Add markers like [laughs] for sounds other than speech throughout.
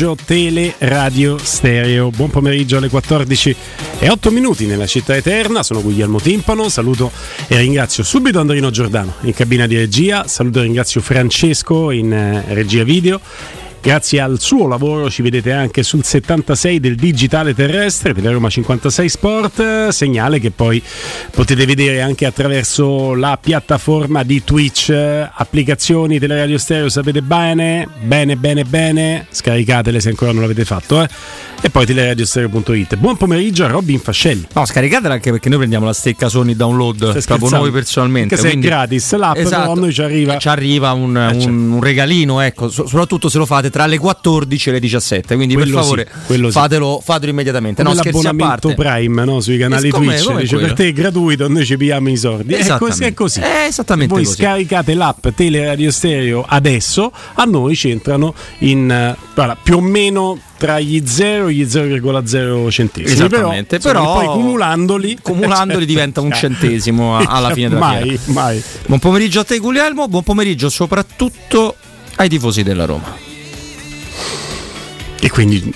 Pomeriggio Tele Radio Stereo. Buon pomeriggio alle 14 e 8 minuti nella città eterna. Sono Guglielmo Timpano. Saluto e ringrazio subito Andrino Giordano in cabina di regia. Saluto e ringrazio Francesco in eh, regia video. Grazie al suo lavoro ci vedete anche sul 76 del digitale terrestre Teleroma 56 Sport, segnale che poi potete vedere anche attraverso la piattaforma di Twitch, applicazioni Teleradio Stereo, sapete bene, bene bene bene, scaricatele se ancora non l'avete fatto, eh? e poi teleradiostereo.it. Buon pomeriggio a Robin Fascelli. No, scaricatela anche perché noi prendiamo la stecca Sony download proprio noi personalmente. Anche se è quindi- gratis l'app, però a noi ci arriva- Ci arriva un, Eh, un- certo. un regalino, ecco, so- soprattutto se lo fate tra le 14 e le 17. Quindi Quello per favore sì, quello sì. fatelo, fatelo immediatamente. Come no, scherzi a l'abbonamento parte. Prime no, sui canali come- Twitch come dice per te è gratuito noi ci pigliamo i soldi è così, è così. È esattamente voi così. scaricate l'app Teleradio Stereo adesso a noi ci entrano in guarda, più o meno tra gli 0 e gli 0,0 centesimi Esattamente, però, però- poi cumulandoli Cumulandoli [laughs] diventa un centesimo alla fine della mai, fiera. mai Buon pomeriggio a te Guglielmo, buon pomeriggio soprattutto ai tifosi della Roma. E quindi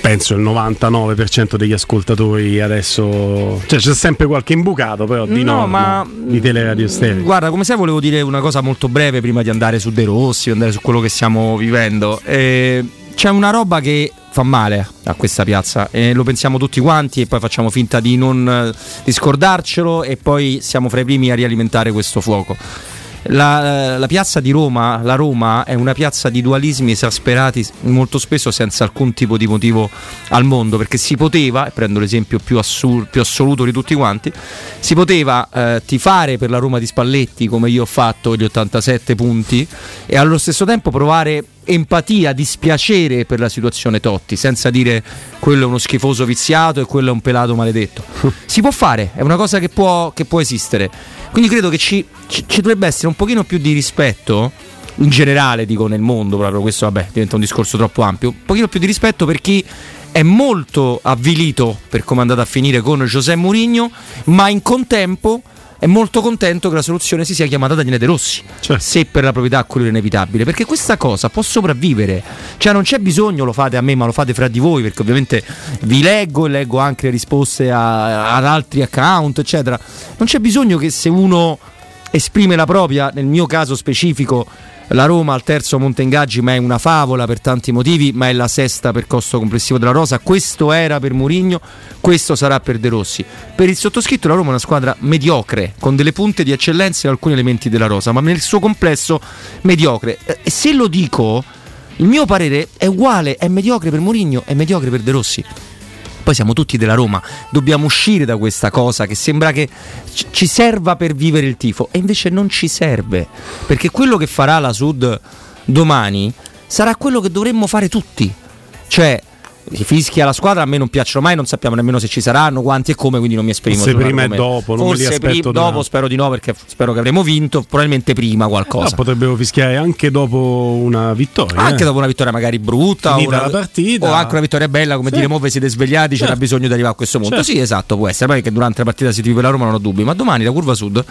penso il 99% degli ascoltatori adesso cioè c'è sempre qualche imbucato però di No, ma- di Teleradio Stereo Guarda, come sai, volevo dire una cosa molto breve prima di andare su De Rossi, andare su quello che stiamo vivendo. Eh, c'è una roba che fa male a questa piazza e lo pensiamo tutti quanti e poi facciamo finta di non eh, di scordarcelo e poi siamo fra i primi a rialimentare questo fuoco. La, la piazza di Roma, la Roma, è una piazza di dualismi esasperati, molto spesso senza alcun tipo di motivo al mondo, perché si poteva, prendo l'esempio più, assur- più assoluto di tutti quanti, si poteva eh, tifare per la Roma di Spalletti come io ho fatto gli 87 punti e allo stesso tempo provare empatia, dispiacere per la situazione Totti, senza dire quello è uno schifoso viziato e quello è un pelato maledetto. [laughs] Si può fare, è una cosa che può, che può esistere. Quindi credo che ci, ci- ci dovrebbe essere un pochino più di rispetto, in generale dico nel mondo, proprio questo vabbè diventa un discorso troppo ampio, un pochino più di rispetto per chi è molto avvilito per come è andata a finire con José Mourinho, ma in contempo è molto contento che la soluzione si sia chiamata Daniele De Rossi. Certo. Se per la proprietà quello è inevitabile, perché questa cosa può sopravvivere. Cioè, non c'è bisogno, lo fate a me, ma lo fate fra di voi, perché ovviamente vi leggo e leggo anche le risposte a- ad altri account, eccetera. Non c'è bisogno che se uno esprime la propria, nel mio caso specifico, la Roma al terzo monte ingaggi, ma è una favola per tanti motivi, ma è la sesta per costo complessivo della rosa. Questo era per Mourinho, questo sarà per De Rossi. Per il sottoscritto la Roma è una squadra mediocre, con delle punte di eccellenza in alcuni elementi della rosa, ma nel suo complesso mediocre. Eh, E se lo dico, il mio parere è uguale, è mediocre per Mourinho, è mediocre per De Rossi. Poi siamo tutti della Roma, dobbiamo uscire da questa cosa che sembra che ci- serva per vivere il tifo e invece non ci serve, perché quello che farà la Sud domani sarà quello che dovremmo fare tutti. Cioè, i fischi alla squadra a me non piacciono mai, non sappiamo nemmeno se ci saranno, quanti e come, quindi non mi esprimo. Forse prima e dopo, non li Forse aspetto pri- da- dopo, spero di no, perché spero che avremo vinto, probabilmente prima qualcosa. No, potrebbero fischiare anche dopo una vittoria Anche eh. dopo una vittoria magari brutta Finita o, una- la partita. o anche una vittoria bella, come Sì. dire, mo vi siete svegliati, c'era Certo. bisogno di arrivare a questo punto. Certo. Sì, esatto, può essere. Poi che durante la partita si tifi per la Roma non ho dubbi, ma domani la curva sud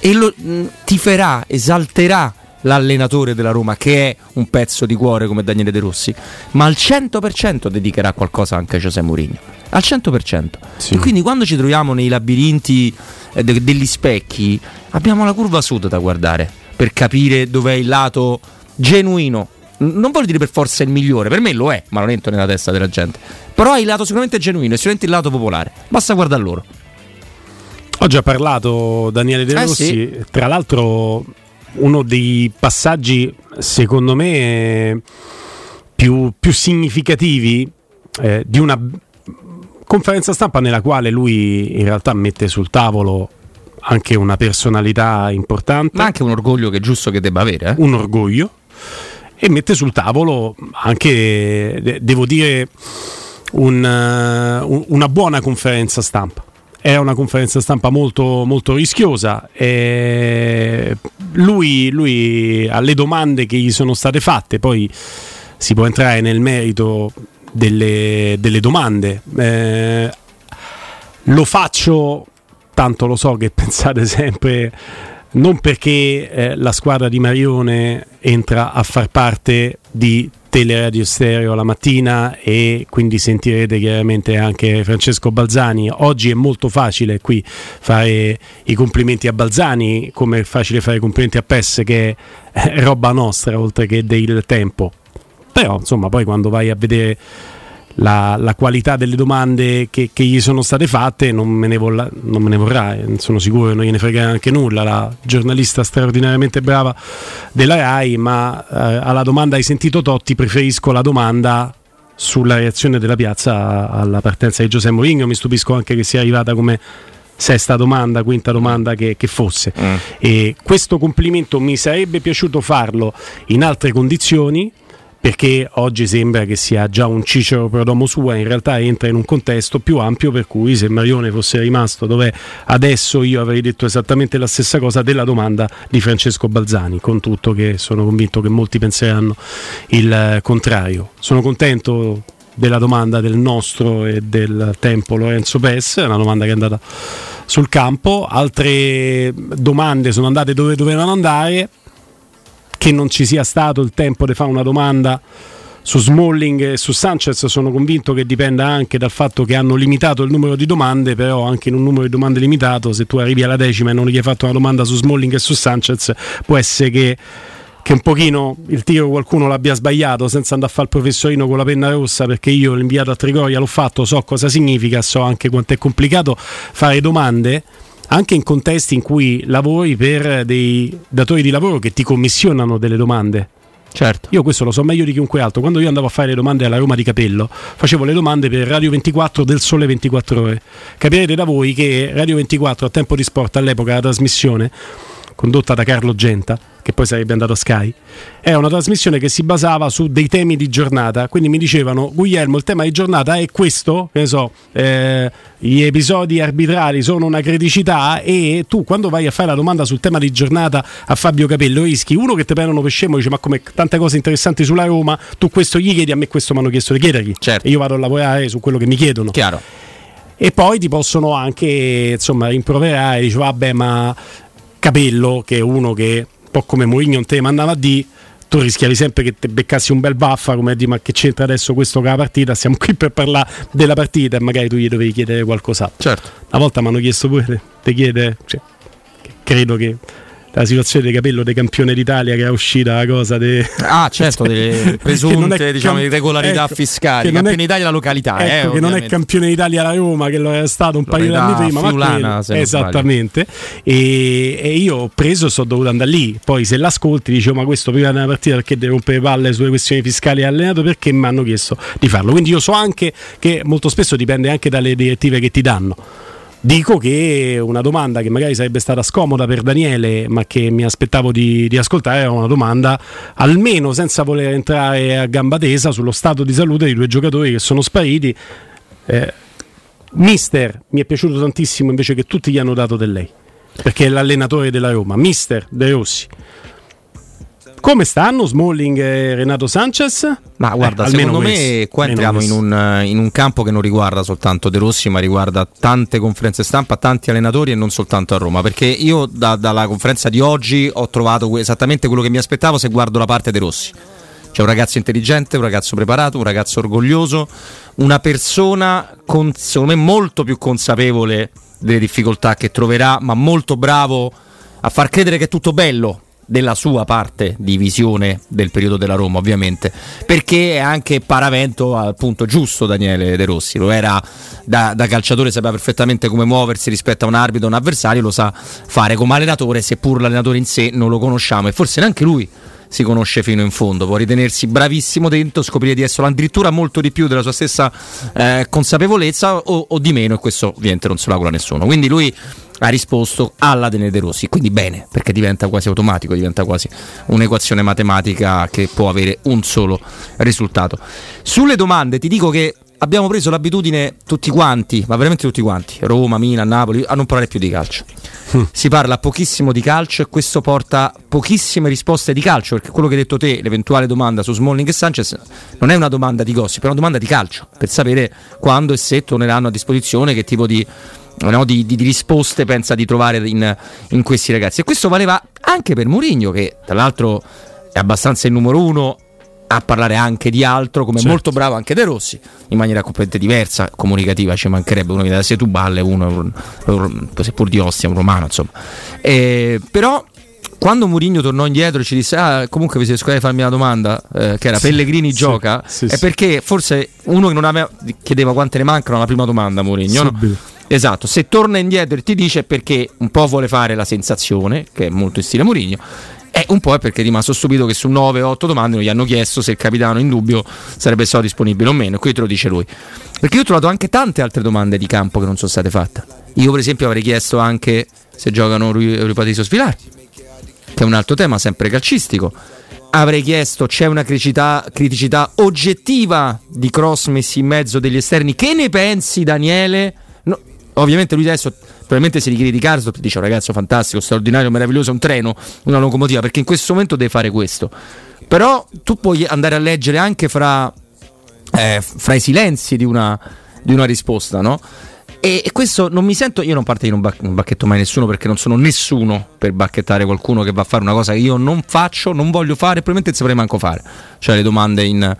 e lo mh, tiferà, esalterà l'allenatore della Roma che è un pezzo di cuore come Daniele De Rossi, ma al 100% dedicherà qualcosa anche a Giuseppe Mourinho. Al 100%. Sì. E quindi quando ci troviamo nei labirinti eh, de- degli specchi, abbiamo la curva sud da guardare per capire dov'è il lato genuino. N- Non voglio dire per forza il migliore, per me lo è, ma non entro nella testa della gente. Però è il lato sicuramente genuino, è sicuramente il lato popolare. Basta guardare loro. Oggi ha parlato Daniele De Eh, Rossi, sì. tra l'altro uno dei passaggi secondo me eh, più, più significativi eh, di una conferenza stampa nella quale lui in realtà mette sul tavolo anche una personalità importante, Ma anche un orgoglio che è giusto che debba avere. eh. un orgoglio e mette sul tavolo anche, de- devo dire, eh, un- una buona conferenza stampa. È una conferenza stampa molto, molto rischiosa. e lui, lui alle domande che gli sono state fatte, poi si può entrare nel merito delle, delle domande. Eh, lo faccio, tanto lo so che [laughs] pensate sempre, non perché eh, la squadra di Marione entra a far parte di Teleradio Stereo la mattina e quindi sentirete chiaramente anche Francesco Balzani. Oggi è molto facile qui fare i complimenti a Balzani, come è facile fare i complimenti a Pes che è roba nostra oltre che del tempo. Però insomma poi quando vai a vedere la, la qualità delle domande che, che gli sono state fatte non me ne, volla- non me ne vorrà, eh, sono sicuro che non gliene frega neanche nulla, la giornalista straordinariamente brava della RAI, ma eh, alla domanda hai sentito Totti preferisco la domanda sulla reazione della piazza alla partenza di Giuseppe Mourinho, mi stupisco anche che sia arrivata come sesta domanda, quinta domanda che, che fosse. E questo complimento mi sarebbe piaciuto farlo in altre condizioni perché oggi sembra che sia già un Cicero domo sua, in realtà entra in un contesto più ampio per cui se Marione fosse rimasto dove adesso io avrei detto esattamente la stessa cosa della domanda di Francesco Balzani, con tutto che sono convinto che molti penseranno il contrario. Sono contento della domanda del nostro e del tempo Lorenzo Pes, è una domanda che è andata sul campo, altre domande sono andate dove dovevano andare, che non ci sia stato il tempo di fare una domanda su Smalling e su Sanchez sono convinto che dipenda anche dal fatto che hanno limitato il numero di domande, però anche in un numero di domande limitato, se tu arrivi alla decima e non gli hai fatto una domanda su Smalling e su Sanchez, può essere che che un pochino il tiro qualcuno l'abbia sbagliato senza andare a fare il professorino con la penna rossa perché io l'inviato a Trigoria l'ho fatto, so cosa significa, so anche quanto è complicato fare domande anche in contesti in cui lavori per dei datori di lavoro che ti commissionano delle domande. Certo. Io questo lo so meglio di chiunque altro. Quando io andavo a fare le domande alla Roma di Capello, facevo le domande per Radio 24 del Sole 24 Ore. Capirete da voi che Radio 24 a tempo di sport all'epoca la trasmissione condotta da Carlo Genta, che poi sarebbe andato a Sky, è una trasmissione che si basava su dei temi di giornata. Quindi mi dicevano, Guglielmo, il tema di giornata è questo, che ne so, eh, gli episodi arbitrali sono una criticità e tu quando vai a fare la domanda sul tema di giornata a Fabio Capello rischi uno che ti prendono per scemo e dice ma come tante cose interessanti sulla Roma, tu questo gli chiedi, a me questo mi hanno chiesto di chiedergli. Certo. E io vado a lavorare su quello che mi chiedono. Chiaro. E poi ti possono anche insomma rimproverare, dice vabbè ma Capello, che è uno che un po' come Mourinho non te mandava di tu rischiavi sempre che te beccassi un bel baffa come di ma che c'entra adesso questo con la partita? Siamo qui per parlare della partita e magari tu gli dovevi chiedere qualcos'altro. Certo. Una volta mi hanno chiesto pure ti chiede cioè, credo che la situazione di capello dei campione d'Italia che è uscita la cosa de... ah certo [laughs] delle [laughs] presunte diciamo, irregolarità ecco, fiscali. campione d'Italia la località ecco, eh, che non è campione d'Italia la Roma che lo era stato un paio di anni prima friulana, ma quello, esattamente. E, e, io ho preso e sono dovuto andare lì. Poi se l'ascolti dicevo ma questo prima della partita perché deve rompere palle sulle questioni fiscali allenato? Perché mi hanno chiesto di farlo? Quindi io so anche che molto spesso dipende anche dalle direttive che ti danno Dico che una domanda che magari sarebbe stata scomoda per Daniele, ma che mi aspettavo di, di, ascoltare, era una domanda almeno senza voler entrare a gamba tesa sullo stato di salute di due giocatori che sono spariti. Eh, mister mi è piaciuto tantissimo invece che tutti gli hanno dato del lei, perché è l'allenatore della Roma, Mister De Rossi. Come stanno Smalling e Renato Sanchez? Ma guarda, eh, secondo me qua entriamo in un, in un, campo che non riguarda soltanto De Rossi, ma riguarda tante conferenze stampa, tanti allenatori e non soltanto a Roma. Perché io da, dalla conferenza di oggi ho trovato esattamente quello che mi aspettavo se guardo la parte De Rossi. C'è un ragazzo intelligente, un ragazzo preparato, un ragazzo orgoglioso, una persona con, secondo me molto più consapevole delle difficoltà che troverà, ma molto bravo a far credere che è tutto bello della sua parte di visione del periodo della Roma, ovviamente, perché è anche paravento al punto giusto Daniele De Rossi, lo era da, da, calciatore, sapeva perfettamente come muoversi rispetto a un arbitro, un avversario, lo sa fare come allenatore, seppur l'allenatore in sé non lo conosciamo e forse neanche lui si conosce fino in fondo, può ritenersi bravissimo dentro, scoprire di esserlo addirittura molto di più della sua stessa eh, consapevolezza o, o, di meno e questo ovviamente non se lo augura nessuno. Quindi lui ha risposto alla Dene De Rossi, quindi bene, perché diventa quasi automatico, diventa quasi un'equazione matematica che può avere un solo risultato. Sulle domande ti dico che abbiamo preso l'abitudine tutti quanti, ma veramente tutti quanti, Roma, Milan, Napoli, a non parlare più di calcio. Mm. Si parla pochissimo di calcio e questo porta pochissime risposte di calcio, perché quello che hai detto te, l'eventuale domanda su Smalling e Sanchez, non è una domanda di gossip, è una domanda di calcio, per sapere quando e se torneranno a disposizione, che tipo di no, di, di, di, risposte pensa di trovare in, in, questi ragazzi. E questo valeva anche per Mourinho, che tra l'altro è abbastanza il numero uno a parlare anche di altro, come certo. molto bravo anche De Rossi, in maniera completamente diversa, comunicativa, ci mancherebbe uno che da Setubballe, uno seppur di Ostia, un romano, insomma. E, però quando Mourinho tornò indietro e ci disse ah comunque vi siete scordati di farmi una domanda eh, che era sì, Pellegrini sì, gioca sì, è perché forse uno che non aveva chiedeva quante ne mancano alla prima domanda Mourinho no? Esatto, se torna indietro e ti dice perché un po' vuole fare la sensazione, che è molto in stile Mourinho, e un po' è perché è rimasto stupito che su 9-8 domande non gli hanno chiesto se il capitano in dubbio sarebbe stato disponibile o meno, e qui te lo dice lui. Perché io ho trovato anche tante altre domande di campo che non sono state fatte. Io per esempio avrei chiesto anche se giocano Rui Patrizio Svilar, che è un altro tema sempre calcistico avrei chiesto c'è una criticità, criticità oggettiva di cross messi in mezzo degli esterni. Che ne pensi, Daniele? Ovviamente lui adesso probabilmente si richiede di Karsdorp dice oh, ragazzo fantastico, straordinario, meraviglioso, un treno, una locomotiva, perché in questo momento deve fare questo. Però tu puoi andare a leggere anche fra, eh, fra i silenzi di una, di una risposta, no? E, e, questo non mi sento, io non parte di non, bac- non, bacchetto mai nessuno perché non sono nessuno per bacchettare qualcuno che va a fare una cosa che io non faccio, non voglio fare probabilmente saprei manco fare, cioè le domande in,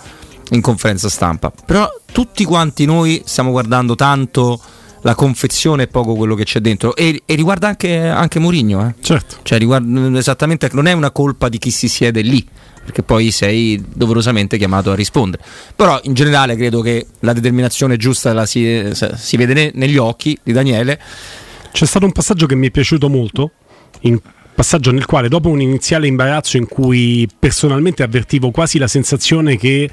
in conferenza stampa. Però tutti quanti noi stiamo guardando tanto la confezione e poco quello che c'è dentro. E, e riguarda anche, anche Mourinho. Eh? Certo. Cioè, riguarda, esattamente, non è una colpa di chi si siede lì perché poi sei doverosamente chiamato a rispondere. Però in generale credo che la determinazione giusta la si, si vede ne, negli occhi di Daniele. C'è stato un passaggio che mi è piaciuto molto in passaggio nel quale dopo un iniziale imbarazzo in cui personalmente avvertivo quasi la sensazione che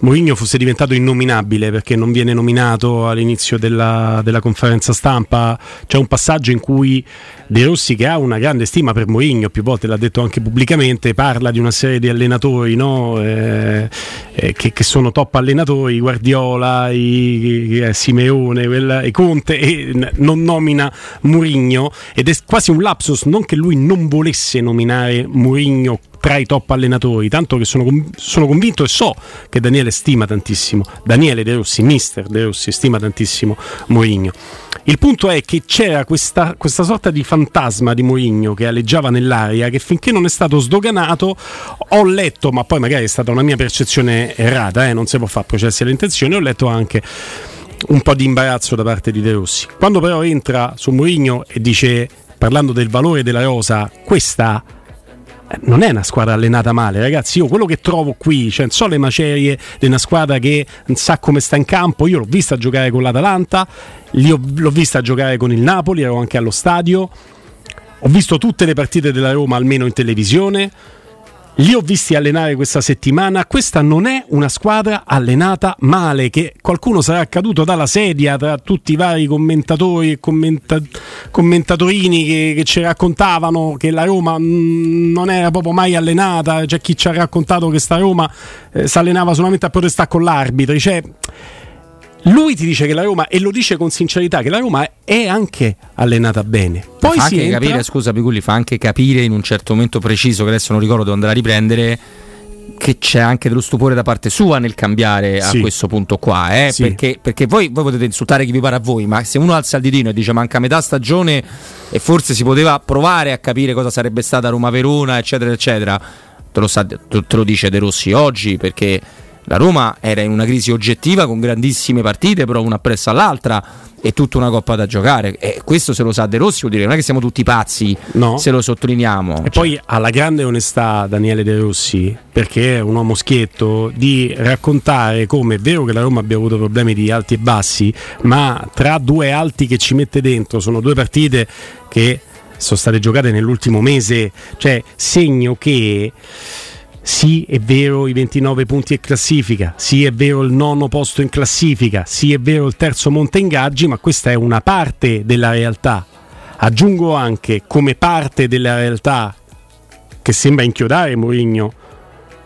Mourinho fosse diventato innominabile perché non viene nominato all'inizio della, della conferenza stampa, c'è un passaggio in cui De Rossi che ha una grande stima per Mourinho, più volte l'ha detto anche pubblicamente, parla di una serie di allenatori no? eh, eh, che, che, sono top allenatori, Guardiola, i, eh, Simeone, quella, e Conte e non nomina Mourinho ed è quasi un lapsus, non che lui non non volesse nominare Mourinho tra i top allenatori, tanto che sono, sono, convinto e so che Daniele stima tantissimo, Daniele De Rossi, mister De Rossi, stima tantissimo Mourinho. Il punto è che c'era questa, questa sorta di fantasma di Mourinho che aleggiava nell'aria che finché non è stato sdoganato ho letto, ma poi magari è stata una mia percezione errata, eh, non si può fare processi alle intenzioni, ho letto anche un po' di imbarazzo da parte di De Rossi. Quando però entra su Mourinho e dice parlando del valore della rosa, questa eh, non è una squadra allenata male, ragazzi. Io quello che trovo qui, cioè, so le macerie di una squadra che non sa come sta in campo. Io l'ho vista giocare con l'Atalanta, l'ho vista giocare con il Napoli, ero anche allo stadio. Ho visto tutte le partite della Roma almeno in televisione li ho visti allenare questa settimana. Questa non è una squadra allenata male, che qualcuno sarà caduto dalla sedia tra tutti i vari commentatori e commenta- commentatorini che, che, ci raccontavano che la Roma mh, mm, non era proprio mai allenata. C'è chi ci ha raccontato che sta Roma eh, si allenava solamente a protestare con l'arbitro. Cioè, lui ti dice che la Roma, e lo dice con sincerità, che la Roma è anche allenata bene. Poi fa anche entra... capire, scusa Piculli, fa anche capire in un certo momento preciso, che adesso non ricordo dove andare a riprendere, che c'è anche dello stupore da parte sua nel cambiare sì. a questo punto qua. Eh? Sì. Perché, perché voi, voi, potete insultare chi vi pare a voi, ma se uno alza il ditino e dice manca metà stagione e forse si poteva provare a capire cosa sarebbe stata Roma-Verona, eccetera, eccetera, te lo, sa, te lo dice De Rossi oggi perché la Roma era in una crisi oggettiva con grandissime partite, però una appresso all'altra e tutta una coppa da giocare. E questo se lo sa De Rossi, vuol dire non è che siamo tutti pazzi no. se lo sottolineiamo. E cioè. poi ha la grande onestà Daniele De Rossi, perché è un uomo schietto, di raccontare come è vero che la Roma abbia avuto problemi di alti e bassi, ma tra due alti che ci mette dentro sono due partite che sono state giocate nell'ultimo mese, cioè segno che sì, è vero i 29 punti in classifica, sì, è vero il nono posto in classifica, sì, è vero il terzo monte ingaggi, ma questa è una parte della realtà. Aggiungo anche come parte della realtà che sembra inchiodare Mourinho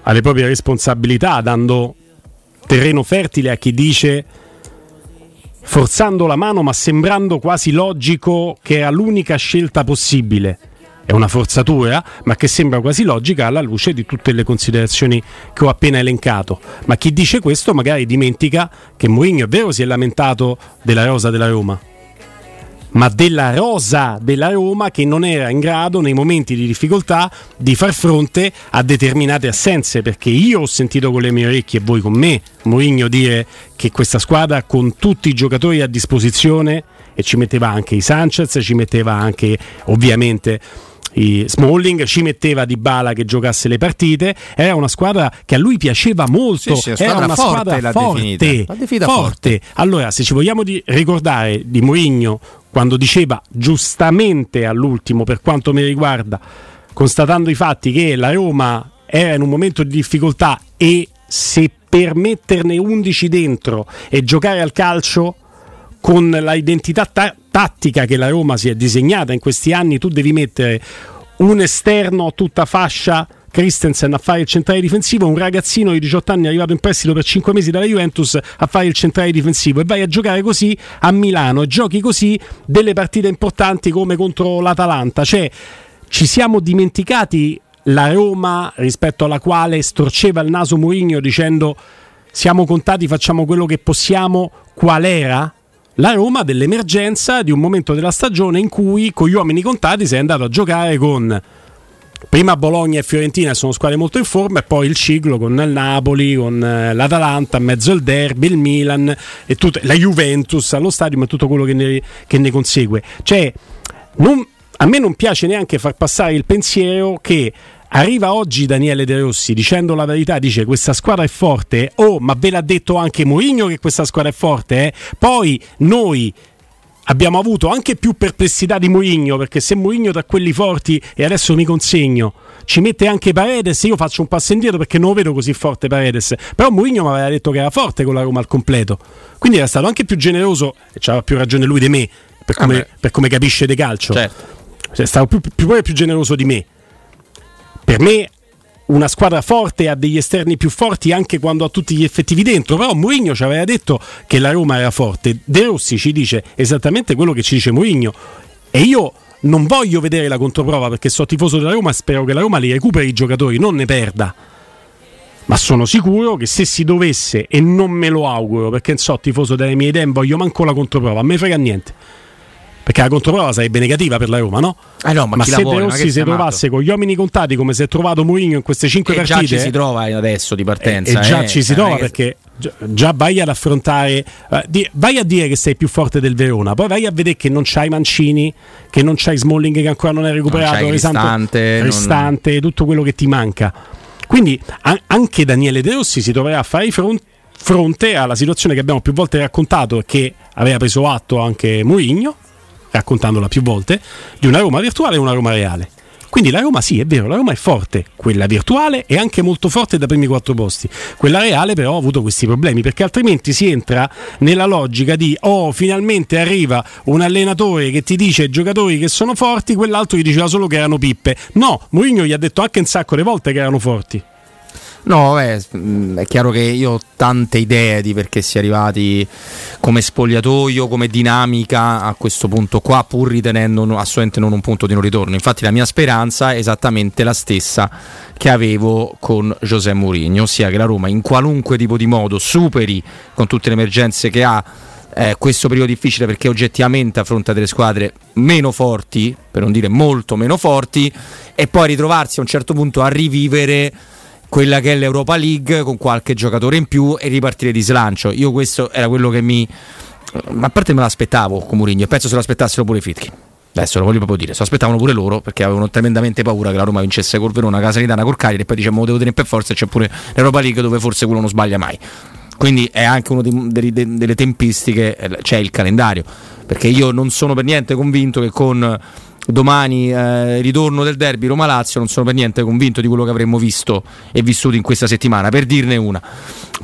alle proprie responsabilità, dando terreno fertile a chi dice forzando la mano ma sembrando quasi logico che era l'unica scelta possibile è una forzatura, ma che sembra quasi logica alla luce di tutte le considerazioni che ho appena elencato. Ma chi dice questo magari dimentica che Mourinho è vero si è lamentato della rosa della Roma, ma della rosa della Roma che non era in grado nei momenti di difficoltà di far fronte a determinate assenze, perché io ho sentito con le mie orecchie e voi con me Mourinho dire che questa squadra con tutti i giocatori a disposizione e ci metteva anche i Sanchez, ci metteva anche ovviamente Smalling, ci metteva Di Bala che giocasse le partite, era una squadra che a lui piaceva molto, sì, sì, era una forte, squadra forte, forte. forte. Allora, se ci vogliamo di ricordare di Mourinho quando diceva giustamente all'ultimo per quanto mi riguarda, constatando i fatti che la Roma era in un momento di difficoltà e se per metterne 11 dentro e giocare al calcio con l'identità ta- tattica che la Roma si è disegnata in questi anni, tu devi mettere un esterno tutta fascia Christensen a fare il centrale difensivo, un ragazzino di 18 anni arrivato in prestito per 5 mesi dalla Juventus a fare il centrale difensivo e vai a giocare così a Milano e giochi così delle partite importanti come contro l'Atalanta. Cioè, ci siamo dimenticati la Roma rispetto alla quale storceva il naso Mourinho dicendo siamo contati, facciamo quello che possiamo, qual era? La Roma dell'emergenza di un momento della stagione in cui con gli uomini contati sei andato a giocare con prima Bologna e Fiorentina sono squadre molto in forma e poi il ciclo con il Napoli, con eh, l'Atalanta, mezzo il derby, il Milan e tutto, la Juventus allo stadio ma tutto quello che ne, che ne consegue. Cioè, non, a me non piace neanche far passare il pensiero che Arriva oggi Daniele De Rossi dicendo la verità, dice questa squadra è forte, oh ma ve l'ha detto anche Mourinho che questa squadra è forte, eh? poi noi abbiamo avuto anche più perplessità di Mourinho perché se Mourinho da quelli forti e adesso mi consegno ci mette anche Paredes io faccio un passo indietro perché non lo vedo così forte Paredes. Però Mourinho mi aveva detto che era forte con la Roma al completo. Quindi era stato anche più generoso e c'aveva più ragione lui di me per come, ah per come capisce di calcio. Certo. è stato più, più, più generoso di me per me una squadra forte ha degli esterni più forti anche quando ha tutti gli effettivi dentro. Però Mourinho ci aveva detto che la Roma era forte. De Rossi ci dice esattamente quello che ci dice Mourinho. E io non voglio vedere la controprova perché sono tifoso della Roma e spero che la Roma li recuperi i giocatori, non ne perda. Ma sono sicuro che se si dovesse, e non me lo auguro perché non so tifoso delle mie idee, non voglio manco la controprova, a me frega niente perché la controprova sarebbe negativa per la Roma, no? Eh no ma, ma se De Rossi si trovasse con gli uomini contati come si è trovato Mourinho in queste cinque e partite, già ci si trova adesso di partenza. E, e già eh, ci si trova perché già, vai ad affrontare, vai a dire che sei più forte del Verona, poi vai a vedere che non c'hai Mancini, che non c'hai Smalling che ancora non è recuperato, Restante, Restante non... tutto quello che ti manca. Quindi anche Daniele De Rossi si troverà a fare fronte fronte alla situazione che abbiamo più volte raccontato e che aveva preso atto anche Mourinho raccontandola più volte, di una Roma virtuale e una Roma reale. Quindi la Roma sì, è vero, la Roma è forte, quella virtuale è anche molto forte da primi quattro posti. Quella reale però ha avuto questi problemi perché altrimenti si entra nella logica di oh, finalmente arriva un allenatore che ti dice giocatori che sono forti, quell'altro gli diceva solo che erano pippe. No, Mourinho gli ha detto anche un sacco di volte che erano forti. No, beh, mm, è chiaro che io ho tante idee di perché si è arrivati come spogliatoio, come dinamica a questo punto qua, pur ritenendo assolutamente non un punto di non ritorno. Infatti la mia speranza è esattamente la stessa che avevo con José Mourinho, ossia che la Roma in qualunque tipo di modo superi con tutte le emergenze che ha eh, questo periodo difficile perché oggettivamente affronta delle squadre meno forti, per non dire molto meno forti, e poi ritrovarsi a un certo punto a rivivere quella che è l'Europa League con qualche giocatore in più e ripartire di slancio. Io questo era quello che mi... A parte me l'aspettavo con Mourinho penso se lo aspettassero pure i Fitchi. Adesso lo voglio proprio dire, se lo aspettavano pure loro perché avevano tremendamente paura che la Roma vincesse col Verona, Casalitana, col Cagliari e poi diciamo devo tenere per forza e c'è pure l'Europa League dove forse quello non sbaglia mai. Quindi è anche una delle tempistiche, eh, c'è il calendario, perché io non sono per niente convinto che con domani eh, ritorno del derby Roma-Lazio non sono per niente convinto di quello che avremmo visto e vissuto in questa settimana per dirne una.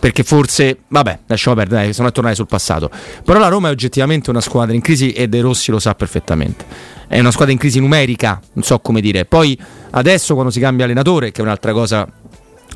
Perché forse vabbè lasciamo perdere dai, sono a tornare sul passato. Però la Roma è oggettivamente una squadra in crisi e De Rossi lo sa perfettamente. È una squadra in crisi numerica non so come dire. Poi adesso quando si cambia allenatore che è un'altra cosa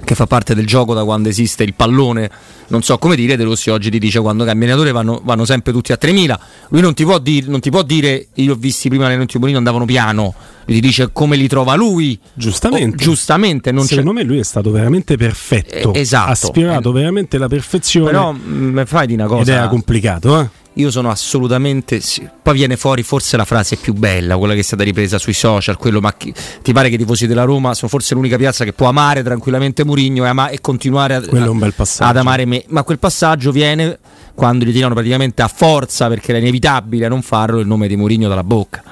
che fa parte del gioco da quando esiste il pallone, non so come dire, De Rossi oggi ti dice quando cambia allenatore vanno, vanno sempre tutti a 3.000, lui non ti può, dir, non ti può dire, io ho visti prima allenamenti Bonino andavano piano, lui ti dice come li trova lui. Giustamente. Oh, giustamente non Secondo me lui è stato veramente perfetto, eh, esatto. ha sfiorato eh, veramente la perfezione. Però mm, fai di una cosa... Ed era complicato, eh? Io sono assolutamente. Poi viene fuori forse la frase più bella, quella che è stata ripresa sui social. Quello, ma chi, ti pare che i tifosi della Roma sono forse l'unica piazza che può amare tranquillamente Murigno e, ama, e continuare a, ad amare me. Ma quel passaggio viene quando gli tirano praticamente a forza perché era inevitabile non farlo il nome di Murigno dalla bocca.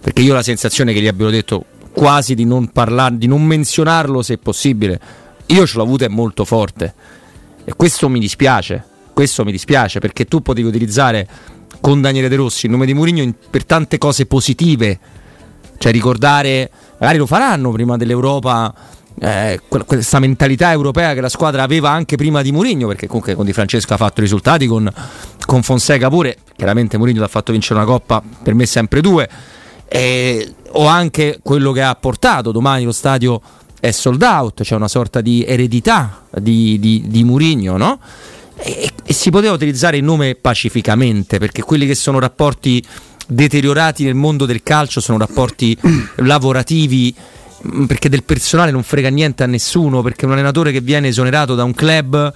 Perché io ho la sensazione che gli abbiano detto quasi di non parlarlo, di non menzionarlo se possibile. Io ce l'ho avuta è molto forte. E questo mi dispiace questo mi dispiace perché tu potevi utilizzare con Daniele De Rossi il nome di Mourinho per tante cose positive. Cioè ricordare, magari lo faranno prima dell'Europa eh, questa mentalità europea che la squadra aveva anche prima di Mourinho, perché comunque con Di Francesco ha fatto risultati, con, con Fonseca pure, chiaramente Mourinho l'ha fatto vincere una coppa, per me sempre due, eh, o anche quello che ha portato domani lo stadio è sold out, c'è una sorta di eredità di, di, di Murigno, no? E, e, si poteva utilizzare il nome pacificamente, perché quelli che sono rapporti deteriorati nel mondo del calcio sono rapporti [clears throat] lavorativi mm, perché del personale non frega niente a nessuno, perché un allenatore che viene esonerato da un club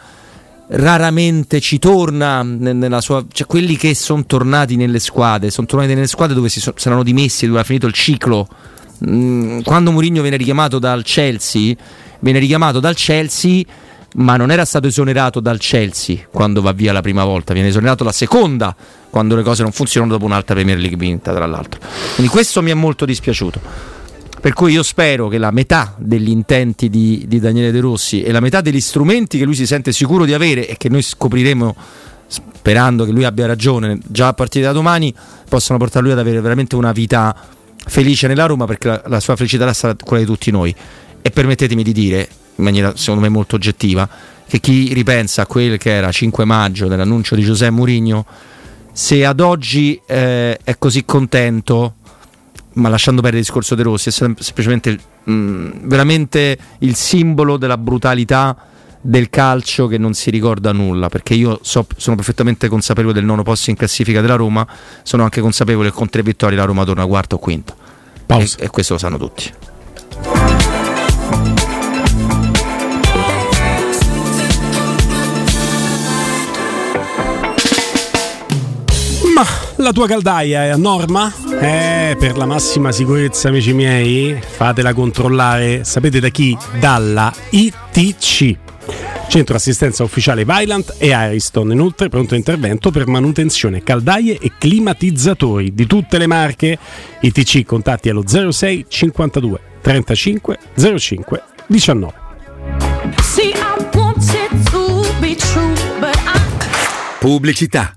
raramente ci torna nella sua, cioè quelli che sono tornati nelle squadre, sono tornati nelle squadre dove si so, saranno dimessi, dove ha finito il ciclo. Mm, quando Mourinho viene richiamato dal Chelsea, viene richiamato dal Chelsea ma non era stato esonerato dal Chelsea quando va via la prima volta, viene esonerato la seconda quando le cose non funzionano dopo un'altra Premier League vinta, tra l'altro. Quindi questo mi è molto dispiaciuto. Per cui io spero che la metà degli intenti di, di Daniele De Rossi e la metà degli strumenti che lui si sente sicuro di avere e che noi scopriremo sperando che lui abbia ragione già a partire da domani, possano portare lui ad avere veramente una vita felice nella Roma perché la, la sua felicità sarà quella di tutti noi. E permettetemi di dire, in maniera secondo me molto oggettiva, che chi ripensa a quel che era 5 maggio dell'annuncio di Giuseppe Mourinho, se ad oggi eh, è così contento, ma lasciando perdere il discorso De Rossi, è semplicemente mh, mm, veramente il simbolo della brutalità del calcio che non si ricorda nulla, perché io so, sono perfettamente consapevole del nono posto in classifica della Roma, sono anche consapevole che con tre vittorie la Roma torna quarto o quinto. E, e questo lo sanno tutti. La tua caldaia è a norma? Eh, per la massima sicurezza, amici miei, fatela controllare, sapete da chi? Dalla ITC. Centro assistenza ufficiale Vailant e Ariston, inoltre pronto intervento per manutenzione caldaie e climatizzatori di tutte le marche. ITC contatti allo 06 52 35 05 19. Pubblicità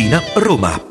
Roma.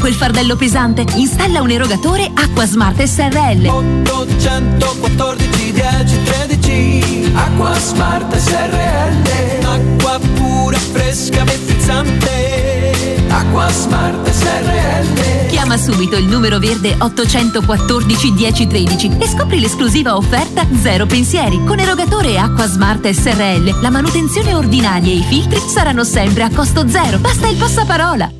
quel fardello pesante. Installa un erogatore Acqua Smart SRL. 814 10 13 Acqua Smart SRL Acqua pura, fresca, frizzante Acqua Smart SRL Chiama subito il numero verde 814 1013 e scopri l'esclusiva offerta Zero Pensieri. Con erogatore Acqua Smart SRL la manutenzione ordinaria e i filtri saranno sempre a costo zero. Basta il passaparola.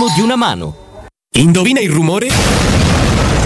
di una mano. Indovina il rumore?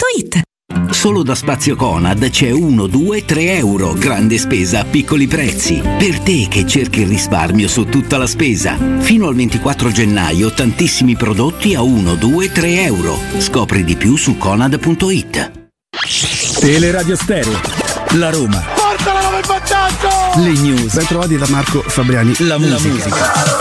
paolettimobili.it Solo da Spazio Conad c'è 1, 2, 3 euro. Grande spesa a piccoli prezzi. Per te che cerchi il risparmio su tutta la spesa. Fino al 24 gennaio tantissimi prodotti a 1, 2, 3 euro. Scopri di più su conad.it. Teleradio Stereo. La Roma. Portala come vantaggio! Le news. Ben trovati da Marco Fabriani. La musica. La musica.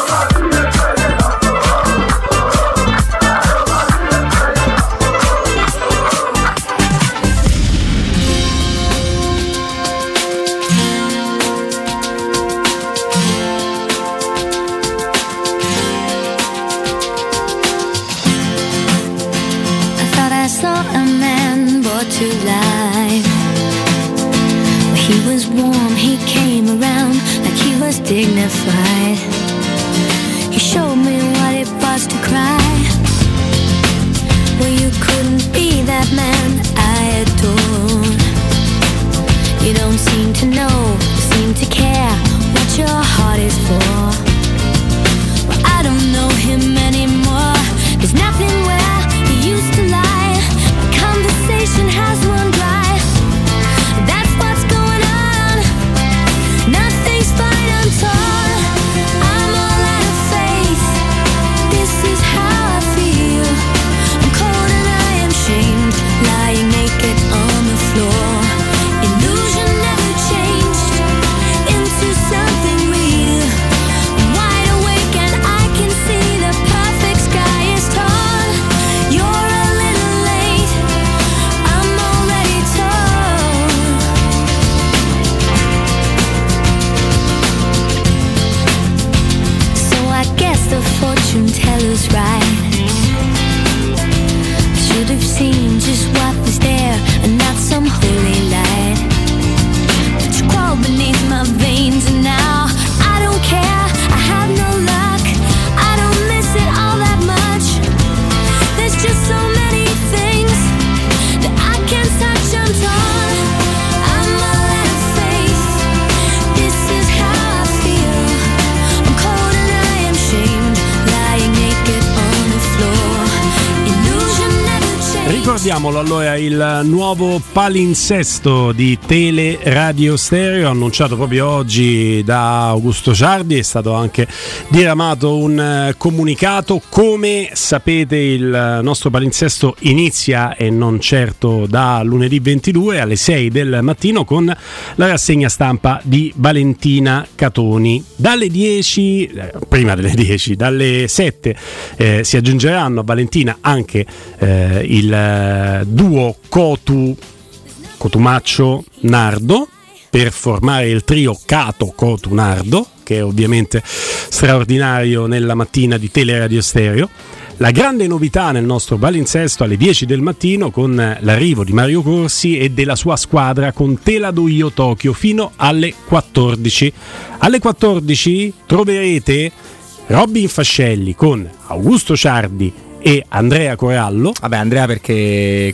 Nuovo palinsesto di Tele Radio Stereo annunciato proprio oggi da Augusto Ciardi, è stato anche diramato un eh, comunicato. Come sapete il nostro palinsesto inizia e non certo da lunedì 22 alle 6 del mattino con la rassegna stampa di Valentina Catoni. Dalle 10, eh, prima delle 10, dalle 7 eh, si aggiungeranno a Valentina anche eh, il eh, duo Cotu Cotumaccio Nardo per formare il trio Cato Cotu Nardo, che è ovviamente straordinario nella mattina di Teleradio Stereo. La grande novità nel nostro balinsesto alle 10 del mattino con l'arrivo di Mario Corsi e della sua squadra con Tela do Io Tokyo fino alle 14. Alle 14 troverete Robin Fascelli con Augusto Ciardi e Andrea Corallo. Vabbè, Andrea perché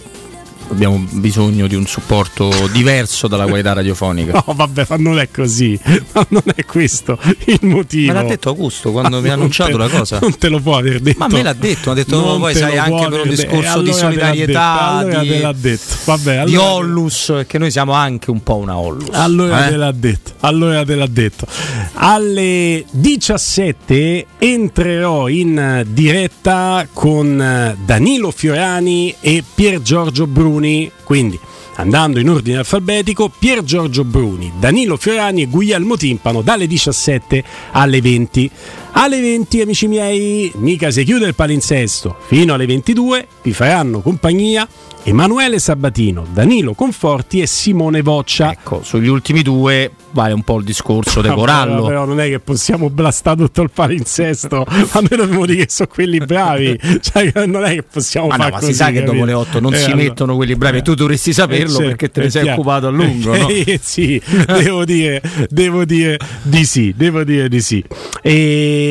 abbiamo bisogno di un supporto diverso dalla qualità radiofonica. [laughs] No, vabbè, ma non è così. Ma non è questo il motivo. Me l'ha detto Augusto quando Ma mi ha [laughs] non annunciato te- la cosa. Non te lo può aver detto. Ma me l'ha detto, ha detto Non poi sai anche per un discorso E di allora l'ha solidarietà, detto, allora di, l'ha detto. Vabbè, di allora- Ollus, che noi siamo anche un po' una Ollus. Allora eh? te l'ha detto, allora te l'ha detto. Alle 17 entrerò in diretta con eh, Danilo Fiorani e Pier Giorgio Bruni, quindi andando in ordine alfabetico, Pier Giorgio Bruni, Danilo Fiorani e Guglielmo Timpano dalle 17 alle 20. Alle 20, amici miei, mica si chiude il palinsesto. Fino alle 22 vi faranno compagnia Emanuele Sabatino, Danilo Conforti e Simone Voccia. Ecco, sugli ultimi due vale un po' il discorso De Corallo. Però non è che possiamo blastare tutto il palinsesto, a noi dobbiamo dire che sono quelli bravi. Cioè, non è che possiamo Ma no, fare ma così. si sa che dopo le 8 non Eh, si allora- mettono quelli bravi. Tu dovresti saperlo Eh, perché te ne è sei chiaro. occupato a lungo. no? [laughs] Eh, sì, devo dire, devo dire di sì, devo dire di sì. E,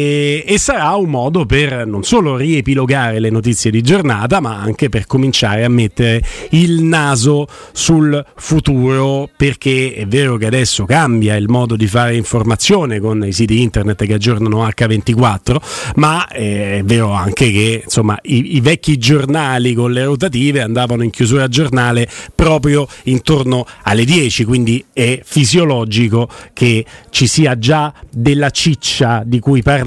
e sarà un modo per non solo riepilogare le notizie di giornata, ma anche per cominciare a mettere il naso sul futuro, perché è vero che adesso cambia il modo di fare informazione con i siti internet che aggiornano H24, ma eh, è vero anche che insomma i, i vecchi giornali con le rotative andavano in chiusura giornale proprio intorno alle 10, quindi è fisiologico che ci sia già della ciccia di cui parlare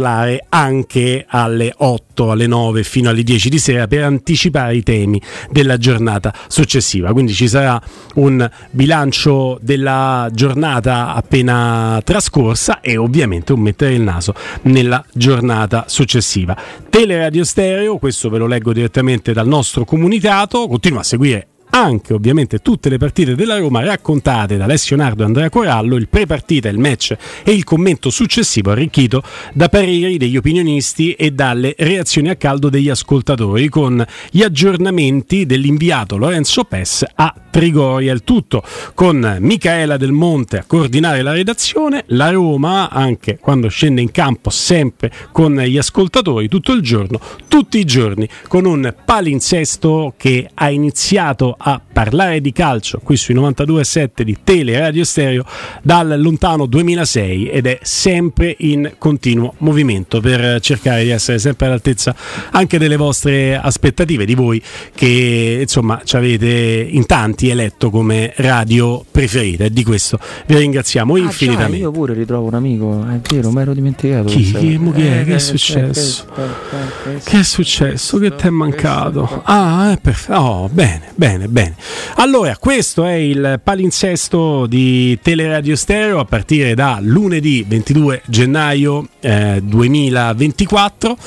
anche alle 8, alle 9 fino alle 10 di sera per anticipare i temi della giornata successiva. Quindi ci sarà un bilancio della giornata appena trascorsa e ovviamente un mettere il naso nella giornata successiva. Teleradio Stereo, questo ve lo leggo direttamente dal nostro comunicato, continua a seguire anche ovviamente tutte le partite della Roma raccontate da Alessio Nardo e Andrea Corallo, il pre-partita, il match e il commento successivo arricchito da pareri degli opinionisti e dalle reazioni a caldo degli ascoltatori con gli aggiornamenti dell'inviato Lorenzo Pes a Trigoria. Il tutto con Micaela Del Monte a coordinare la redazione, la Roma anche quando scende in campo sempre con gli ascoltatori tutto il giorno, tutti i giorni con un palinsesto che ha iniziato a parlare di calcio qui sui 92.7 di Tele Radio Stereo dal lontano 2006 ed è sempre in continuo movimento per cercare di essere sempre all'altezza anche delle vostre aspettative di voi che insomma ci avete in tanti eletto come radio preferita e di questo vi ringraziamo Ah, infinitamente. già, io pure ritrovo un amico, è vero, mi ero dimenticato. Chi? Chi? Mo chi è? Eh, Che è eh, successo? eh, eh, eh, Che è successo? Che ti è mancato? Ah, è perfetto. Oh, bene, bene, bene. Allora, questo è il palinsesto di Teleradio Stereo a partire da lunedì 22 gennaio eh, 2024.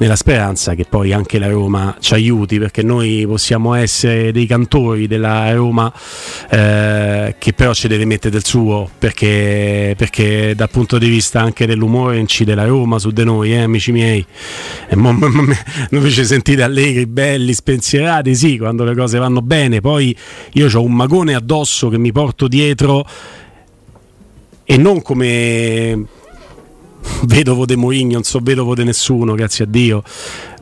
Nella speranza che poi anche la Roma ci aiuti, perché noi possiamo essere dei cantori della Roma, eh, che però ci deve mettere del suo, perché, perché dal punto di vista anche dell'umore incide la Roma su di noi, eh, amici miei. E mo- mo- ci sentite allegri, belli, spensierati, sì, quando le cose vanno bene. Poi io ho un magone addosso che mi porto dietro e non come vedovo de Mourinho, non so vedovo di nessuno, grazie a Dio,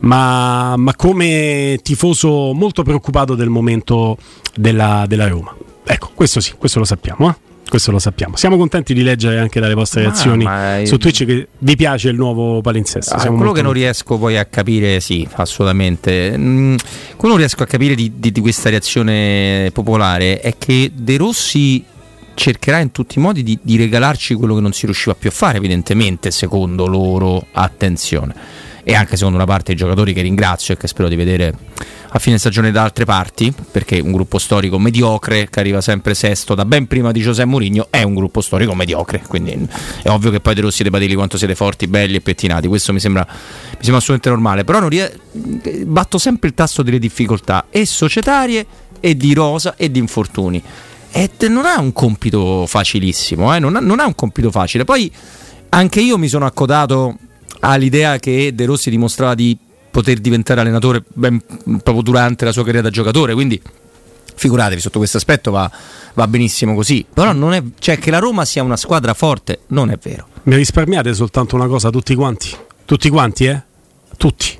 ma, ma come tifoso molto preoccupato del momento della, della Roma. Ecco, questo sì, questo lo sappiamo, eh? Questo lo sappiamo. Siamo contenti di leggere anche dalle vostre reazioni ma- su Twitch che vi piace il nuovo palinsesto. Ah, quello che non riesco poi a capire, sì, assolutamente. Mm, quello che non riesco a capire di, di- di questa reazione popolare è che De Rossi cercherà in tutti i modi di, di regalarci quello che non si riusciva più a fare, evidentemente, secondo loro. Attenzione. E anche secondo una parte dei giocatori che ringrazio e che spero di vedere a fine stagione da altre parti, perché un gruppo storico mediocre che arriva sempre sesto da ben prima di Giuseppe Mourinho è un gruppo storico mediocre, quindi è ovvio che poi De Rossi debba dirgli quanto siete forti, belli e pettinati, questo mi sembra, mi sembra assolutamente normale, però rie- batto sempre il tasto delle difficoltà e societarie e di rosa e di infortuni. E non ha un compito facilissimo, eh, non, ha, non ha un compito facile. Poi anche io mi sono accodato all'idea che De Rossi dimostrava di poter diventare allenatore ben- proprio durante la sua carriera da giocatore, quindi figuratevi sotto questo aspetto va, va benissimo così. Però non è, cioè che la Roma sia una squadra forte non è vero. Mi risparmiate soltanto una cosa tutti quanti? Tutti quanti, eh? Tutti.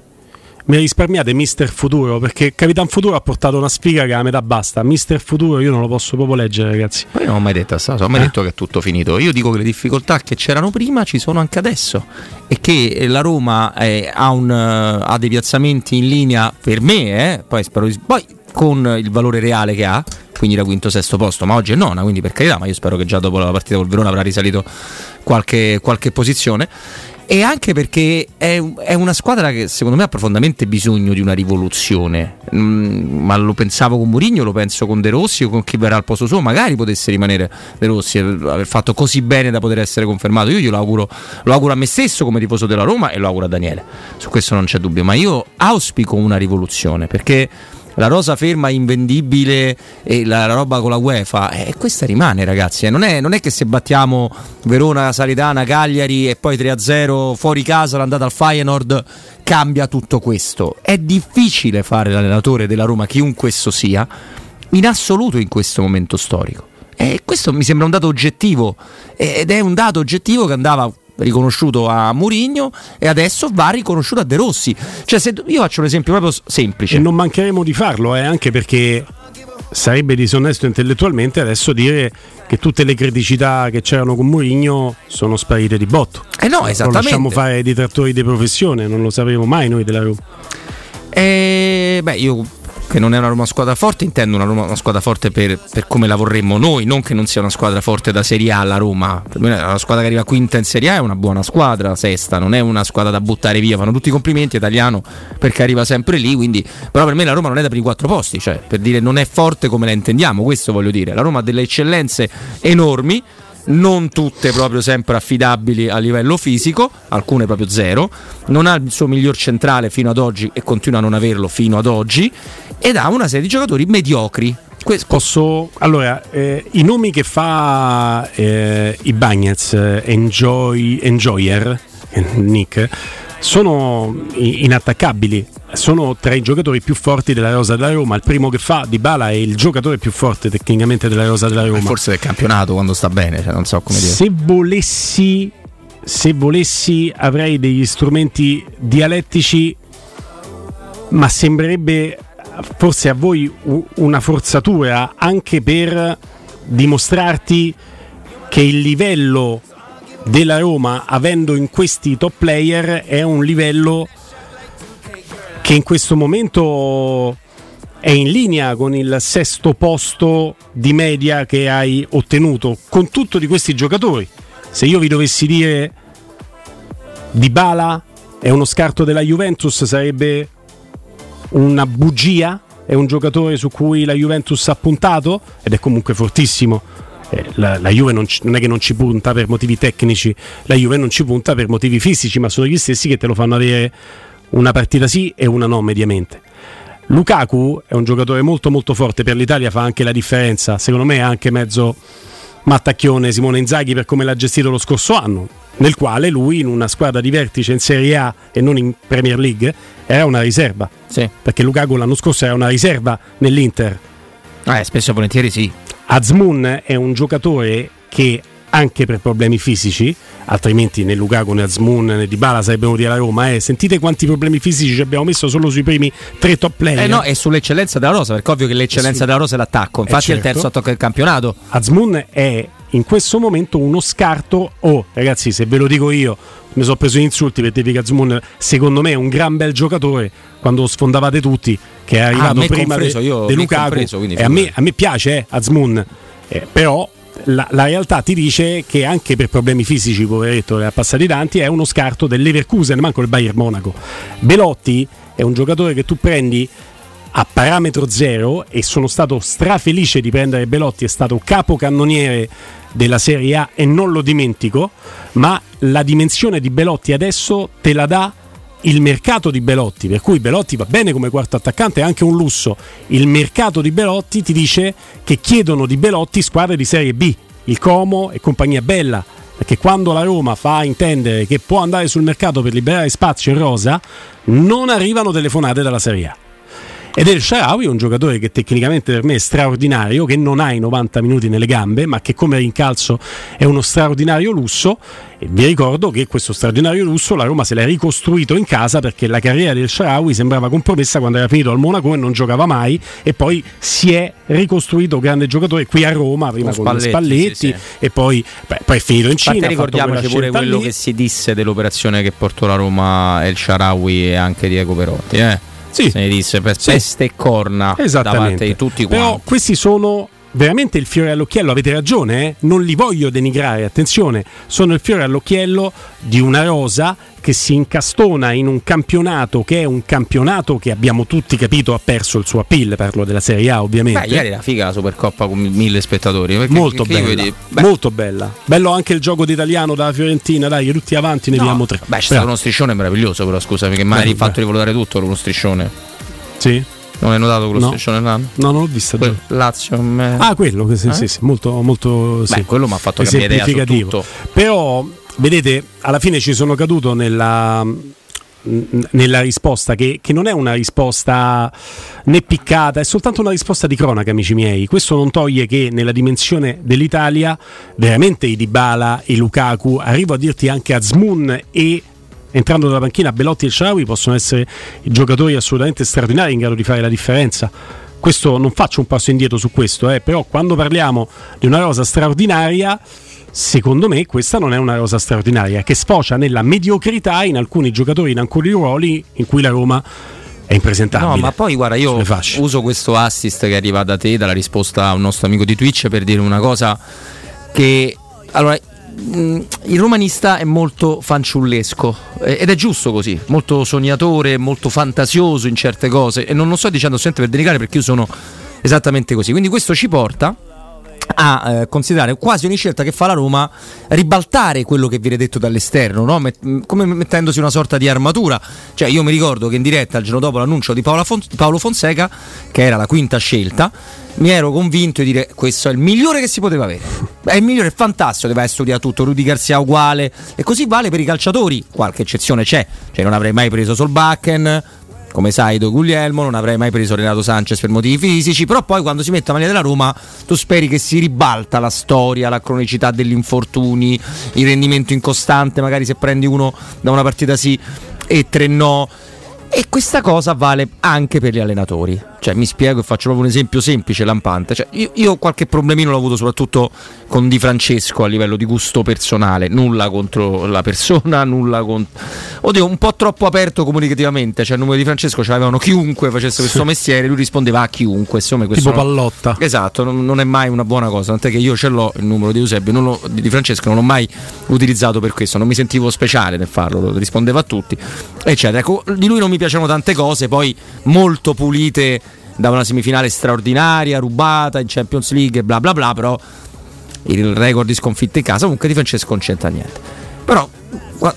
Mi risparmiate Mister Futuro perché Capitan Futuro ha portato una sfiga che a metà basta. Mister Futuro io non lo posso proprio leggere, ragazzi. Poi non ho mai detto sta cosa, ho mai Eh? detto che è tutto finito. Io dico che le difficoltà che c'erano prima ci sono anche adesso e che la Roma eh, ha, un, eh, ha dei piazzamenti in linea per me, eh, poi spero di- poi con il valore reale che ha, quindi da quinto sesto posto, ma oggi è nona, quindi per carità, ma io spero che già dopo la partita col Verona avrà risalito qualche, qualche posizione. E anche perché è, è una squadra che secondo me ha profondamente bisogno di una rivoluzione. Mm, ma lo pensavo con Mourinho, lo penso con De Rossi o con chi verrà al posto suo. Magari potesse rimanere De Rossi aver fatto così bene da poter essere confermato. Io glielo auguro, lo auguro a me stesso come tifoso della Roma e lo auguro a Daniele. Su questo non c'è dubbio. Ma io auspico una rivoluzione perché la rosa ferma invendibile e la, la roba con la UEFA. E questa rimane ragazzi eh. non, è, non è che se battiamo Verona, Salitana, Cagliari e poi 3-0 fuori casa l'andata al Feyenoord cambia tutto questo. È difficile fare l'allenatore della Roma chiunque esso sia in assoluto in questo momento storico. E questo mi sembra un dato oggettivo ed è un dato oggettivo che andava riconosciuto a Mourinho e adesso va riconosciuto a De Rossi. Cioè, se io faccio un esempio proprio semplice. E non mancheremo di farlo, eh, anche perché sarebbe disonesto intellettualmente adesso dire che tutte le criticità che c'erano con Mourinho sono sparite di botto. Eh no, Lo esattamente. lasciamo fare ai detrattori di professione, non lo sapremo mai noi della Roma. E beh, io che non è una Roma squadra forte, intendo una Roma una squadra forte per, per come la vorremmo noi, non che non sia una squadra forte da Serie A la Roma. Per me la squadra che arriva quinta in Serie A è una buona squadra, sesta, non è una squadra da buttare via, fanno tutti i complimenti italiano perché arriva sempre lì, quindi però per me la Roma non è da per i quattro posti, cioè per dire non è forte come la intendiamo, questo voglio dire. La Roma ha delle eccellenze enormi non tutte proprio sempre affidabili a livello fisico, alcune proprio zero, non ha il suo miglior centrale fino ad oggi e continua a non averlo fino ad oggi ed ha una serie di giocatori mediocri. Posso. Allora, eh, i nomi che fa eh, i Bagnets, eh, Enjoy, Enjoyer, eh, Nick, sono inattaccabili. Sono tra i giocatori più forti della rosa della Roma. Il primo che fa Di Bala è il giocatore più forte tecnicamente della rosa della Roma. Forse del campionato quando sta bene, cioè non so come dire. Se volessi, se volessi, avrei degli strumenti dialettici, ma sembrerebbe forse a voi una forzatura anche per dimostrarti che il livello della Roma, avendo in questi top player, è un livello che in questo momento è in linea con il sesto posto di media che hai ottenuto con tutto di questi giocatori. Se io vi dovessi dire Di Bala è uno scarto della Juventus, sarebbe una bugia? È un giocatore su cui la Juventus ha puntato ed è comunque fortissimo. Eh, La, la Juve non, non è che non ci punta per motivi tecnici, la Juve non ci punta per motivi fisici, ma sono gli stessi che te lo fanno avere una partita sì e una no mediamente. Lukaku è un giocatore molto molto forte, per l'Italia fa anche la differenza, secondo me è anche mezzo mattacchione Simone Inzaghi per come l'ha gestito lo scorso anno, nel quale lui in una squadra di vertice in Serie A e non in Premier League era una riserva. Perché Lukaku l'anno scorso era una riserva nell'Inter. Eh, spesso e volentieri sì. Azmoun è un giocatore che anche per problemi fisici, altrimenti né Lukaku né Azmoun né Dybala sarebbero venuti alla Roma. Eh. Sentite quanti problemi fisici ci abbiamo messo solo sui primi tre top player. Eh no, è sull'eccellenza della rosa, perché ovvio che l'eccellenza Sì. della rosa è l'attacco. Infatti Eh, è il terzo certo. attacco del campionato. Azmoun è in questo momento uno scarto. Oh, ragazzi, se ve lo dico io, mi sono preso gli insulti per che Azmoun, secondo me, è un gran bel giocatore. Quando lo sfondavate tutti, che è arrivato Ah, prima compreso, de- de Lukaku. compreso, quindi E a, me, a me piace, eh, Azmoun. Eh, però la, la realtà ti dice che anche per problemi fisici, poveretto, ne ha passati tanti, è uno scarto del Leverkusen, manco il Bayern Monaco. Belotti è un giocatore che tu prendi a parametro zero e sono stato strafelice di prendere Belotti, è stato capocannoniere della Serie A e non lo dimentico, ma la dimensione di Belotti adesso te la dà il mercato di Belotti, per cui Belotti va bene come quarto attaccante, è anche un lusso. Il mercato di Belotti ti dice che chiedono di Belotti squadre di Serie B, il Como e compagnia bella, perché quando la Roma fa intendere che può andare sul mercato per liberare spazio in rosa, non arrivano telefonate dalla Serie A. Ed El Sharawi è un giocatore che tecnicamente per me è straordinario, che non ha i 90 minuti nelle gambe, ma che come rincalzo è uno straordinario lusso. E vi ricordo che questo straordinario lusso la Roma se l'è ricostruito in casa perché la carriera del Sharawi sembrava compromessa quando era finito al Monaco e non giocava mai e poi si è ricostruito grande giocatore qui a Roma, prima con, Spalletti, Spalletti sì, sì. e poi, beh, poi è finito in Cina. Ricordiamoci pure quello lì. che si disse dell'operazione che portò la Roma El Sharawi e anche Diego Perotti. Eh? Sì. Se ne disse per Sì. peste e corna da parte di tutti Però quanti. questi sono veramente il fiore all'occhiello, avete ragione, eh? non li voglio denigrare, attenzione, sono il fiore all'occhiello di una rosa che si incastona in un campionato che è un campionato che abbiamo tutti capito ha perso il suo appeal, parlo della Serie A ovviamente. Beh, ieri era figa la Supercoppa con mille spettatori. perché- Molto che bella, vedi- molto bella. Bello anche il gioco d'italiano dalla Fiorentina, dai, che tutti avanti ne No, vediamo tre. Beh, c'è stato uno striscione meraviglioso, però scusami, che mai Beh, hai fatto rivalutare tutto uno striscione. Sì. Non hai notato quello No. striscione Hernando? No, non l'ho vista. Quel Gio. Lazio. me- Ah, quello sì, Eh? sì, sì, molto, molto sì. Beh, quello mi ha fatto cambiare idea su tutto. Però, vedete, alla fine ci sono caduto nella, nella risposta che, che non è una risposta né piccata, è soltanto una risposta di cronaca, amici miei. Questo non toglie che nella dimensione dell'Italia, veramente i Dybala e Lukaku, arrivo a dirti anche Azmoun e entrando dalla panchina Belotti e Shawi possono essere giocatori assolutamente straordinari in grado di fare la differenza. Questo non faccio un passo indietro su questo, eh, però quando parliamo di una rosa straordinaria, secondo me questa non è una rosa straordinaria, che sfocia nella mediocrità in alcuni giocatori in alcuni ruoli in cui la Roma è impresentabile. No, ma poi guarda, io uso questo assist che arriva da te, dalla risposta a un nostro amico di Twitch, per dire una cosa che... Allora, mh, il romanista è molto fanciullesco eh, ed è giusto così, molto sognatore, molto fantasioso in certe cose e non lo sto dicendo sempre per delicare perché io sono esattamente così. Quindi questo ci porta a eh, considerare quasi ogni scelta che fa la Roma ribaltare quello che viene detto dall'esterno, no? Met- mh, come mettendosi una sorta di armatura. Cioè, io mi ricordo che in diretta il giorno dopo l'annuncio di Fon- Paolo Fonseca, che era la quinta scelta, mi ero convinto di dire questo è il migliore che si poteva avere. È il migliore, è fantastico, deve essere studiato tutto, Rudy Garzia uguale. E così vale per i calciatori, qualche eccezione c'è. Cioè, non avrei mai preso Solbakken, come sai Do Guglielmo, non avrei mai preso Renato Sanchez per motivi fisici, però poi quando si mette la maglia della Roma tu speri che si ribalta la storia, la cronicità degli infortuni, il rendimento incostante, magari se prendi uno da una partita sì e tre no. E questa cosa vale anche per gli allenatori. Cioè, mi spiego e faccio proprio un esempio semplice, lampante. Cioè, io, io qualche problemino l'ho avuto soprattutto con Di Francesco a livello di gusto personale. Nulla contro la persona, [laughs] nulla contro. Oddio, un po' troppo aperto comunicativamente. Cioè, il numero di Francesco ce l'avevano chiunque facesse questo mestiere, lui rispondeva a chiunque. Insomma, questo Tipo non- pallotta. Esatto, non, non è mai una buona cosa. Tant'è che io ce l'ho il numero di Eusebio, lo- di Francesco, non l'ho mai utilizzato per questo. Non mi sentivo speciale nel farlo, lo- rispondeva a tutti, eccetera. Ecco, di lui non mi piacevano tante cose, poi molto pulite da una semifinale straordinaria, rubata in Champions League, bla bla bla. Però il record di sconfitte in casa, comunque di Francesco non c'entra niente. Però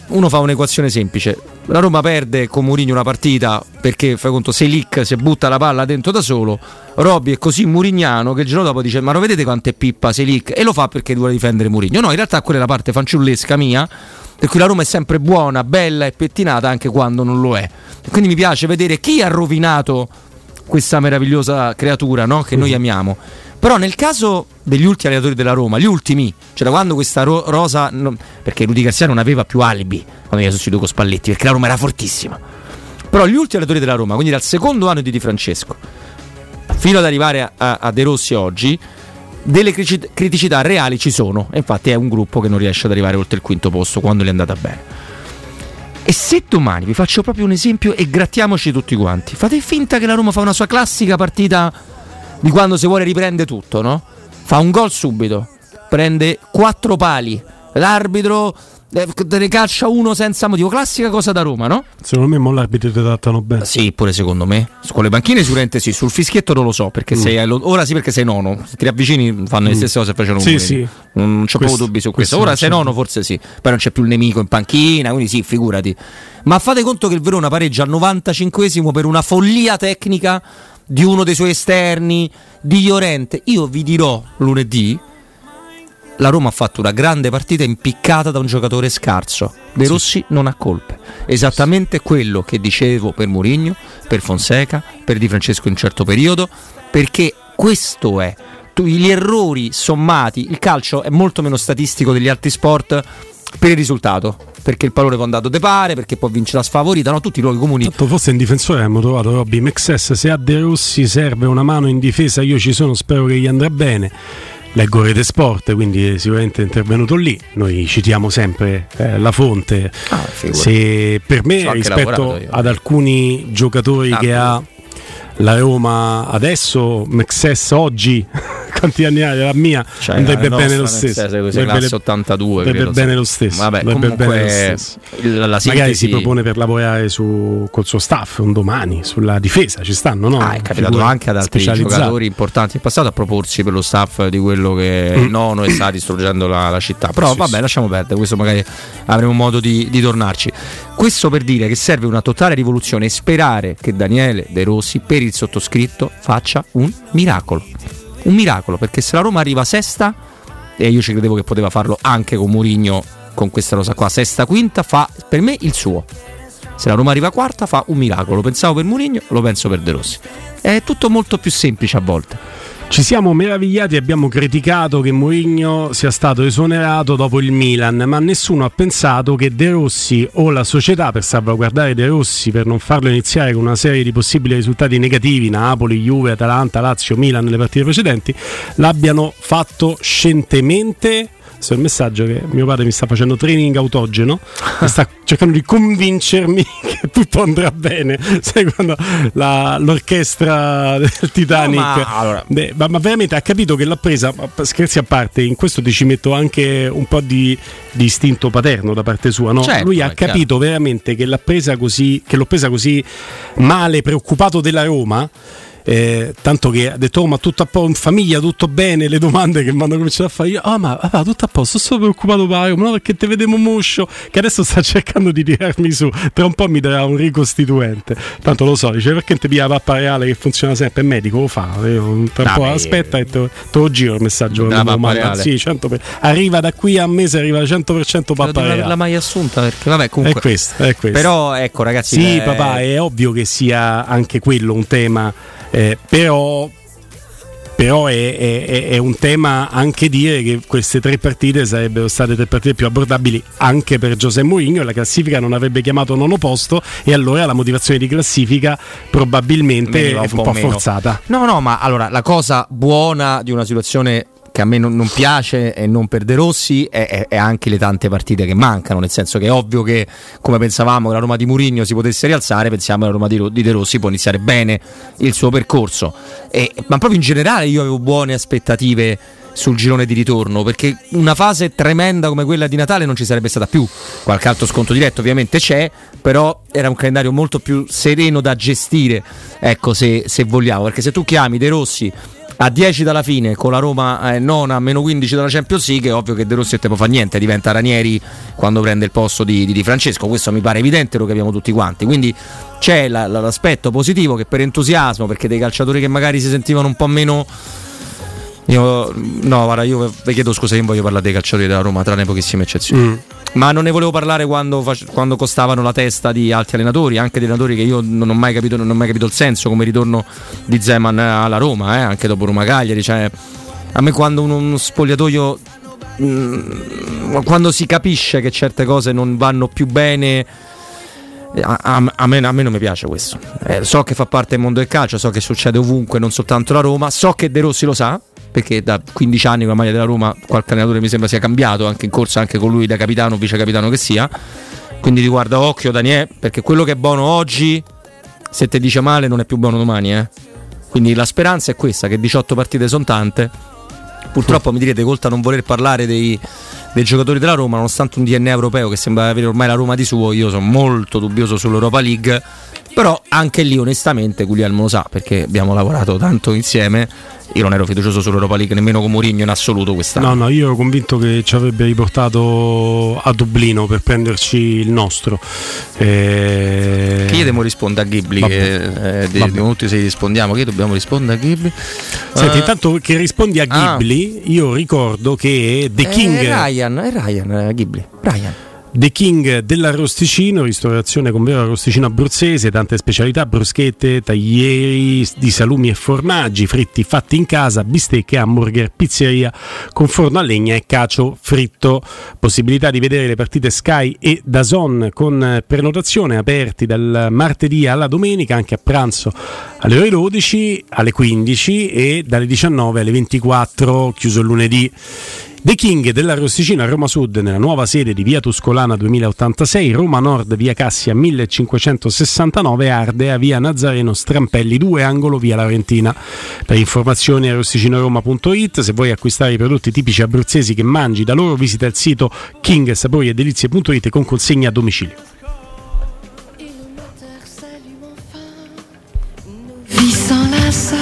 uno fa un'equazione semplice. La Roma perde con Mourinho una partita perché fai conto Selic si butta la palla dentro da solo. Robby è così murignano che il giorno dopo dice: Ma non vedete quanto è pippa Selic? E lo fa perché vuole difendere Mourinho. No, in realtà quella è la parte fanciullesca mia. Per cui la Roma è sempre buona, bella e pettinata anche quando non lo è. E quindi mi piace vedere chi ha rovinato questa meravigliosa creatura no? che noi amiamo. Però nel caso degli ultimi allenatori della Roma, gli ultimi, cioè da quando questa ro- rosa, non- perché Rudy Garcia non aveva più alibi quando era sostituito con Spalletti, perché la Roma era fortissima. Però gli ultimi allenatori della Roma, quindi dal secondo anno di Di Francesco, fino ad arrivare a, a- De Rossi oggi, delle criticità reali ci sono. Infatti è un gruppo che non riesce ad arrivare oltre il quinto posto quando gli è andata bene. E se domani vi faccio proprio un esempio e grattiamoci tutti quanti, fate finta che la Roma fa una sua classica partita di quando si vuole riprendere tutto, no? Fa un gol subito, prende quattro pali, l'arbitro eh, te ne calcia uno senza motivo, classica cosa da Roma, no? Secondo me mo l'arbitro ti trattano bene. Sì, pure secondo me. Con le panchine sicuramente sì, sul fischietto non lo so, perché Mm. sei ora sì perché sei nono, se ti avvicini fanno le Mm. stesse cose che facevano Sì, sì. Non, c'ho proprio dubbi su questo. Ora sei nono forse sì, poi non c'è più il nemico in panchina, quindi sì, figurati. Ma fate conto che il Verona pareggia al 95esimo per una follia tecnica di uno dei suoi esterni, di Llorente. Io vi dirò lunedì la Roma ha fatto una grande partita impiccata da un giocatore scarso. De Rossi non ha colpe. Esattamente quello che dicevo per Mourinho, per Fonseca, per Di Francesco in un certo periodo, perché questo è. Gli errori sommati, il calcio è molto meno statistico degli altri sport per il risultato. Perché il pallone può andare dove pare, perché può vincere la sfavorita, no? tutti i luoghi comuni. Tanto forse in difensore abbiamo trovato Robby Mexes. Se a De Rossi serve una mano in difesa, io ci sono, spero che gli andrà bene. Leggo Rete Sport, quindi sicuramente è intervenuto lì. Noi citiamo sempre eh, la fonte. Se per me, rispetto lavorato ad alcuni giocatori Tanto. che ha la Roma adesso, Mexes oggi, [laughs] quanti anni ha? La mia Cioè, andrebbe la bene lo stesso. classe 82, andrebbe bene lo stesso. Vabbè, comunque, bene lo stesso. la Magari sintesi- si propone per lavorare su, col suo staff un domani sulla difesa, ci stanno, no? Ah, è capitato Figure anche ad altri giocatori importanti in passato a proporsi per lo staff di quello che è il nono e sta [coughs] distruggendo la, la città. Però Mm. Sì, vabbè, sì. lasciamo perdere, questo magari avremo modo di, di tornarci. Questo per dire che serve una totale rivoluzione e sperare che Daniele De Rossi per il sottoscritto faccia un miracolo. Un miracolo, perché se la Roma arriva sesta, e io ci credevo che poteva farlo anche con Murigno con questa rosa qua, sesta quinta, fa per me il suo. Se la Roma arriva quarta fa un miracolo, lo pensavo per Mourinho, lo penso per De Rossi. È tutto molto più semplice a volte. Ci siamo meravigliati e abbiamo criticato che Mourinho sia stato esonerato dopo il Milan, ma nessuno ha pensato che De Rossi o la società per salvaguardare De Rossi, per non farlo iniziare con una serie di possibili risultati negativi, Napoli, Juve, Atalanta, Lazio, Milan nelle partite precedenti, l'abbiano fatto scientemente. Il messaggio che mio padre mi sta facendo training autogeno e sta [laughs] cercando di convincermi [laughs] che tutto andrà bene. Sai quando la- l'orchestra del Titanic No, ma, allora- Beh, ma, ma veramente ha capito che l'ha presa, scherzi a parte, in questo ti ci metto anche un po' di, di istinto paterno da parte sua. No? Certo, Lui ha capito veramente che l'ha presa così, che l'ho presa così male, preoccupato della Roma. Eh, tanto che ha detto oh, ma tutto a posto in famiglia tutto bene le domande che mi hanno cominciato a fare io oh ma ah, tutto a posto sto preoccupato la Roma no perché te vedemo moscio che adesso sta [laughs] cercando di tirarmi su tra un po' mi darà un ricostituente tanto lo so dice perché non ti pia la pappa reale che funziona sempre il medico lo fa io, tra un po' beh, aspetta e te, te lo giro il messaggio mi pappa manda. reale. Sì, 100 per- arriva da qui a un mese arriva 100% Devo pappa non averla reale mai assunta perché vabbè comunque è questo, è questo. Però ecco ragazzi Sì, eh, papà, è ovvio che sia anche quello un tema, eh, però, però è, è- è- un tema anche dire che queste tre partite sarebbero state tre partite più abbordabili anche per Giuseppe Mourinho e la classifica non avrebbe chiamato nono posto e allora la motivazione di classifica probabilmente è un po' po' forzata. No, no, ma allora la cosa buona di una situazione che a me non, non piace e non per De Rossi è, è- è anche le tante partite che mancano, nel senso che è ovvio che come pensavamo la Roma di Mourinho si potesse rialzare, pensiamo che la Roma di, di De Rossi può iniziare bene il suo percorso. E- ma proprio in generale io avevo buone aspettative sul girone di ritorno perché una fase tremenda come quella di Natale non ci sarebbe stata più qualche altro sconto diretto ovviamente c'è però era un calendario molto più sereno da gestire ecco se, se vogliamo perché se tu chiami De Rossi a 10 dalla fine con la Roma eh, nona a meno 15 dalla Champions League è ovvio che De Rossi te può fa niente diventa Ranieri quando prende il posto di, di Di Francesco. Questo mi pare evidente lo capiamo tutti quanti. Quindi c'è la- la- l'aspetto positivo che per entusiasmo perché dei calciatori che magari si sentivano un po' meno io, no, guarda, io vi chiedo scusa, io non voglio parlare dei calciatori della Roma, tranne pochissime eccezioni. Mm. Ma non ne volevo parlare quando, quando costavano la testa di altri allenatori, anche di allenatori che io non ho mai capito, non ho mai capito il senso, come il ritorno di Zeman alla Roma, eh, anche dopo Roma Cagliari. Cioè, a me quando uno, uno spogliatoio. mm, quando si capisce che certe cose non vanno più bene. A, a- me, a me non mi piace questo. Eh, so che fa parte del mondo del calcio, so che succede ovunque, non soltanto la Roma. So che De Rossi lo sa, perché da 15 anni con la maglia della Roma qualche allenatore mi sembra sia cambiato, anche in corsa, anche con lui da capitano o vice capitano che sia. Quindi ti guarda occhio Daniele, perché quello che è buono oggi, se ti dice male, non è più buono domani. Eh? Quindi la speranza è questa, che 18 partite sono tante. Purtroppo mi direte, Colta non voler parlare dei, dei giocatori della Roma, nonostante un DNA europeo che sembra avere ormai la Roma di suo, io sono molto dubbioso sull'Europa League. Però anche lì onestamente Guglielmo lo sa perché abbiamo lavorato tanto insieme. Io non ero fiducioso sull'Europa League nemmeno con Mourinho in assoluto quest'anno. No, no, io ero convinto che ci avrebbe riportato a Dublino per prenderci il nostro. Eh, Che gli dobbiamo rispondere a Ghibli? Vabbè. Che, eh, di, di tutti se rispondiamo, che dobbiamo rispondere a Ghibli? Senti, Eh, intanto che rispondi a Ah. Ghibli, io ricordo che The eh, King. Ryan, è Ryan Ghibli. Ryan. The King dell'arrosticino, ristorazione con vero arrosticino abruzzese, tante specialità, bruschette, taglieri di salumi e formaggi, fritti fatti in casa, bistecche, hamburger, pizzeria con forno a legna e cacio fritto. Possibilità di vedere le partite Sky e Dazon con prenotazione aperti dal martedì alla domenica, anche a pranzo alle ore 12, alle 15 e dalle 19 alle 24, chiuso il lunedì. The King dell'Arrosticino a Roma Sud nella nuova sede di via Tuscolana 2086, Roma Nord via Cassia 1569, Ardea via Nazareno Strampelli 2, angolo via Laurentina. Per informazioni arrosticinoroma.it, se vuoi acquistare i prodotti tipici abruzzesi che mangi da loro visita il sito kingsaporiedelizie.it con consegna a domicilio. Vie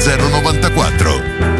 094.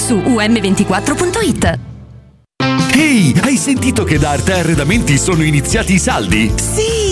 su um24.it. Ehi, hai sentito che da Arte Arredamenti sono iniziati i saldi? Sì,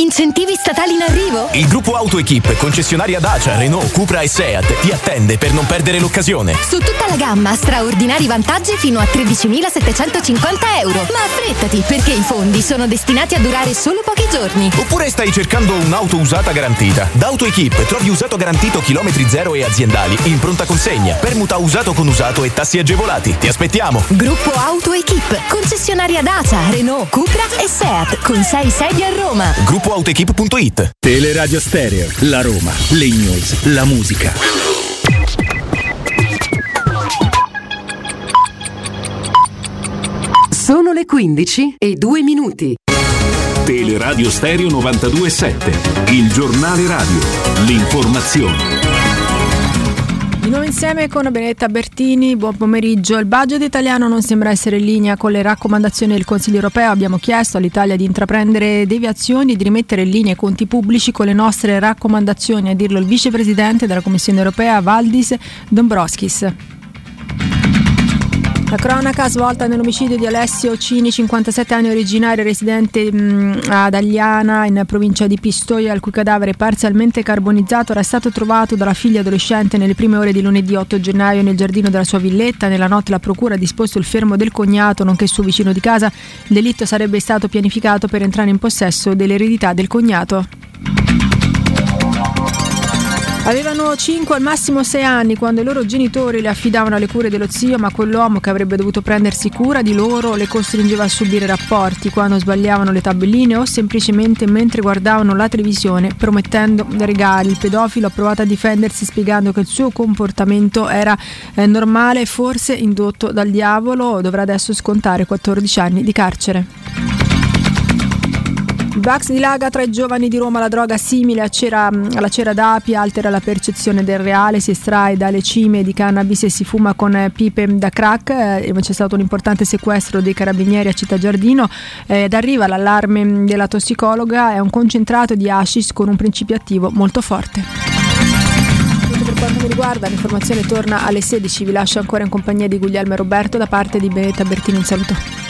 Incentivi statali in arrivo? Il gruppo AutoEquip, concessionaria Dacia, Renault, Cupra e Seat, ti attende per non perdere l'occasione. Su tutta la gamma, straordinari vantaggi fino a 13.750 euro. Ma affrettati, perché i fondi sono destinati a durare solo pochi giorni. Oppure stai cercando un'auto usata garantita? Da AutoEquip trovi usato garantito chilometri zero e aziendali in pronta consegna. Permuta usato con usato e tassi agevolati. Ti aspettiamo. Gruppo AutoEquip, concessionaria Dacia, Renault, Cupra e Seat, con 6 sedi a Roma. gruppoautoequip.it Teleradio Stereo, la Roma, le news, la musica. Sono le 15 e 2 minuti. Teleradio Stereo 92.7, il giornale radio, l'informazione. Di insieme con Benedetta Bertini, buon pomeriggio. Il budget italiano non sembra essere in linea con le raccomandazioni del Consiglio europeo. Abbiamo chiesto all'Italia di intraprendere deviazioni e di rimettere in linea i conti pubblici con le nostre raccomandazioni, a dirlo il vicepresidente della Commissione europea Valdis Dombrovskis. La cronaca svolta nell'omicidio di Alessio Cini, 57 anni originario residente mh, ad Agliana in provincia di Pistoia, il cui cadavere parzialmente carbonizzato era stato trovato dalla figlia adolescente nelle prime ore di lunedì 8 gennaio nel giardino della sua villetta. Nella notte la procura ha disposto il fermo del cognato, nonché suo vicino di casa. Il delitto sarebbe stato pianificato per entrare in possesso dell'eredità del cognato. Avevano 5 al massimo 6 anni quando i loro genitori le affidavano alle cure dello zio, ma quell'uomo che avrebbe dovuto prendersi cura di loro le costringeva a subire rapporti quando sbagliavano le tabelline o semplicemente mentre guardavano la televisione promettendo regali. Il pedofilo ha provato a difendersi spiegando che il suo comportamento era eh, normale forse indotto dal diavolo. Dovrà adesso scontare 14 anni di carcere. Bax dilaga tra i giovani di Roma la droga simile cera, alla cera d'api, altera la percezione del reale, si estrae dalle cime di cannabis e si fuma con pipe da crack. Eh, c'è stato un importante sequestro dei carabinieri a Città Giardino eh, ed arriva l'allarme della tossicologa, è un concentrato di hashish con un principio attivo molto forte. Per quanto mi riguarda, l'informazione torna alle 16. Vi lascio ancora in compagnia di Guglielmo e Roberto da parte di Benetta Bertini. Un saluto.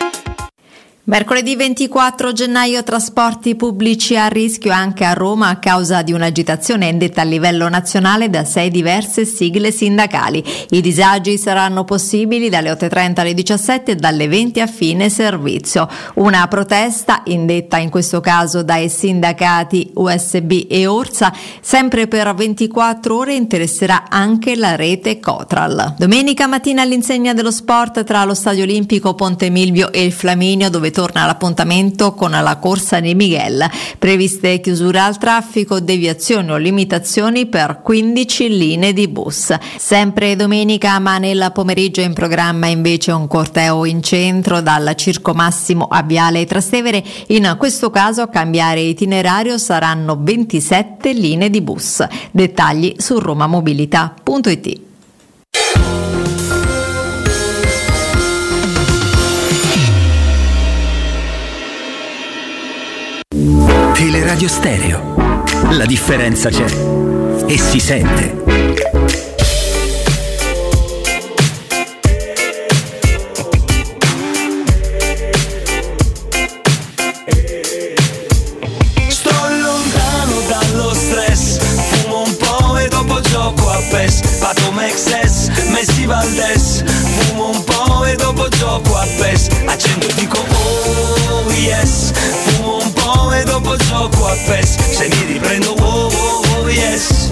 Mercoledì 24 gennaio trasporti pubblici a rischio anche a Roma a causa di un'agitazione indetta a livello nazionale da sei diverse sigle sindacali. I disagi saranno possibili dalle 8.30 alle 17 e dalle 20 a fine servizio. Una protesta indetta in questo caso dai sindacati USB e Orsa sempre per 24 ore interesserà anche la rete Cotral. Domenica mattina all'insegna dello sport tra lo Stadio Olimpico Ponte Milvio e il Flaminio dove torna l'appuntamento con la corsa di Miguel. Previste chiusure al traffico, deviazioni o limitazioni per 15 linee di bus. Sempre domenica, ma nel pomeriggio in programma invece un corteo in centro dal Circo Massimo a Viale Trastevere. In questo caso a cambiare itinerario saranno 27 linee di bus. Dettagli su romamobilità.it. Teleradio Stereo. La differenza c'è e si sente. Sto lontano dallo stress Fumo un po' e dopo gioco a PES Pato Mexes, Messi Valdes Fumo un po' e dopo gioco a PES Accendo e dico dopo gioco a PES. Se mi riprendo oh oh oh yes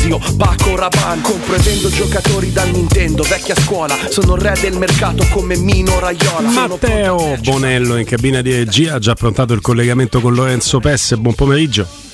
zio Paco Rabanne Compro e vendo giocatori dal Nintendo Vecchia scuola, sono il re del mercato come Mino Raiola Matteo Bonello in cabina di regia ha già approntato il collegamento con Lorenzo Pesse. Buon pomeriggio.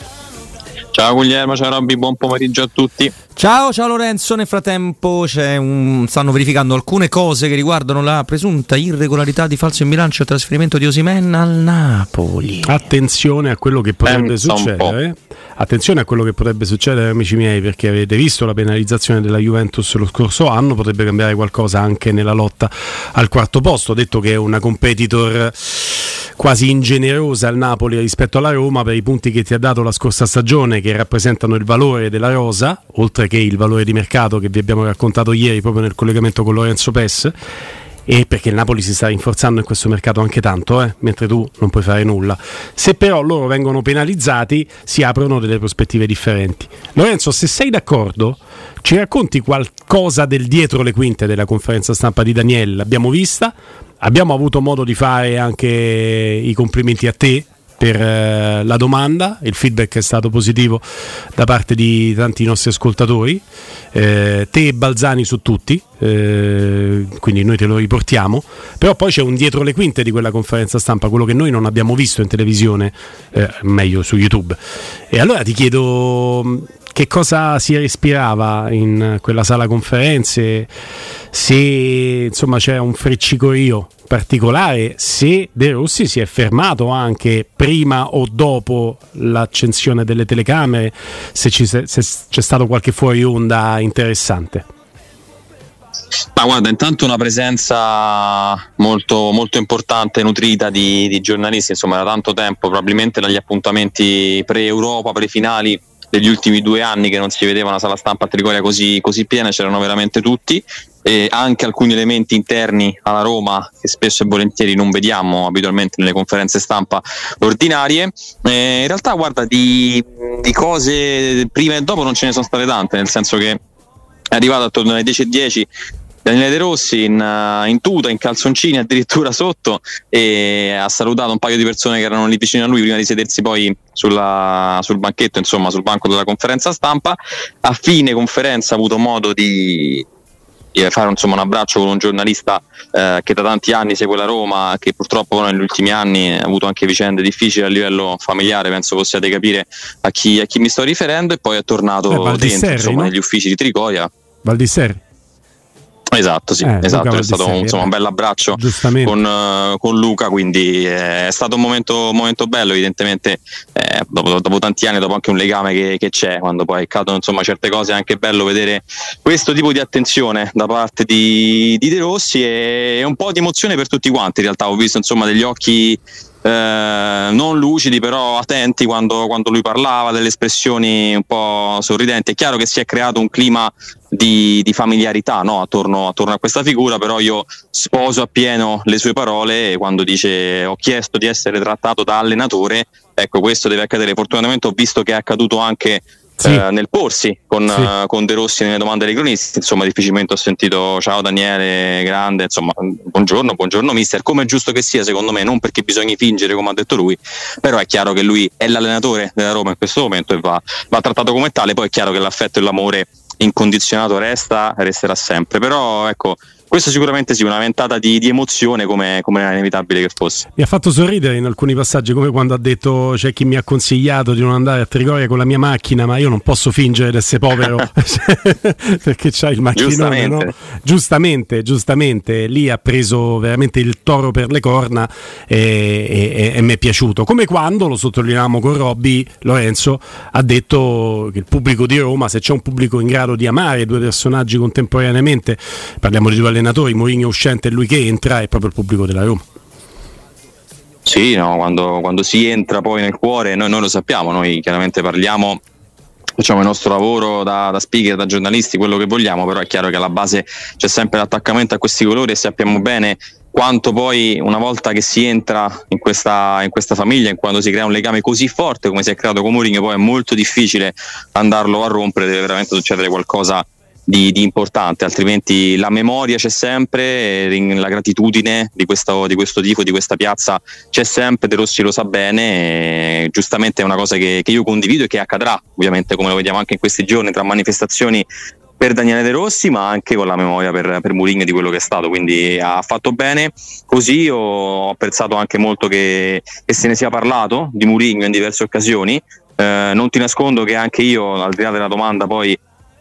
Ciao Guglielmo, ciao Robby, buon pomeriggio a tutti. Ciao, ciao Lorenzo. Nel frattempo c'è un- stanno verificando alcune cose che riguardano la presunta irregolarità di falso in bilancio e trasferimento di Osimen al Napoli. Attenzione a quello che potrebbe Pensa un succedere. Attenzione a quello che potrebbe succedere, amici miei, perché avete visto la penalizzazione della Juventus lo scorso anno, potrebbe cambiare qualcosa anche nella lotta al quarto posto. Ho detto che è una competitor quasi ingenerosa al Napoli rispetto alla Roma per i punti che ti ha dato la scorsa stagione, che rappresentano il valore della rosa, oltre che il valore di mercato che vi abbiamo raccontato ieri proprio nel collegamento con Lorenzo Pes. e perché il Napoli si sta rinforzando in questo mercato anche tanto, eh, mentre tu non puoi fare nulla. Se però loro vengono penalizzati, si aprono delle prospettive differenti. Lorenzo, se sei d'accordo, ci racconti qualcosa del dietro le quinte della conferenza stampa di Daniele? L'abbiamo vista, abbiamo avuto modo di fare anche i complimenti a te per eh, la domanda, il feedback è stato positivo da parte di tanti nostri ascoltatori, eh, te e Balzani su tutti, eh, quindi noi te lo riportiamo, però poi c'è un dietro le quinte di quella conferenza stampa, quello che noi non abbiamo visto in televisione, eh, meglio su YouTube. E allora ti chiedo che cosa si respirava in quella sala conferenze, se insomma c'era un freccicoio particolare, se De Rossi si è fermato anche prima o dopo l'accensione delle telecamere, se, ci, se c'è stato qualche fuori onda interessante. Ma guarda, intanto una presenza molto, molto importante, nutrita di, di, giornalisti, insomma, da tanto tempo, probabilmente dagli appuntamenti pre-Europa, pre-finali degli ultimi due anni che non si vedeva una sala stampa a Trigoria così, così piena, c'erano veramente tutti, e anche alcuni elementi interni alla Roma che spesso e volentieri non vediamo abitualmente nelle conferenze stampa ordinarie. Eh, in realtà, guarda, di, di cose prima e dopo non ce ne sono state tante, nel senso che è arrivato attorno alle 10.10 Daniele De Rossi in, uh, in, tuta, in calzoncini addirittura sotto e ha salutato un paio di persone che erano lì vicino a lui prima di sedersi poi sulla, sul banchetto, insomma sul banco della conferenza stampa. A fine conferenza ha avuto modo di, fare insomma, un abbraccio con un giornalista eh, che da tanti anni segue la Roma, che purtroppo negli ultimi anni ha avuto anche vicende difficili a livello familiare, penso possiate capire a chi, a chi mi sto riferendo, e poi è tornato eh, dentro insomma, no? negli uffici di Tricoria. Valdisserri. Esatto, sì, eh, esatto, è stato un, insomma, un bel abbraccio con, uh, con, Luca, quindi eh, è stato un momento, momento bello, evidentemente eh, dopo, dopo, tanti anni, dopo anche un legame che, che, c'è, quando poi accadono insomma, certe cose, è anche bello vedere questo tipo di attenzione da parte di, di De Rossi e un po' di emozione per tutti quanti, in realtà ho visto insomma, degli occhi eh, non lucidi però attenti quando, quando, lui parlava, delle espressioni un po' sorridenti. È chiaro che si è creato un clima di, di familiarità no? attorno, attorno, a questa figura, però io sposo appieno le sue parole quando dice ho chiesto di essere trattato da allenatore, ecco questo deve accadere. Fortunatamente ho visto che è accaduto anche sì. eh, nel porsi con, sì. uh, con, De Rossi nelle domande dei cronisti. Insomma, difficilmente ho sentito ciao Daniele, grande, insomma, buongiorno, buongiorno mister. Come è giusto che sia, secondo me, non perché bisogna fingere, come ha detto lui, però è chiaro che lui è l'allenatore della Roma in questo momento e va, va trattato come tale. Poi è chiaro che l'affetto e l'amore incondizionato resta, resterà sempre. Però ecco questo sicuramente sì, una ventata di, di emozione come, come, era inevitabile che fosse. Mi ha fatto sorridere in alcuni passaggi, come quando ha detto c'è chi mi ha consigliato di non andare a Trigoria con la mia macchina, ma io non posso fingere di essere povero [laughs] [laughs] perché c'hai il macchinone. Giustamente. No? giustamente, giustamente, lì ha preso veramente il toro per le corna e, e, e mi è piaciuto. Come quando, lo sottolineiamo con Robby, Lorenzo ha detto che il pubblico di Roma, se c'è un pubblico in grado di amare due personaggi contemporaneamente, parliamo di due allenatori, Mourinho uscente e lui che entra, è proprio il pubblico della Roma. Sì, no, quando, quando, si entra poi nel cuore, noi, noi, lo sappiamo, noi chiaramente parliamo, facciamo il nostro lavoro da, da, speaker, da giornalisti, quello che vogliamo, però è chiaro che alla base c'è sempre l'attaccamento a questi colori e sappiamo bene quanto poi una volta che si entra in questa, in questa famiglia, in quando si crea un legame così forte come si è creato con Mourinho, poi è molto difficile andarlo a rompere, deve veramente succedere qualcosa di, di, importante, altrimenti la memoria c'è sempre, la gratitudine di questo, di questo tifo, di questa piazza c'è sempre, De Rossi lo sa bene, giustamente è una cosa che, che io condivido e che accadrà, ovviamente come lo vediamo anche in questi giorni tra manifestazioni per Daniele De Rossi, ma anche con la memoria per, per Mourinho di quello che è stato. Quindi ha fatto bene. Così ho apprezzato anche molto che, che se ne sia parlato di Mourinho in diverse occasioni. Eh, non ti nascondo che anche io, al di là della domanda, poi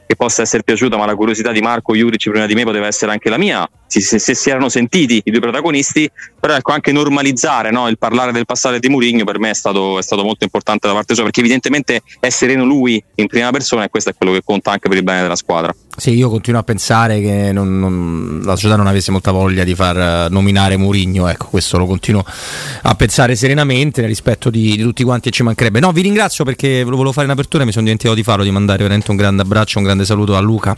che possa essere piaciuta, ma la curiosità di Marco Juric prima di me poteva essere anche la mia, se, se, se si erano sentiti i due protagonisti, però ecco anche normalizzare no? il parlare del passato di Mourinho per me è stato, è stato, molto importante da parte sua, perché evidentemente è sereno lui in prima persona e questo è quello che conta anche per il bene della squadra. Sì, io continuo a pensare che non, non, la società non avesse molta voglia di far nominare Mourinho, ecco, questo lo continuo a pensare serenamente nel rispetto di, di tutti quanti e ci mancherebbe. No, vi ringrazio perché volevo fare in apertura e mi sono dimenticato di farlo, di mandare veramente un grande abbraccio, un grande saluto a Luca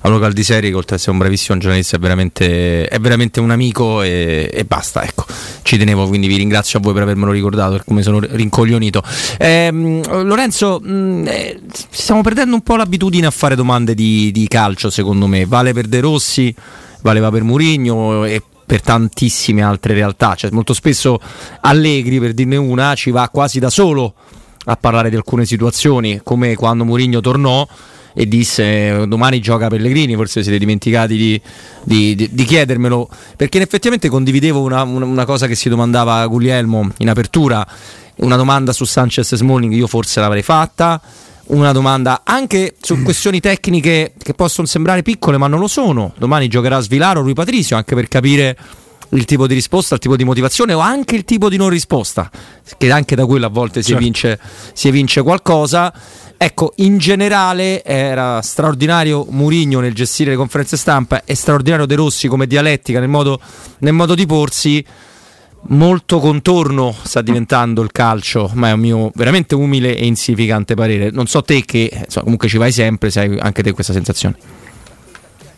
Paolo Caldiseri, che oltre ad essere un bravissimo giornalista, è veramente, è veramente un amico e, e basta. Ecco, ci tenevo, quindi vi ringrazio a voi per avermelo ricordato, per come sono rincoglionito. Ehm, Lorenzo, mh, eh, stiamo perdendo un po' l'abitudine a fare domande di, di calcio, secondo me. Vale per De Rossi, valeva per Murigno e per tantissime altre realtà. Cioè, molto spesso Allegri, per dirne una, ci va quasi da solo a parlare di alcune situazioni, come quando Mourinho tornò e disse domani gioca Pellegrini, forse siete dimenticati di, di, di, di chiedermelo, perché effettivamente condividevo una, una, una, cosa che si domandava Guglielmo in apertura, una domanda su Sanchez e Smalling, io forse l'avrei fatta, una domanda anche su questioni tecniche che possono sembrare piccole ma non lo sono, domani giocherà Svilaro, Rui Patricio, anche per capire il tipo di risposta, il tipo di motivazione o anche il tipo di non risposta, che anche da quello a volte certo. si, evince, si evince qualcosa. Ecco, in generale era straordinario Murigno nel gestire le conferenze stampa e straordinario De Rossi come dialettica nel modo, nel modo di porsi. Molto contorno sta diventando il calcio, ma è un mio veramente umile e insignificante parere. Non so te che insomma, comunque ci vai sempre, se hai anche te questa sensazione.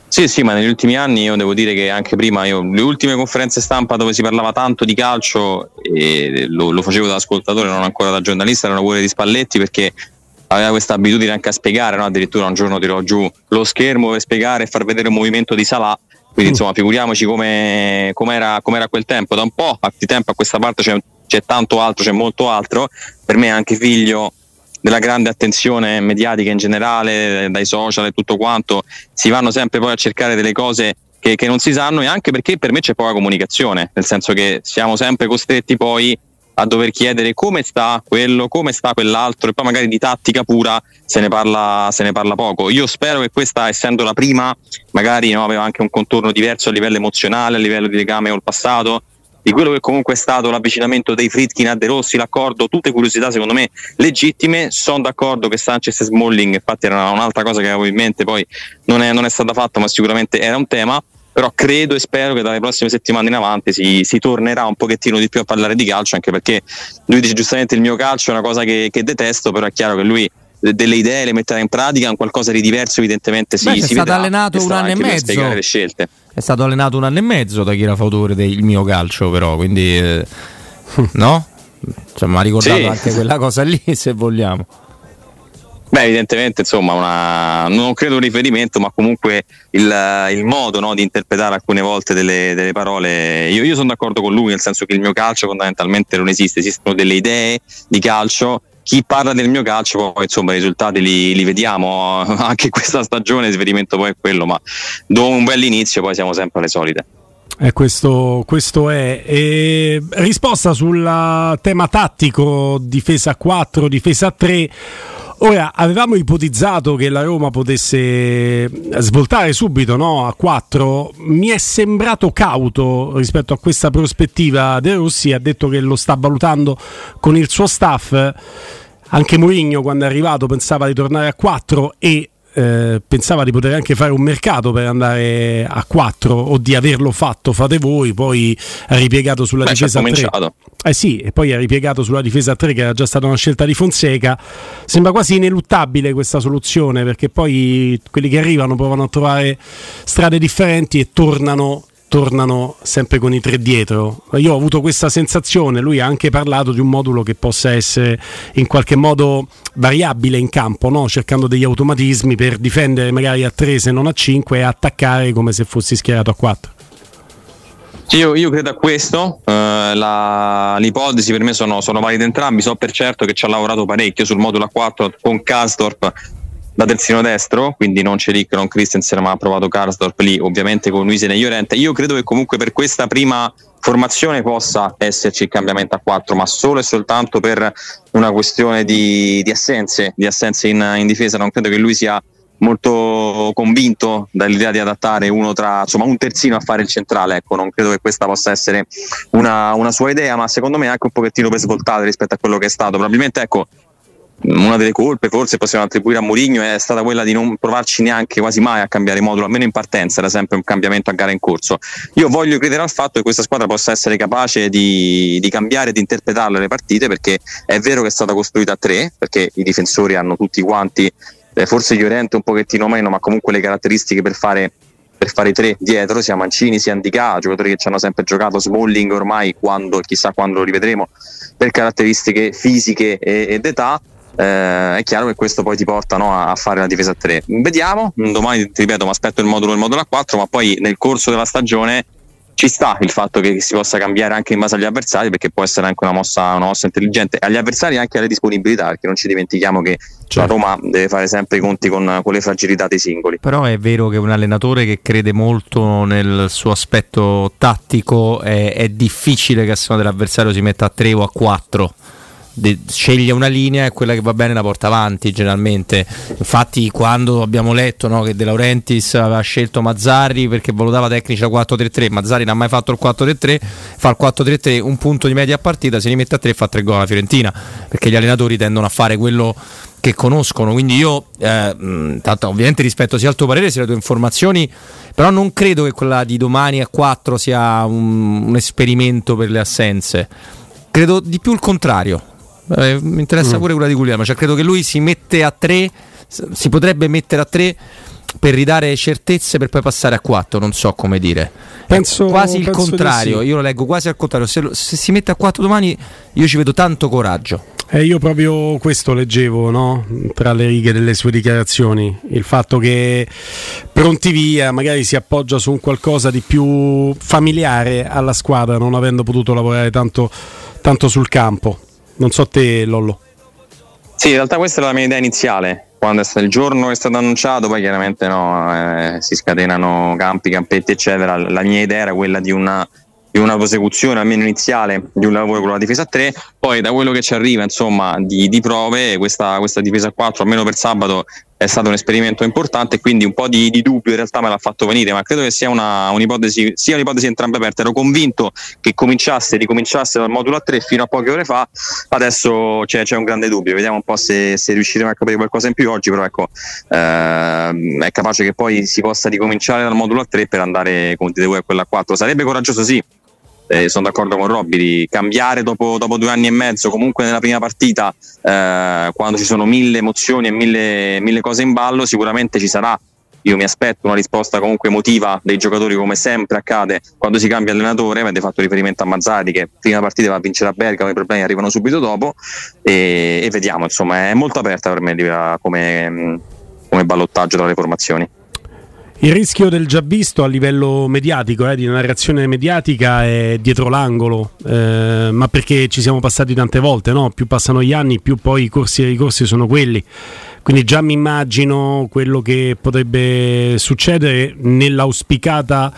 Sì, sì, ma negli ultimi anni io devo dire che anche prima, io, le ultime conferenze stampa dove si parlava tanto di calcio, lo, lo facevo da ascoltatore, non ancora da giornalista, erano quelle di Spalletti perché aveva questa abitudine anche a spiegare, no? addirittura un giorno tirò giù lo schermo per spiegare e far vedere il movimento di Salah. Quindi mm. insomma figuriamoci come, com'era, com'era quel tempo. Da un po' di tempo a questa parte c'è, c'è tanto altro, c'è molto altro. Per me anche figlio della grande attenzione mediatica in generale, dai social e tutto quanto, si vanno sempre poi a cercare delle cose che, che non si sanno e anche perché per me c'è poca comunicazione, nel senso che siamo sempre costretti poi a dover chiedere come sta quello, come sta quell'altro e poi magari di tattica pura se ne parla, se ne parla poco. Io spero che questa, essendo la prima, magari no, aveva anche un contorno diverso a livello emozionale, a livello di legame col passato, di quello che comunque è stato l'avvicinamento dei Fritkin a De Rossi, l'accordo, tutte curiosità secondo me legittime. Sono d'accordo che Sanchez e Smalling, infatti era un'altra cosa che avevo in mente, poi non è, non è stata fatta, ma sicuramente era un tema. Però credo e spero che dalle prossime settimane in avanti si, si, tornerà un pochettino di più a parlare di calcio, anche perché lui dice giustamente il mio calcio è una cosa che, che detesto, però è chiaro che lui delle idee le metterà in pratica, un qualcosa di diverso evidentemente si, Beh, si è stato allenato un anno e mezzo. le scelte. È stato allenato un anno e mezzo da chi era fautore del mio calcio, però, quindi eh, no? Cioè, mi ha ricordato sì. anche quella cosa lì, [laughs] se vogliamo. Beh, evidentemente, insomma, una, non credo un riferimento, ma comunque il, il modo no, di interpretare alcune volte delle, delle parole. Io, io sono d'accordo con lui, nel senso che il mio calcio fondamentalmente non esiste, esistono delle idee di calcio chi parla del mio calcio, poi insomma i risultati li, li, vediamo [laughs] anche questa stagione, il svedimento poi è quello, ma dopo un bel inizio poi siamo sempre alle solite. Eh, questo, questo, è. E risposta sul tema tattico, difesa 4, difesa 3. Ora, avevamo ipotizzato che la Roma potesse svoltare subito no? a 4. Mi è sembrato cauto rispetto a questa prospettiva. De Rossi ha detto che lo sta valutando con il suo staff. Anche Mourinho, quando è arrivato, pensava di tornare a 4 e eh, pensava di poter anche fare un mercato per andare a 4 o di averlo fatto fate voi, poi ha ripiegato sulla Beh, difesa 3. Eh sì, e poi ha ripiegato sulla difesa 3 che era già stata una scelta di Fonseca. Sembra quasi ineluttabile questa soluzione perché poi quelli che arrivano provano a trovare strade differenti e tornano tornano sempre con i tre dietro. Io ho avuto questa sensazione, lui ha anche parlato di un modulo che possa essere in qualche modo variabile in campo, no? cercando degli automatismi per difendere magari a 3 se non a 5 e attaccare come se fossi schierato a 4. Io, io, credo a questo, uh, la, l'ipotesi per me sono, sono valide entrambi, so per certo che ci ha lavorato parecchio sul modulo A4 con Kastorp da terzino destro, quindi non Celic, non Christensen, ma ha provato Karsdorp lì, ovviamente con Luisen e Llorente. Io credo che comunque per questa prima formazione possa esserci il cambiamento a 4, ma solo e soltanto per una questione di, di assenze, di assenze in, in, difesa. Non credo che lui sia molto convinto dall'idea di adattare uno tra insomma un terzino a fare il centrale ecco non credo che questa possa essere una, una sua idea ma secondo me anche un pochettino per svoltare rispetto a quello che è stato probabilmente ecco una delle colpe forse possiamo attribuire a Mourinho è stata quella di non provarci neanche quasi mai a cambiare modulo, almeno in partenza era sempre un cambiamento a gara in corso. Io voglio credere al fatto che questa squadra possa essere capace di, di cambiare di interpretare le partite perché è vero che è stata costruita a tre, perché i difensori hanno tutti quanti eh, forse Llorente un pochettino meno, ma comunque le caratteristiche per fare, per fare tre dietro, sia Mancini sia Andica, giocatori che ci hanno sempre giocato, Smalling ormai quando, chissà quando lo rivedremo, per caratteristiche fisiche ed età. Eh, è chiaro che questo poi ti porta no, a fare la difesa a 3. Vediamo, domani ti ripeto, mi aspetto il modulo il modulo a 4, ma poi nel corso della stagione ci sta il fatto che si possa cambiare anche in base agli avversari perché può essere anche una mossa, una mossa intelligente agli avversari e anche alle disponibilità perché non ci dimentichiamo che certo. la Roma deve fare sempre i conti con, con, le fragilità dei singoli però è vero che un allenatore che crede molto nel suo aspetto tattico è, è difficile che a seconda dell'avversario si metta a 3 o a 4 de- sceglie una linea e quella che va bene la porta avanti generalmente. Infatti, quando abbiamo letto no, che De Laurentiis aveva scelto Mazzarri perché valutava tecnica 4-3-3, Mazzarri non ha mai fatto il 4-3-3, fa il 4-3-3, un punto di media a partita, se li mette a 3 fa 3 gol alla Fiorentina perché gli allenatori tendono a fare quello che conoscono. Quindi io, eh, tanto, ovviamente rispetto sia al tuo parere sia alle tue informazioni, però non credo che quella di domani a 4 sia un, un esperimento per le assenze. Credo di più il contrario. Eh, mi interessa mm. pure quella di Guglielmo. Cioè, credo che lui si mette a tre, si potrebbe mettere a tre per ridare certezze per poi passare a quattro. Non so come dire. Penso, quasi il contrario. Sì. Io lo leggo quasi al contrario. Se, lo, se, si mette a quattro domani, io ci vedo tanto coraggio. Eh, io proprio questo leggevo no? tra le righe delle sue dichiarazioni, il fatto che pronti via magari si appoggia su un qualcosa di più familiare alla squadra, non avendo potuto lavorare tanto, tanto sul campo. Non so te, Lollo. Sì, in realtà questa era la mia idea iniziale. Quando è stato il giorno è stato annunciato, poi chiaramente no, eh, si scatenano campi, campetti, eccetera. La mia idea era quella di una, di una prosecuzione almeno iniziale di un lavoro con la difesa a 3 poi da quello che ci arriva insomma di, di prove questa, questa, difesa a 4 almeno per sabato è stato un esperimento importante quindi un po' di, di dubbio in realtà me l'ha fatto venire ma credo che sia una, un'ipotesi sia un'ipotesi entrambe aperte. Ero convinto che cominciasse ricominciasse dal modulo a 3 fino a poche ore fa adesso c'è, c'è un grande dubbio. Vediamo un po' se, se, riusciremo a capire qualcosa in più oggi però ecco ehm, è capace che poi si possa ricominciare dal modulo a 3 per andare dite voi a quella a 4 sarebbe coraggioso sì eh, sono d'accordo con Robby, di cambiare dopo, dopo, due anni e mezzo, comunque nella prima partita, eh, quando ci sono mille emozioni e mille, mille cose in ballo, sicuramente ci sarà io mi aspetto una risposta comunque emotiva dei giocatori come sempre accade quando si cambia allenatore, avete fatto riferimento a Mazzari che prima partita va a vincere a Bergamo, i problemi arrivano subito dopo e, e vediamo, insomma è molto aperta per me come, come ballottaggio tra le formazioni. Il rischio del già visto a livello mediatico, eh, di narrazione mediatica, è dietro l'angolo, eh, ma perché ci siamo passati tante volte, no? più passano gli anni, più poi i corsi e i ricorsi sono quelli. Quindi già mi immagino quello che potrebbe succedere nell'auspicata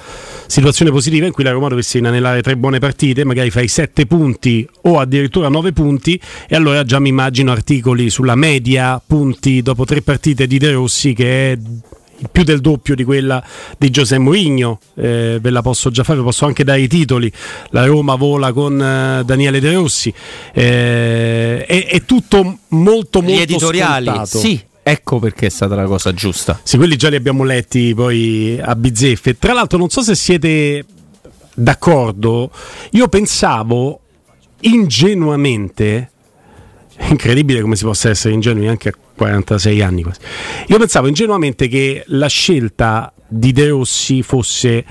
situazione positiva in cui la Roma dovesse inanellare tre buone partite, magari fai sette punti o addirittura nove punti e allora già mi immagino articoli sulla media punti dopo tre partite di De Rossi che è più del doppio di quella di Giuseppe Mourinho, eh, ve la posso già fare, posso anche dare i titoli, la Roma vola con eh, Daniele De Rossi, eh, è, è, tutto molto molto Gli editoriali, scontato. sì. Ecco perché è stata la cosa giusta. Sì, quelli già li abbiamo letti poi a bizzeffe. Tra l'altro, non so se siete d'accordo, io pensavo ingenuamente, incredibile come si possa essere ingenui anche a 46 anni quasi. Io pensavo ingenuamente che la scelta di De Rossi fosse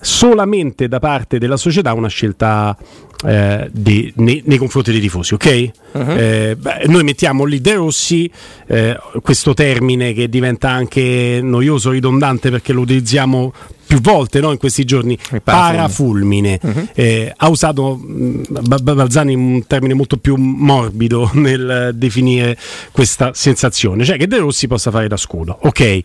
solamente da parte della società una scelta eh, di, nei, nei, confronti dei tifosi, ok? Uh-huh. Eh, beh, noi mettiamo lì De Rossi, eh, questo termine che diventa anche noioso, ridondante perché lo utilizziamo più volte no, in questi giorni, parafulmine. Uh-huh. Eh, ha usato mm, Balzani un termine molto più morbido [laughs] nel definire questa sensazione, cioè che De Rossi possa fare da scudo, ok?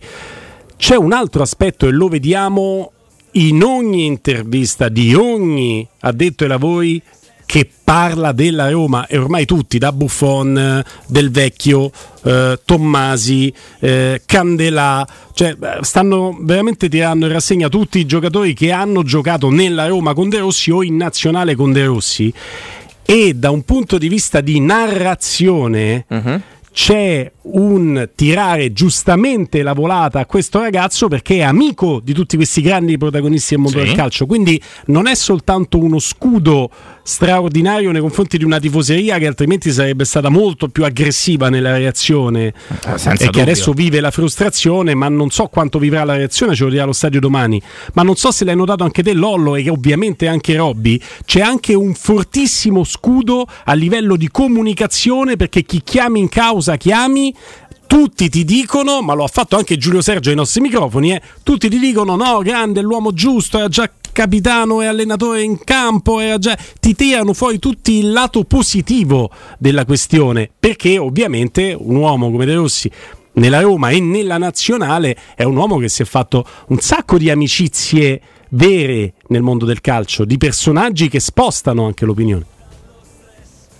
C'è un altro aspetto e lo vediamo in ogni intervista di ogni addetto ai lavori che parla della Roma. E ormai tutti, da Buffon, Del Vecchio, eh, Tommasi, eh, Candelà, cioè stanno veramente tirando in rassegna tutti i giocatori che hanno giocato nella Roma con De Rossi o in nazionale con De Rossi. E da un punto di vista di narrazione uh-huh c'è un tirare giustamente la volata a questo ragazzo perché è amico di tutti questi grandi protagonisti del mondo sì. del calcio. Quindi non è soltanto uno scudo straordinario nei confronti di una tifoseria che altrimenti sarebbe stata molto più aggressiva nella reazione Ah, e senza che dubbio. adesso vive la frustrazione, ma non so quanto vivrà la reazione, ce lo dirà allo stadio domani. Ma non so se l'hai notato anche te, Lollo, e ovviamente anche Robby. C'è anche un fortissimo scudo a livello di comunicazione perché chi chiami in causa chiami. Tutti ti dicono, ma lo ha fatto anche Giulio Sergio ai nostri microfoni, eh, tutti ti dicono no, grande, l'uomo giusto, era già capitano e allenatore in campo, era già... ti tirano fuori tutti il lato positivo della questione, perché ovviamente un uomo come De Rossi nella Roma e nella nazionale è un uomo che si è fatto un sacco di amicizie vere nel mondo del calcio, di personaggi che spostano anche l'opinione.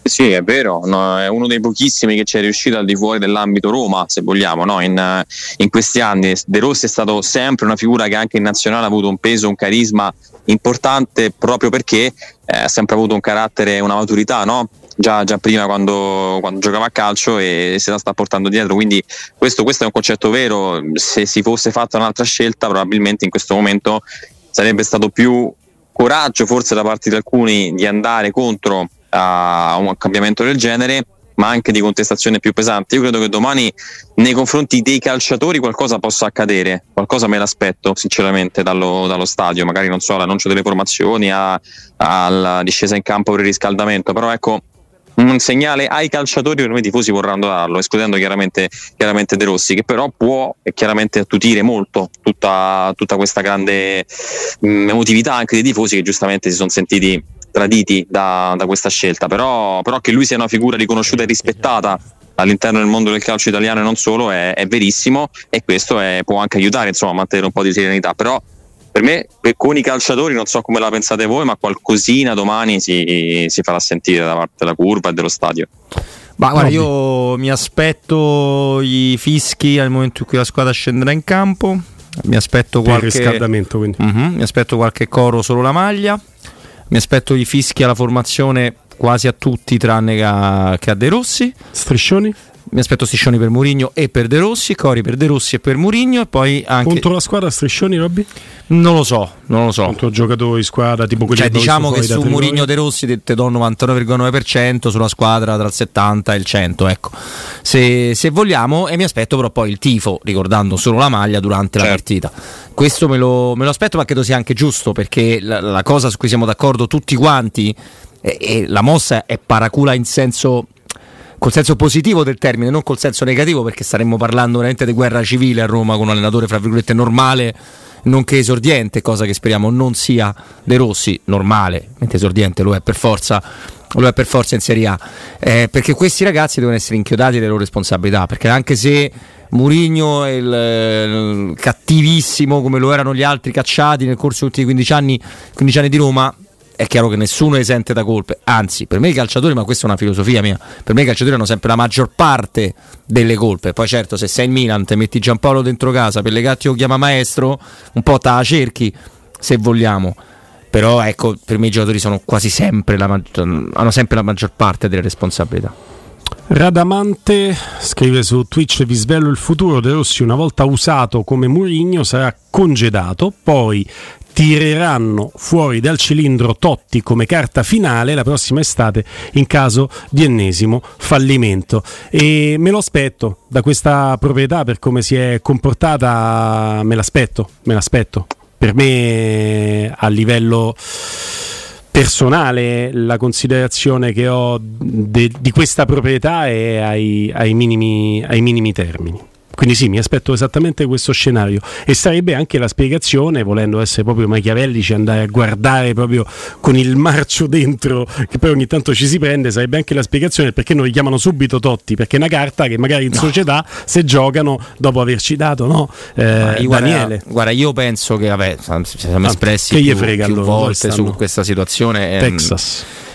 Sì, è vero, no, è uno dei pochissimi che ci è riuscito al di fuori dell'ambito Roma, se vogliamo, no? in, eh, in questi anni. De Rossi è stato sempre una figura che anche in nazionale ha avuto un peso, un carisma importante proprio perché eh, ha sempre avuto un carattere una maturità, no? Già, già prima quando, quando giocava a calcio e se la sta portando dietro. Quindi questo, questo è un concetto vero. Se si fosse fatta un'altra scelta, probabilmente in questo momento sarebbe stato più coraggio, forse da parte di alcuni, di andare contro a un cambiamento del genere, ma anche di contestazione più pesante. Io credo che domani nei confronti dei calciatori qualcosa possa accadere, qualcosa me l'aspetto sinceramente dallo, dallo stadio, magari non so, all'annuncio delle formazioni, a- alla discesa in campo per il riscaldamento, però ecco un segnale ai calciatori per me i tifosi vorranno darlo, escludendo chiaramente, chiaramente De Rossi, che però può e chiaramente attutire molto tutta, tutta questa grande mh, emotività anche dei tifosi che giustamente si sono sentiti traditi da, da questa scelta, però, però che lui sia una figura riconosciuta e rispettata all'interno del mondo del calcio italiano e non solo è, è verissimo e questo è- può anche aiutare insomma, a mantenere un po' di serenità, però per me per- con i calciatori non so come la pensate voi, ma qualcosina domani si, si farà sentire da parte della curva e dello stadio. Ma guarda, io mi aspetto i fischi al momento in cui la squadra scenderà in campo. Mi aspetto Per il qualche riscaldamento, quindi. Mhm, mi aspetto qualche coro solo la maglia. Mi aspetto i fischi alla formazione quasi a tutti, tranne che a, che a De Rossi. Striscioni? Mi aspetto striscioni per Murigno e per De Rossi, cori per De Rossi e per Murigno. E poi anche. Contro la squadra striscioni, Robby? Non lo so, non lo so. Contro giocatori squadra tipo quelli Cioè, che diciamo che su Murigno De Rossi te, te do il 99,9% sulla squadra tra il 70 e il 100. Ecco. Se, se vogliamo, e mi aspetto però poi il tifo, ricordando solo la maglia durante la partita. Questo me lo, me lo aspetto, ma credo sia anche giusto perché la, la cosa su cui siamo d'accordo tutti quanti, e, e la mossa è paracula in senso col senso positivo del termine, non col senso negativo, perché staremmo parlando veramente di guerra civile a Roma con un allenatore, fra virgolette, normale, nonché esordiente, cosa che speriamo non sia De Rossi, normale, mentre esordiente lo è per forza. Lo è per forza in Serie A Eh, perché questi ragazzi devono essere inchiodati delle loro responsabilità. Perché anche se Murigno è il, eh, cattivissimo come lo erano gli altri cacciati nel corso degli ultimi 15 anni, 15 anni di Roma, è chiaro che nessuno è esente da colpe, anzi per me i calciatori, ma questa è una filosofia mia, per me i calciatori hanno sempre la maggior parte delle colpe, poi certo se sei in Milan te metti Giampaolo dentro casa, Pellegatti lo chiama maestro, un po' te la cerchi se vogliamo, però ecco per me i giocatori sono quasi sempre la hanno sempre la maggior parte delle responsabilità. Radamante scrive su Twitch vi svelo il futuro De Rossi una volta usato come Murigno sarà congedato. Poi tireranno fuori dal cilindro Totti come carta finale la prossima estate in caso di ennesimo fallimento e me lo aspetto da questa proprietà per come si è comportata me l'aspetto me l'aspetto per me a livello personale la considerazione che ho de- di questa proprietà è ai, ai minimi, ai minimi termini. Quindi sì, mi aspetto esattamente questo scenario e sarebbe anche la spiegazione, volendo essere proprio machiavellici, andare a guardare proprio con il marcio dentro, che poi ogni tanto ci si prende, sarebbe anche la spiegazione perché non richiamano subito Totti, perché è una carta che magari in società se giocano dopo averci dato, no? Eh, Io guarda- Daniele. Guarda, io penso che vabbè, siamo Ah, espressi che gli più, frega più allora, volte su questa situazione. ehm, Texas. mh,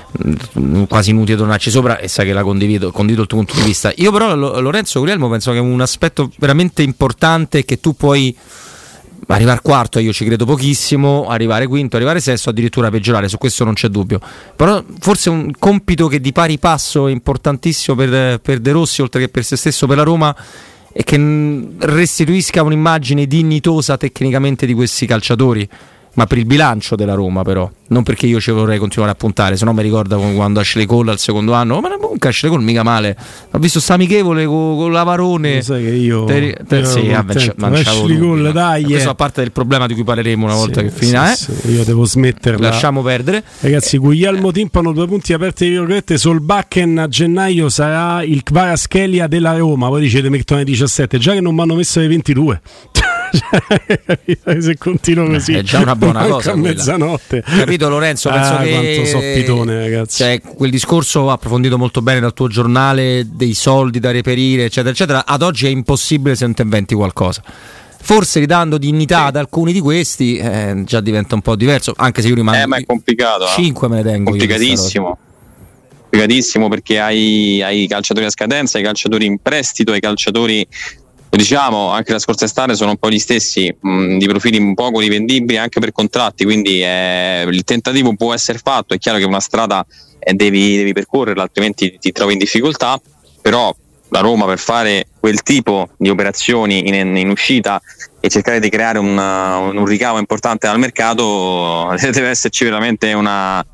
Quasi inutile tornarci sopra e sai che la condivido, condivido il tuo punto di vista. Io però Lo- Lorenzo Guglielmo penso che un aspetto veramente importante è che tu puoi arrivare quarto, io ci credo pochissimo, arrivare quinto, arrivare sesto, addirittura peggiorare, su questo non c'è dubbio. Però forse un compito che di pari passo è importantissimo per, per De Rossi, oltre che per se stesso, per la Roma, e che restituisca un'immagine dignitosa tecnicamente di questi calciatori. Ma per il bilancio della Roma però, non perché io ci vorrei continuare a puntare, se no mi ricorda quando Ashley Cole al secondo anno, ma comunque Ashley Cole mica male, ho visto sta amichevole con, con Lavarone, Lo sai che io, te, te, sì, vabbè, Ashley Cole, no. dai, questo eh. a parte del problema di cui parleremo una volta che finirà, eh. Sì, sì, io devo smetterla. lasciamo perdere. Ragazzi, Guglielmo Timpano, due punti aperti di virgolette. Solbakken a gennaio sarà il Kvaraschelia della Roma. Voi dicete mettono ai 17, già che non mi hanno messo ai 22. [laughs] Se continuo così, Eh, È già una buona [laughs] cosa a mezzanotte. Capito Lorenzo? Penso Ah, che quanto so pitone, ragazzi. Cioè, quel discorso approfondito molto bene dal tuo giornale, dei soldi da reperire, eccetera, eccetera. Ad oggi è impossibile se non ti inventi qualcosa. Forse ridando dignità ad alcuni di questi eh, già diventa un po' diverso, anche se io rimango Eh, ma è complicato. eh. 5 me ne tengo. complicatissimo. Complicatissimo perché hai, hai i calciatori a scadenza, i calciatori in prestito, i calciatori, lo diciamo, anche la scorsa estate sono un po' gli stessi, mh, di profili un poco rivendibili anche per contratti, quindi eh, il tentativo può essere fatto, è chiaro che una strada eh, devi, devi percorrerla, altrimenti ti trovi in difficoltà, però la Roma per fare quel tipo di operazioni in, in uscita e cercare di creare un, un ricavo importante dal mercato deve esserci veramente una,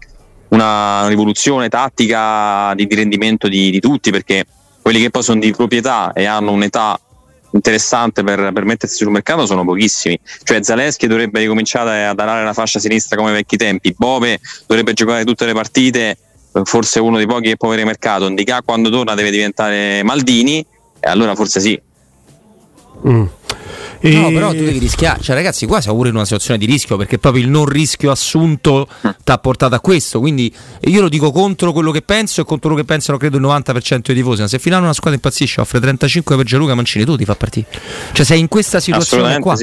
una rivoluzione tattica di, di rendimento di, di tutti perché quelli che poi sono di proprietà e hanno un'età interessante per, per mettersi sul mercato sono pochissimi. Cioè Zaleschi dovrebbe ricominciare a dare la fascia sinistra come vecchi tempi. Bove dovrebbe giocare tutte le partite forse uno dei pochi che può avere mercato. Ndicà quando torna deve diventare Maldini e allora forse sì. Mm. E- No, però tu devi rischiare. Cioè, ragazzi, qua siamo pure in una situazione di rischio perché proprio il non rischio assunto ti ha portato a questo. Quindi io lo dico contro quello che penso e contro quello che pensano, credo, il 90% dei tifosi. Ma se finale una squadra impazzisce, offre 35 per Gianluca Mancini, tu ti fa partire. Cioè, sei in questa situazione qua.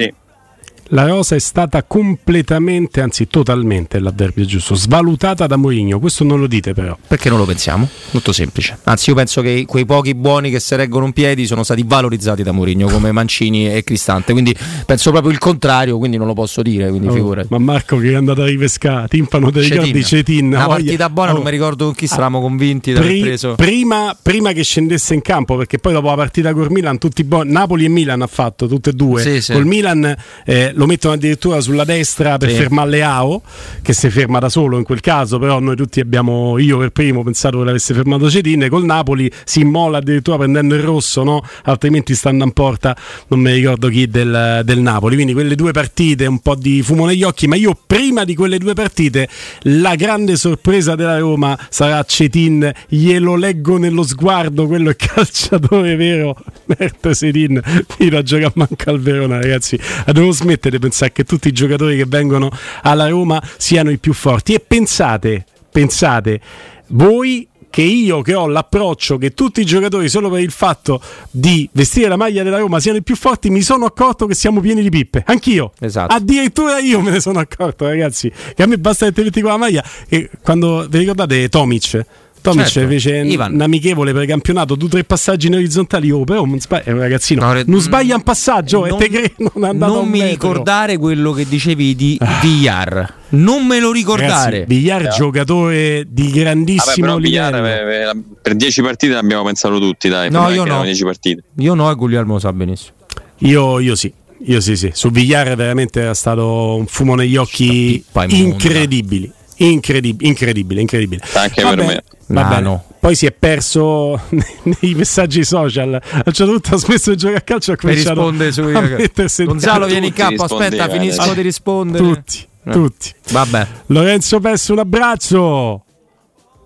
La rosa è stata completamente, anzi totalmente, l'avverbio giusto, svalutata da Mourinho. Questo non lo dite però. Perché non lo pensiamo? Molto semplice. Anzi, io penso che quei pochi buoni che si reggono in piedi sono stati valorizzati da Mourinho come Mancini e Cristante. Quindi penso proprio il contrario, quindi non lo posso dire. Quindi Oh, ma Marco che è andato a ripescare, timpano ti ricordi Cetin? Una voglia- partita buona, Oh. non mi ricordo con chi stavamo convinti di aver preso. prima, prima che scendesse in campo, perché poi dopo la partita col Milan, tutti buoni, Napoli e Milan ha fatto tutte e due. Sì, sì. Col Milan eh, lo mettono addirittura sulla destra per Sì. fermare Leao, che si ferma da solo in quel caso, però noi tutti abbiamo, io per primo, pensato che l'avesse fermato Cetin. Col Napoli si immola addirittura prendendo il rosso, no? altrimenti stanno in porta, non mi ricordo chi del, del Napoli. Quindi quelle due partite, un po' di fumo negli occhi, ma io prima di quelle due partite, la grande sorpresa della Roma sarà Cetin, glielo leggo nello sguardo, quello è [laughs] calciatore vero, Mert Cetin, fino a giocare manca al Verona ragazzi, devo smettere di pensare che tutti i giocatori che vengono alla Roma siano i più forti e pensate, pensate, voi che io che ho l'approccio che tutti i giocatori solo per il fatto di vestire la maglia della Roma siano i più forti, mi sono accorto che siamo pieni di pippe. Anch'io. Esatto. Addirittura io me ne sono accorto, ragazzi. Che a me basta che ti metti con la maglia. E quando vi ricordate Tomic? Tomic Certo. fece Ivan. un amichevole per campionato, due o tre passaggi in orizzontali. Oh, però non sbaglia, è un ragazzino. non sbaglia un passaggio non- e te non è andato a Non mi metro. ricordare quello che dicevi di Villar. Non me lo ricordare. Ragazzi, Villar giocatore di Vabbè, grandissimo però Villar, livello. eh, eh, per 10 partite l'abbiamo pensato tutti, dai. No, io no. erano 10 partite. Io no, e Guglielmo lo sa benissimo. Io, io sì. Io sì, sì. Su Villar veramente era stato un fumo negli occhi incredibili. Incredibile, incredibile, incredibile. Anche Va per me. Va No, bene. no. Poi si è perso [laughs] nei messaggi social. A un certo punto ha smesso di giocare a calcio e ha cominciato rispondere su a mettersi in Gonzalo, vieni in campo. Aspetta, rispondeva finisco di rispondere. Tutti, Eh. tutti. Vabbè. Lorenzo Pesso, un abbraccio.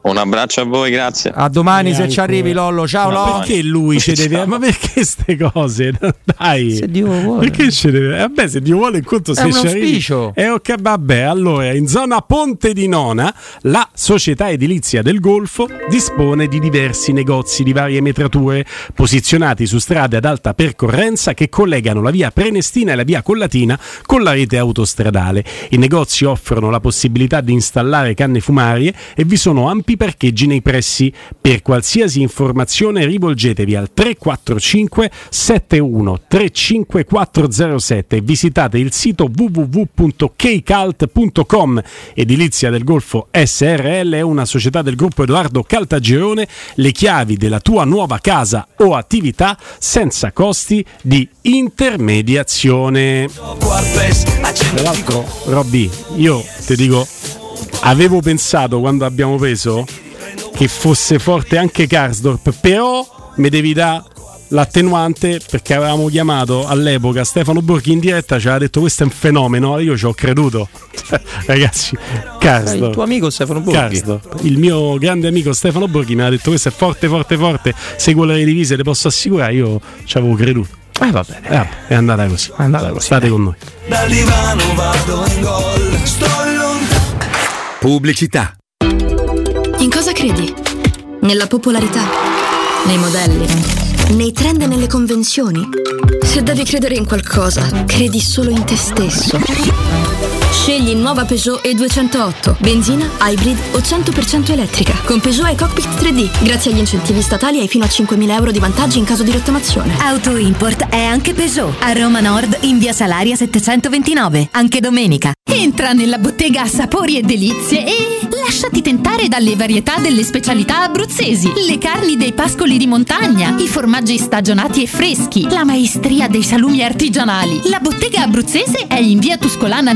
Un abbraccio a voi, grazie. A domani se Neanche. ci arrivi, Lollo. Ciao, Ma Lollo. perché lui ci deve. Ma perché ste cose? [laughs] Dai. Se Dio vuole. Perché ci deve. Vabbè, se Dio vuole, in conto È se un ci arrivi- auspicio. Eh, ok, vabbè. Allora, in zona Ponte di Nona, la società edilizia del Golfo dispone di diversi negozi di varie metrature posizionati su strade ad alta percorrenza che collegano la via Prenestina e la via Collatina con la rete autostradale. I negozi offrono la possibilità di installare canne fumarie e vi sono ampi ampi parcheggi nei pressi. Per qualsiasi informazione rivolgetevi al 345 71 35407 e visitate il sito www.kcalt.com. Edilizia del Golfo SRL è una società del gruppo Edoardo Caltagirone, le chiavi della tua nuova casa o attività senza costi di intermediazione. Tra l'altro, Robby, io ti dico, avevo pensato quando abbiamo preso che fosse forte anche Karsdorp, però mi devi dare l'attenuante perché avevamo chiamato all'epoca Stefano Borghi in diretta ci aveva detto questo è un fenomeno io ci ho creduto. [laughs] Ragazzi Karsdorp. Il tuo amico Stefano Borghi. Karsdorp, il mio grande amico Stefano Borghi mi ha detto questo è forte forte forte seguo le divise le posso assicurare. Io ci avevo creduto. Eh va bene. Eh, è andata così. È andata così. State con noi. Dal divano vado in gol. Sto. Pubblicità. In cosa credi? Nella popolarità? Nei modelli? Nei trend e nelle convenzioni? Se devi credere in qualcosa, credi solo in te stesso. Scegli nuova Peugeot E208, benzina, hybrid o 100% elettrica. Con Peugeot e Cockpit 3D. Grazie agli incentivi statali hai fino a 5.000 euro di vantaggi in caso di rottamazione. Auto Import è anche Peugeot. A Roma Nord in via Salaria 729, anche domenica. Entra nella bottega Sapori e Delizie e lasciati tentare dalle varietà delle specialità abruzzesi. Le carni dei pascoli di montagna, i formaggi stagionati e freschi, la maestria dei salumi artigianali. La bottega abruzzese è in via Tuscolana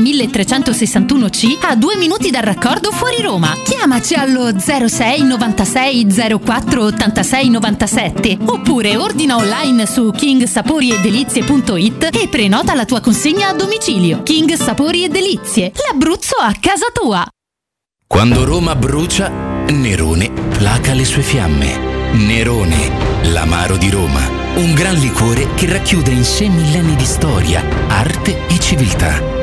1361C a due minuti dal raccordo fuori Roma. Chiamaci allo 06 96 04 86 97 oppure ordina online su kingsaporiedelizie.it e prenota la tua consegna a domicilio. King Sapori e Delizie, l'Abruzzo a casa tua. Quando Roma brucia, Nerone placa le sue fiamme. Nerone, l'amaro di Roma. Un gran liquore che racchiude in sé millenni di storia, arte e civiltà.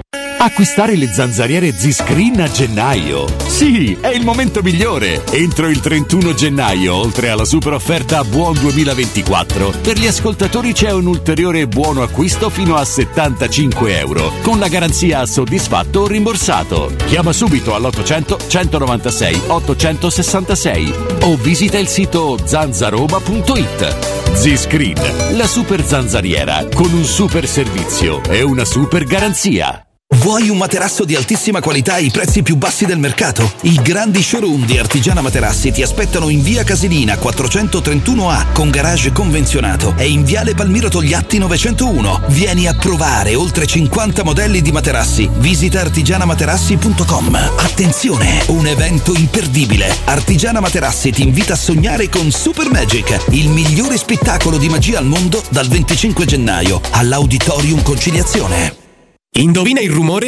Acquistare le zanzariere Z-Screen a gennaio. Sì, è il momento migliore. Entro il 31 gennaio, oltre alla super offerta Buon 2024, per gli ascoltatori c'è un ulteriore buono acquisto fino a 75 euro, con la garanzia soddisfatto o rimborsato. Chiama subito all'800 196 866 o visita il sito zanzaroma.it. Z-Screen, la super zanzariera con un super servizio e una super garanzia. Vuoi un materasso di altissima qualità ai prezzi più bassi del mercato? I grandi showroom di Artigiana Materassi ti aspettano in via Casilina 431A con garage convenzionato e in viale Palmiro Togliatti 901. Vieni a provare oltre 50 modelli di materassi. Visita artigianamaterassi.com. Attenzione, un evento imperdibile. Artigiana Materassi ti invita a sognare con Super Magic, il migliore spettacolo di magia al mondo dal 25 gennaio all'Auditorium Conciliazione. Indovina il rumore?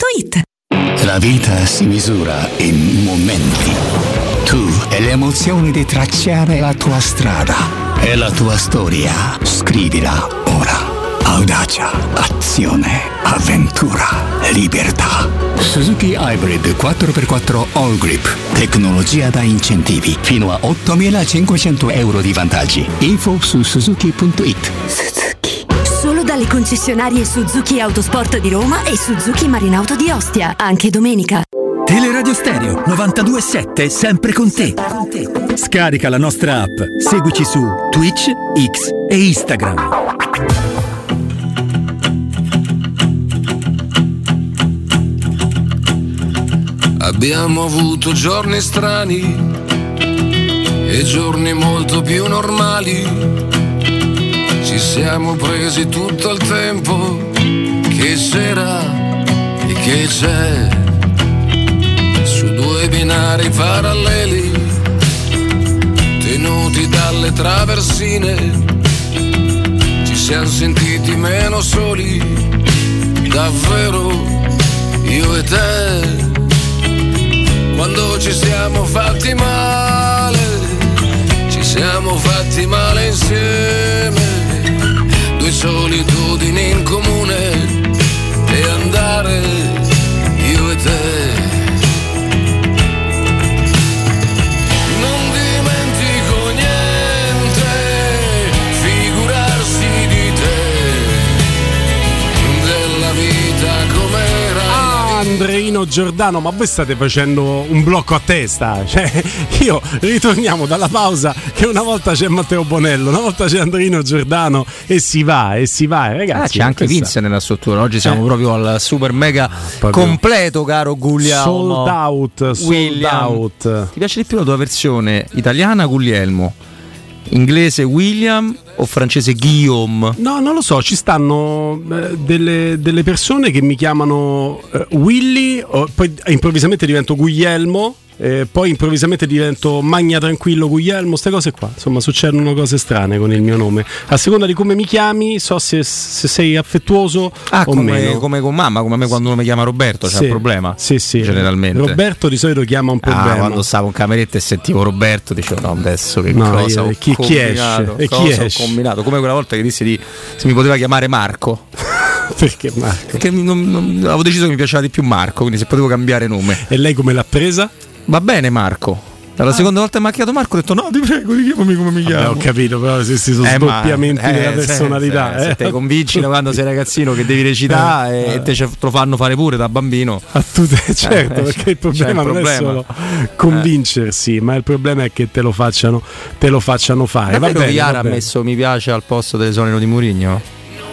Paolettimobili.it La vita si misura in momenti. Tu e le emozioni di tracciare la tua strada e la tua storia. Scrivila ora. Audacia, azione, avventura, libertà. Suzuki Hybrid 4x4 All Grip. Tecnologia da incentivi. Fino a 8500 euro di vantaggi. Info su suzuki.it. Dal alle concessionarie Suzuki Autosport di Roma e Suzuki Marinauto di Ostia, anche domenica. Teleradio Stereo 927 sempre con te. Scarica la nostra app, seguici su Twitch, X e Instagram. Abbiamo avuto giorni strani e giorni molto più normali. Siamo presi tutto il tempo. Che c'era e che c'è? Su due binari paralleli tenuti dalle traversine. Ci siamo sentiti meno soli, davvero io e te. Quando ci siamo fatti male, ci siamo fatti male insieme, due solitudini in comune e andare io e te. Giordano, ma voi state facendo un blocco a testa? [laughs] Cioè, io ritorniamo dalla pausa che una volta c'è Matteo Bonello, una volta c'è Andreino Giordano e si va, e si va, eh, ragazzi. Ah, c'è anche questa- Vince nella struttura. Oggi siamo Eh. proprio al super mega proprio completo, caro Guglielmo. Sold out, sold William. out. Ti piace di più la tua versione italiana, Guglielmo? Inglese William o francese Guillaume? No, non lo so, ci stanno eh, delle, delle persone che mi chiamano eh, Willy, o- poi improvvisamente divento Guglielmo, eh, poi improvvisamente divento Magna Tranquillo Guglielmo, queste cose qua. Insomma, succedono cose strane con il mio nome. A seconda di come mi chiami, so se, se sei affettuoso Ah, o come, meno. come con mamma, come a me quando uno mi chiama Roberto, c'è Sì. un problema. Sì, sì. Generalmente. Roberto di solito chiama un Ah, problema. quando stavo in cameretta e sentivo Roberto, dicevo no, adesso che No, cosa io- chi- chi esce? E chi esce? combinato? Come quella volta che dissi di se mi poteva chiamare Marco. [laughs] Perché Marco? Perché non- non- avevo deciso che mi piaceva di più Marco, quindi se potevo cambiare nome. E lei come l'ha presa? Va bene Marco. Dalla seconda volta che mi ha chiamato Marco ho detto no, ti prego, richiamami come mi Vabbè, chiamo. ho capito, però se si sono Eh, sdoppiamenti eh, della se- personalità. se, se eh. te convinci da quando sei ragazzino che devi recitare Eh, e te ce lo fanno fare pure da bambino. A tutte, [laughs] certo, Eh, perché il problema il non è solo convincersi, ma il problema è che te lo facciano, te lo facciano fare. Va Davvero bene, va ha bene. messo mi piace al posto dell'esonero di Murigno?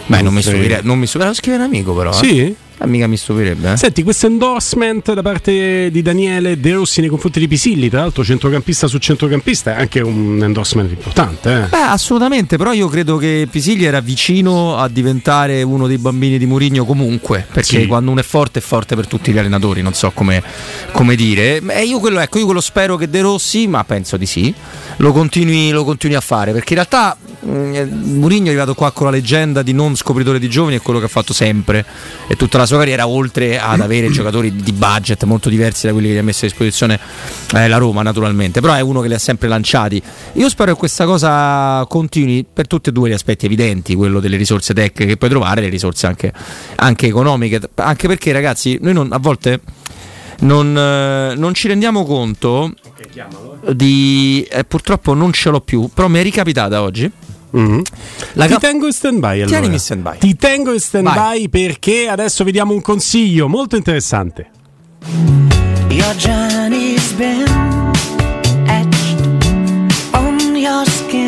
Beh, non mi credo. stupirebbe, non mi stupirebbe, lo scrive un amico però. eh. Sì? Eh, mica mi stupirebbe. Eh? Senti, questo endorsement da parte di Daniele De Rossi nei confronti di Pisilli, tra l'altro centrocampista su centrocampista, è anche un endorsement importante. Eh. Beh, assolutamente, però io credo che Pisigli era vicino a diventare uno dei bambini di Murigno comunque, perché Sì. quando uno è forte è forte per tutti gli allenatori, non so come, come dire. E io quello, ecco, io quello spero che De Rossi, ma penso di sì, lo continui, lo continui a fare, perché in realtà mh, Murigno è arrivato qua con la leggenda di non scopritore di giovani, è quello che ha fatto sempre e tutta la sua carriera, oltre ad avere giocatori di budget molto diversi da quelli che gli ha messo a disposizione eh, la Roma naturalmente, però è uno che li ha sempre lanciati. Io spero che questa cosa continui per tutti e due gli aspetti evidenti, quello delle risorse tecniche che puoi trovare, le risorse anche, anche economiche, anche perché ragazzi, noi non- a volte non, eh, non ci rendiamo conto di... eh, purtroppo non ce l'ho più, però mi è ricapitata oggi. La Ti cap- tengo in stand by allora. Tienimi in stand-by. Ti tengo in stand by perché adesso vediamo un consiglio molto interessante. Your journey's been etched on your skin.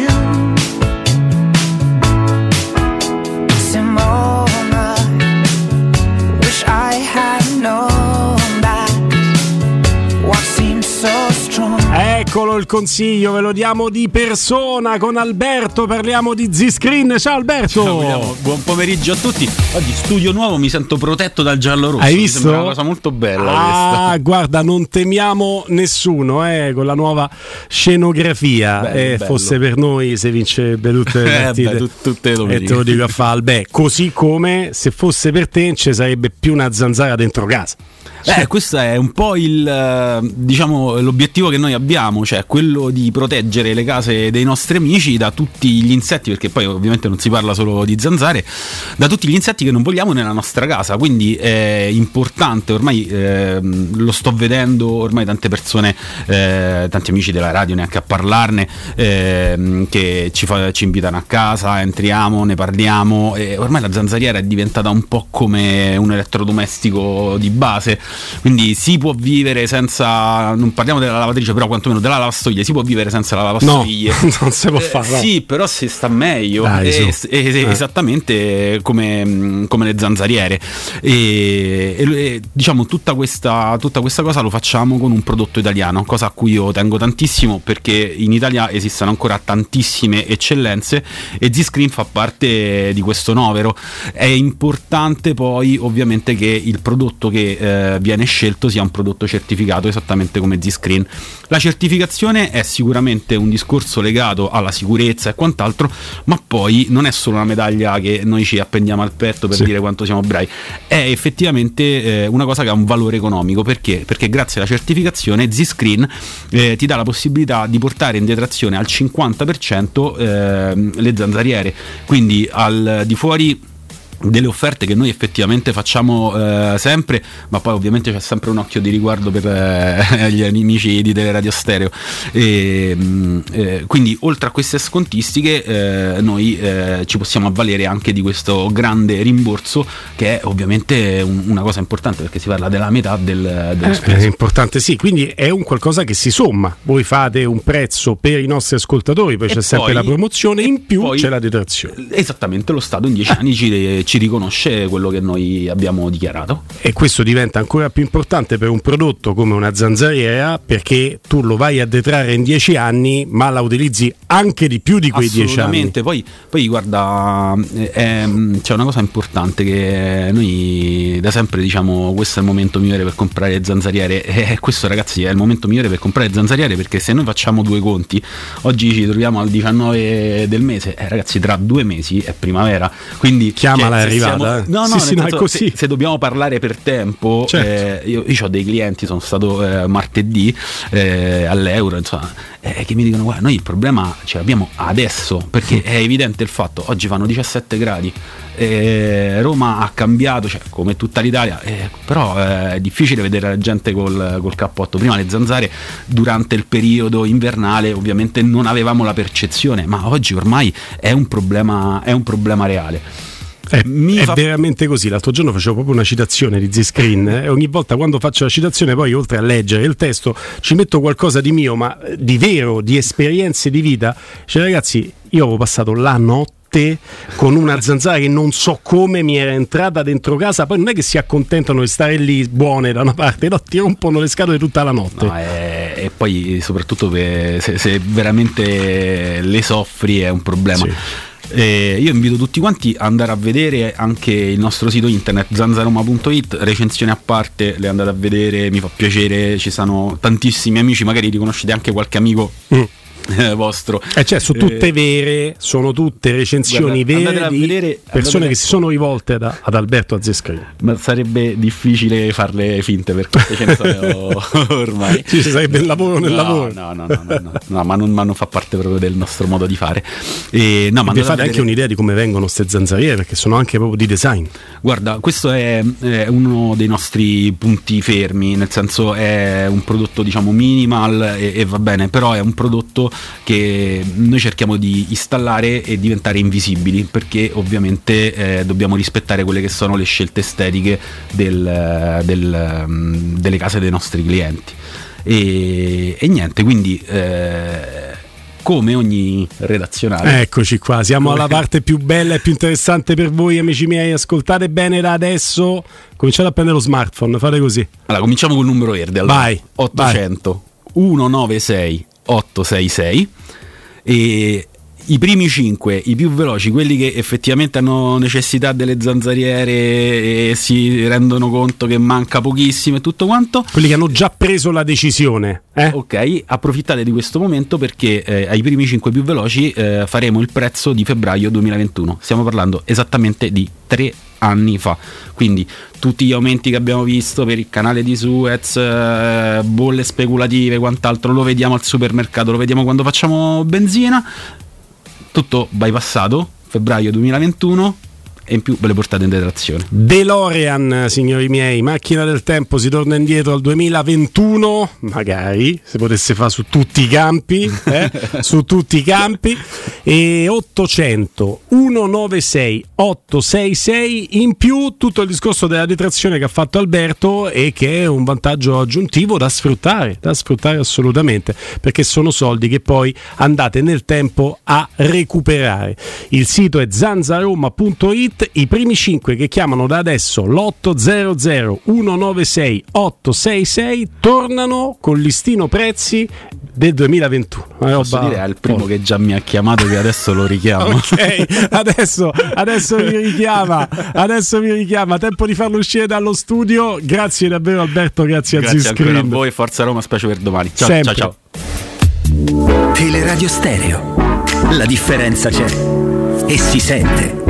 Eccolo il consiglio, ve lo diamo di persona con Alberto, parliamo di Z-Screen. Ciao Alberto! Ciao. Buon pomeriggio a tutti. Oggi studio nuovo, mi sento protetto dal giallo rosso. Hai Mi visto? sembra una cosa molto bella Ah, questa. guarda, non temiamo nessuno eh, con la nuova scenografia. Bello, Eh, bello. fosse per noi se vincerebbe tutte le [laughs] Eh, partite. beh, tut- tutte le e domeniche. te lo dico a fare. Beh, così come se fosse per te ci sarebbe più una zanzara dentro casa. Eh, questo è un po' il, eh, diciamo, l'obiettivo che noi abbiamo, cioè quello di proteggere le case dei nostri amici da tutti gli insetti, perché poi ovviamente non si parla solo di zanzare, da tutti gli insetti che non vogliamo nella nostra casa. Quindi è importante, ormai eh, lo sto vedendo, ormai tante persone, eh, tanti amici della radio neanche a parlarne, ehm, che ci, fa- ci invitano a casa, entriamo, ne parliamo. Ormai la zanzariera è diventata un po' come un elettrodomestico di base quindi si può vivere senza non parliamo della lavatrice però quantomeno della lavastoviglie si può vivere senza la lavastoviglie No, [laughs] non si può Eh, fare. no. sì però si sta meglio Dai, Eh, su. eh, Eh. esattamente come, come le zanzariere e, e- e, diciamo tutta questa, tutta questa cosa lo facciamo con un prodotto italiano cosa a cui io tengo tantissimo perché in Italia esistono ancora tantissime eccellenze e Z-Screen fa parte di questo novero è importante poi ovviamente che il prodotto che eh, viene scelto sia un prodotto certificato esattamente come Z-Screen la certificazione è sicuramente un discorso legato alla sicurezza e quant'altro ma poi non è solo una medaglia che noi ci appendiamo al petto per Sì. dire quanto siamo bravi è effettivamente eh, una cosa che ha un valore economico perché? Perché grazie alla certificazione Z-Screen eh, ti dà la possibilità di portare in detrazione al 50% ehm, le zanzariere quindi al di fuori delle offerte che noi effettivamente facciamo eh, sempre, ma poi ovviamente c'è sempre un occhio di riguardo per eh, [laughs] gli amici di Teleradio Stereo. E, mh, eh, quindi oltre a queste scontistiche eh, noi eh, ci possiamo avvalere anche di questo grande rimborso che è ovviamente un- una cosa importante perché si parla della metà del, dello Eh, spesa. è importante, sì, quindi è un qualcosa che si somma. Voi fate un prezzo per i nostri ascoltatori, poi E c'è sempre poi- la promozione, in più poi- c'è la detrazione. Esattamente, lo Stato in dieci anni ci, ci riconosce quello che noi abbiamo dichiarato. E questo diventa ancora più importante per un prodotto come una zanzariera perché tu lo vai a detrarre in 10 anni, ma la utilizzi anche di più di quei 10 anni. Assolutamente, poi, poi guarda, eh, ehm, c'è una cosa importante che noi da sempre diciamo questo è il momento migliore per comprare zanzariere [laughs] e questo ragazzi è il momento migliore per comprare zanzariere perché se noi facciamo due conti, oggi ci troviamo al 19 del mese, eh, ragazzi tra due mesi è primavera, quindi Chiamala, è se arrivata, siamo- eh. No, Sì, no, sì, nel no, così. Se, se dobbiamo parlare per tempo, Certo. eh, io, io ho dei clienti, sono stato eh, martedì eh, all'euro, insomma, eh, che mi dicono guarda noi il problema ce l'abbiamo adesso perché è evidente il fatto oggi fanno 17 gradi eh, Roma ha cambiato cioè, come tutta l'Italia eh, però eh, è difficile vedere la gente col, col cappotto prima le zanzare durante il periodo invernale ovviamente non avevamo la percezione ma oggi ormai è un problema, è un problema reale È, è veramente così. L'altro giorno facevo proprio una citazione di Z-Screen eh, ogni volta quando faccio la citazione poi oltre a leggere il testo ci metto qualcosa di mio, ma eh, di vero, di esperienze di vita. Cioè ragazzi, io avevo passato la notte con una zanzara che non so come mi era entrata dentro casa, poi non è che si accontentano di stare lì buone da una parte, no, ti rompono le scatole tutta la notte. No, e, e poi soprattutto se, se veramente le soffri è un problema. Eh, io invito tutti quanti ad andare a vedere anche il nostro sito internet zanzaroma.it, recensioni a parte, le andate a vedere, mi fa piacere, ci sono tantissimi amici, magari riconoscete anche qualche amico eh, vostro. E cioè, sono tutte Eh, vere, sono tutte recensioni Guarda, vere di vedere- persone che si sono rivolte da- ad Alberto Azzescari. Ma sarebbe difficile farle finte perché ce ne sono [laughs] ormai. Ci sarebbe il lavoro nel No, lavoro. No, no, no, no, no, no, ma, non, ma non fa parte proprio del nostro modo di fare. E, no, ma vi fate anche un'idea di come vengono queste zanzariere perché sono anche proprio di design. Guarda, questo è, è uno dei nostri punti fermi, nel senso è un prodotto diciamo minimal e, e va bene, però è un prodotto che noi cerchiamo di installare e diventare invisibili perché ovviamente eh, dobbiamo rispettare quelle che sono le scelte estetiche del- del, mm, delle case dei nostri clienti. E, e niente, quindi eh, come ogni redazionale. Eccoci qua, siamo alla [laughs] parte più bella e più interessante per voi, amici miei. Ascoltate bene da adesso. Cominciate a prendere lo smartphone, fate così. Allora, cominciamo col numero verde. Allora. Vai, 800 196 866 e i primi 5, i più veloci, quelli che effettivamente hanno necessità delle zanzariere e si rendono conto che manca pochissimo e tutto quanto. Quelli che hanno già preso la decisione. eh? Ok, approfittate di questo momento perché eh, ai primi 5 più veloci eh, faremo il prezzo di febbraio 2021. Stiamo parlando esattamente di 3 anni fa. Quindi tutti gli aumenti che abbiamo visto per il canale di Suez, eh, bolle speculative, quant'altro, lo vediamo al supermercato, lo vediamo quando facciamo benzina, tutto bypassato, febbraio 2021 e in più ve le portate in detrazione. DeLorean, signori miei, macchina del tempo, si torna indietro al 2021, magari, se potesse fare su tutti i campi, [laughs] eh? su tutti i campi, e 800 196 866 in più tutto il discorso della detrazione che ha fatto Alberto e che è un vantaggio aggiuntivo da sfruttare, da sfruttare assolutamente, perché sono soldi che poi andate nel tempo a recuperare. Il sito è zanzaroma.it i primi 5 che chiamano da adesso l'800 196 866 tornano con listino prezzi del 2021. Una Posso roba dire al primo forte. che già mi ha chiamato che adesso lo richiamo. [laughs] Ok, adesso, adesso vi richiama, adesso vi richiama. Tempo di farlo uscire dallo studio. Grazie davvero Alberto, grazie, a Grazie ancora a voi, Forza Roma, specie per domani. Ciao, Sempre. ciao, ciao. Teleradio Stereo. La differenza c'è e si sente.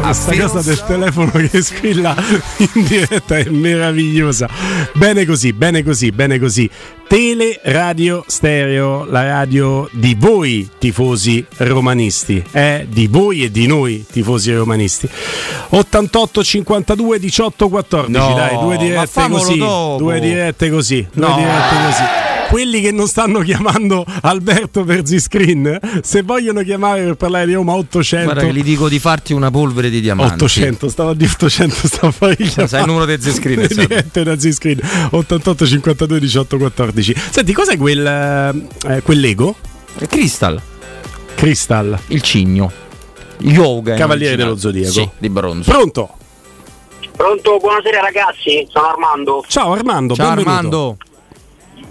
Questa cosa del telefono che squilla in diretta è meravigliosa. Bene così, bene così, bene così. Tele Radio Stereo, la radio di voi tifosi romanisti, eh? di voi e di noi tifosi romanisti. 88 52 18 14, No, dai, due dirette così, dopo. due dirette così, due No. dirette così. Quelli che non stanno chiamando Alberto per Z-Screen, se vogliono chiamare per parlare di Roma 800 Guarda che gli dico di farti una polvere di diamanti. 800, stavo a dire 800, stavo a fare sai il numero di Z-Screen, dirette da Z-Screen 88 52 18 14. Senti, cos'è quel, eh, quel Lego? Crystal. Crystal. Il cigno. Yoga. Cavaliere dello Zodiaco. Sì, di bronzo. Pronto? Pronto, buonasera ragazzi, sono Armando. Ciao Armando, Ciao benvenuto. Armando.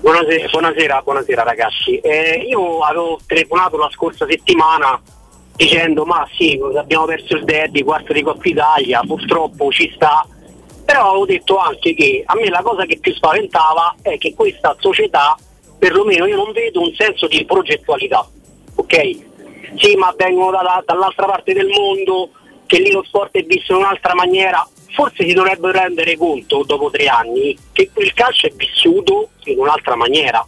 Buonasera, buonasera, buonasera ragazzi. Eh, io avevo telefonato la scorsa settimana dicendo ma sì, abbiamo perso il derby, quarto di Coppa Italia, purtroppo ci sta. Però avevo detto anche che a me la cosa che più spaventava è che questa società, perlomeno io non vedo un senso di progettualità. Ok? Sì, ma vengono da- dall'altra parte del mondo, che lì lo sport è visto in un'altra maniera. Forse si dovrebbero rendere conto dopo tre anni che il calcio è vissuto in un'altra maniera.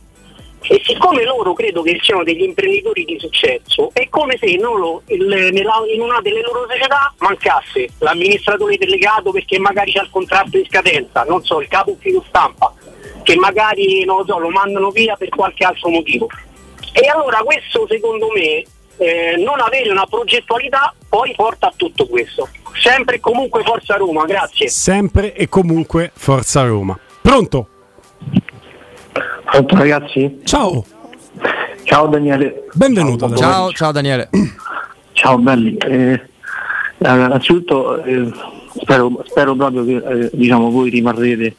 E siccome loro credo che siano degli imprenditori di successo, è come se in, loro- in una delle loro società mancasse l'amministratore delegato perché magari c'ha il contratto in scadenza, non so, il capo ufficio stampa, che magari so, lo mandano via per qualche altro motivo. E allora questo secondo me, eh, non avere una progettualità, poi porta a tutto questo. Sempre e comunque Forza Roma, grazie. Sempre e comunque Forza Roma. Pronto? Pronto ragazzi? Ciao. Ciao Daniele. Benvenuto. Ciao, Ciao, ciao Daniele. [clears throat] Ciao belli. Eh, allora, innanzitutto eh, spero, spero proprio che eh, diciamo, voi rimarrete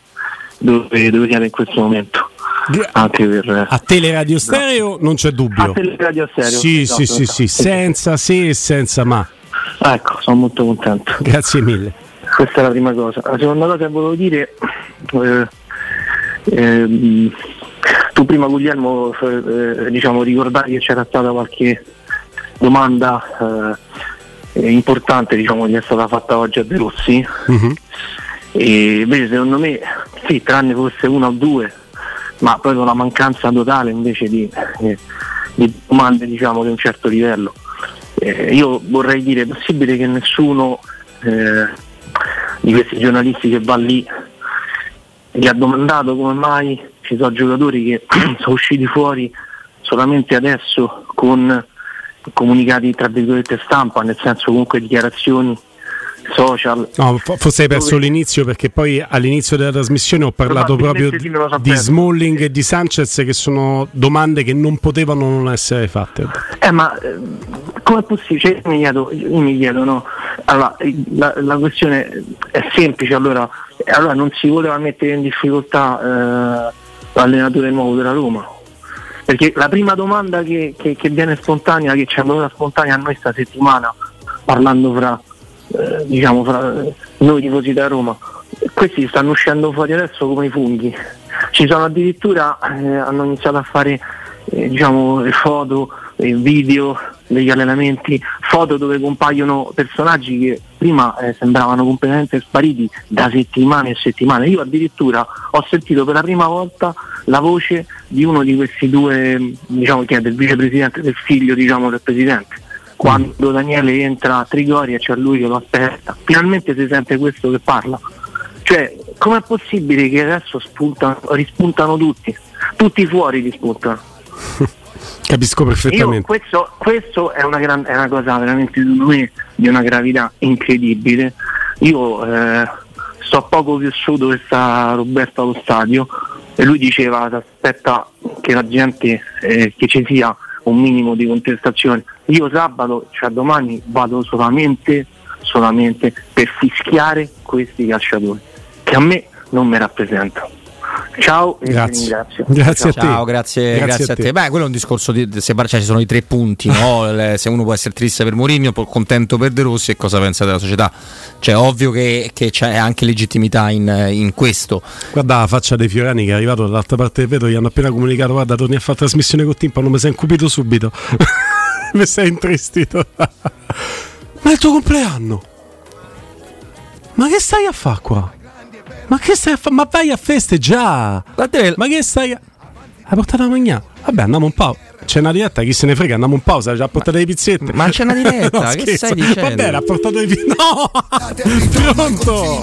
dove, dove siete in questo momento. Anche per eh, A Teleradio Stereo non c'è dubbio. A Teleradio Stereo, Sì, esatto, sì, sì, esatto. sì, senza se e senza ma. Ecco, sono molto contento. Grazie mille. Questa è la prima cosa. La seconda cosa che volevo dire, eh, ehm, tu prima Guglielmo eh, eh, diciamo, ricordavi che c'era stata qualche domanda eh, eh, importante diciamo, che è stata fatta oggi a De Rossi e invece secondo me sì, tranne forse una o due, ma proprio una mancanza totale invece di, eh, di domande diciamo, di un certo livello. Eh, io vorrei dire, è possibile che nessuno eh, di questi giornalisti che va lì gli ha domandato come mai ci sono giocatori che [clears throat] sono usciti fuori solamente adesso con comunicati tra virgolette stampa, nel senso comunque dichiarazioni social. No, fo- forse hai perso l'inizio perché poi all'inizio della trasmissione ho parlato proprio di, di. Smalling e di Sanchez che sono domande che non potevano non essere fatte. Eh, ma eh, com'è possibile? Cioè, io mi chiedo, mi chiedo, no? Allora, la, la questione è semplice, allora, eh, allora non si voleva mettere in difficoltà eh, l'allenatore nuovo della Roma. Perché la prima domanda che, che- che viene spontanea, che ci è venuta spontanea a noi sta settimana, parlando fra, eh, diciamo, fra noi tifosi da Roma, questi stanno uscendo fuori adesso come i funghi. Ci sono addirittura, eh, hanno iniziato a fare eh, diciamo, foto, eh, video degli allenamenti, foto dove compaiono personaggi che prima eh, sembravano completamente spariti da settimane e settimane. Io addirittura ho sentito per la prima volta la voce di uno di questi due, diciamo che è del vicepresidente, del figlio diciamo, del presidente. Quando Daniele entra a Trigoria c'è lui che lo aspetta, finalmente si sente questo che parla. Cioè, com'è possibile che adesso spuntano, rispuntano tutti? Tutti fuori rispuntano. [laughs] Capisco perfettamente. questo, questo è, una gran- è una cosa veramente me di una gravità incredibile. Io eh, sto poco vissuto che sta Roberto allo stadio e lui diceva aspetta che la gente eh, che ci sia un minimo di contestazione. Io sabato, cioè domani, vado solamente, solamente per fischiare questi calciatori che a me non mi rappresentano. Ciao e vi ringrazio. Ciao, grazie, grazie, a te. Beh, quello è un discorso di se cioè, ci sono i tre punti, no? [laughs] Se uno può essere triste per Mourinho, contento per De Rossi e cosa pensa della società. Cioè, ovvio che, che c'è anche legittimità in, in questo. Guarda la faccia dei Fiorani che è arrivato dall'altra parte del vetro, gli hanno appena comunicato, guarda, torni a fare trasmissione con Timpano, mi sei incupito subito. [laughs] [laughs] mi sei intristito. Ma è il tuo compleanno. Ma che stai a fare qua? Ma che stai a fare? Ma vai a festeggiare! Ma che stai a... Hai portato la mangiare? Vabbè, andiamo un po'. C'è una diretta, chi se ne frega, andiamo in pausa, ci ha portato le pizzette. Ma c'è una [laughs] diretta, che scherzo. stai dicendo? Va bene, ha portato le pizzette. [laughs] No! Pronto!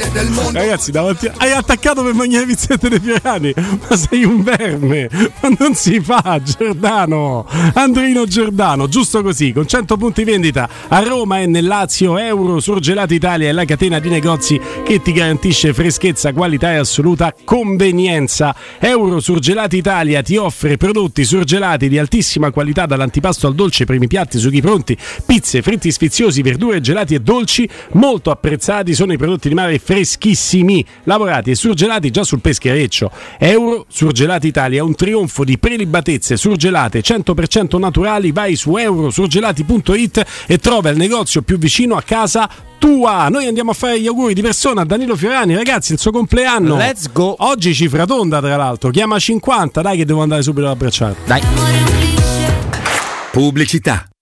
Ragazzi, davanti... hai attaccato per mangiare le pizzette dei Fiorani. Ma sei un verme! Ma non si fa, Giordano! Andrino Giordano, giusto così, con 100 punti vendita a Roma e nel Lazio, Euro Surgelati Italia è la catena di negozi che ti garantisce freschezza, qualità e assoluta convenienza. Euro Surgelati Italia ti offre prodotti surgelati di altissima qualità dall'antipasto al dolce, primi piatti, sughi pronti, pizze, fritti sfiziosi, verdure, gelati e dolci. Molto apprezzati sono i prodotti di mare freschissimi, lavorati e surgelati già sul peschereccio. Euro Surgelati Italia, un trionfo di prelibatezze surgelate 100% naturali. Vai su eurosurgelati.it e trova il negozio più vicino a casa tua. Noi andiamo a fare gli auguri di persona a Danilo Fiorani, ragazzi, il suo compleanno. Let's go. Oggi cifra tonda, tra l'altro. Chiama 50, dai che devo andare subito ad abbracciare. Dai. Pubblicità.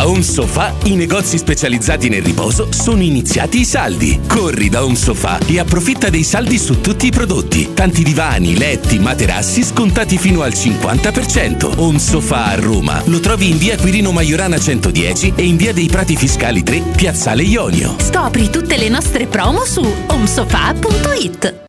Da Home Sofa i negozi specializzati nel riposo sono iniziati i saldi. Corri da Home Sofa e approfitta dei saldi su tutti i prodotti. Tanti divani, letti, materassi scontati fino al 50%. Home Sofa a Roma lo trovi in via Quirino Maiorana 110 e in via dei Prati Fiscali 3, Piazzale Ionio. Scopri tutte le nostre promo su omsofa.it.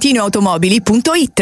ValentinoAutomobili.it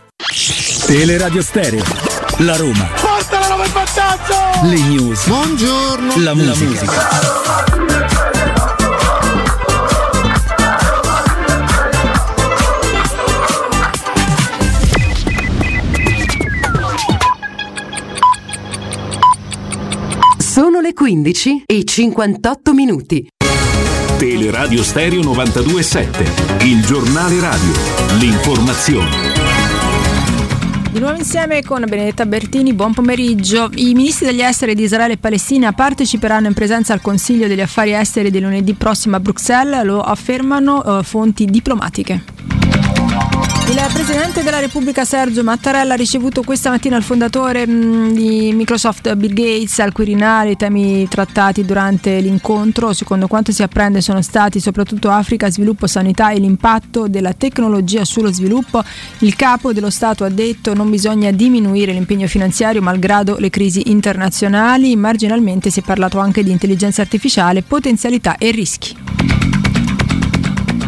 Teleradio Stereo. La Roma. Porta la Roma in vantaggio! Le news. Buongiorno. La musica. Sono le 15 e 58 minuti. Teleradio Stereo 927. Il giornale radio. L'informazione. Di nuovo insieme con Benedetta Bertini, buon pomeriggio. I ministri degli esteri di Israele e Palestina parteciperanno in presenza al Consiglio degli Affari Esteri di lunedì prossimo a Bruxelles, lo affermano eh, fonti diplomatiche. Il Presidente della Repubblica Sergio Mattarella ha ricevuto questa mattina il fondatore mh, di Microsoft Bill Gates al Quirinale. I temi trattati durante l'incontro, secondo quanto si apprende, sono stati soprattutto Africa, sviluppo, sanità e l'impatto della tecnologia sullo sviluppo. Il capo dello Stato ha detto non bisogna diminuire l'impegno finanziario malgrado le crisi internazionali. Marginalmente si è parlato anche di intelligenza artificiale, potenzialità e rischi.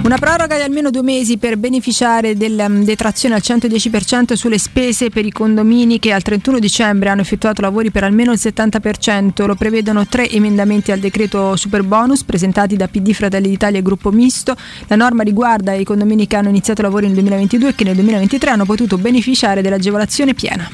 Una proroga di almeno due mesi per beneficiare della mm, detrazione al 110% sulle spese per i condomini che al 31 dicembre hanno effettuato lavori per almeno il 70%. Lo prevedono tre emendamenti al decreto super bonus presentati da PD Fratelli d'Italia e Gruppo Misto. La norma riguarda i condomini che hanno iniziato lavori nel 2022 e che nel 2023 hanno potuto beneficiare dell'agevolazione piena.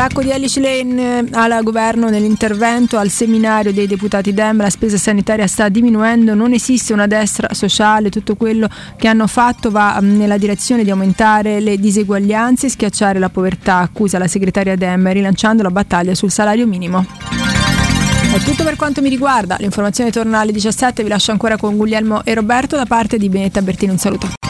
Attacco di Alice Lane eh, al governo nell'intervento al seminario dei deputati Dem, la spesa sanitaria sta diminuendo, non esiste una destra sociale, tutto quello che hanno fatto va mm, nella direzione di aumentare le diseguaglianze e schiacciare la povertà, accusa la segretaria Dem, rilanciando la battaglia sul salario minimo. È tutto per quanto mi riguarda, l'informazione torna alle 17, vi lascio ancora con Guglielmo e Roberto da parte di Benetta Bertini, un saluto.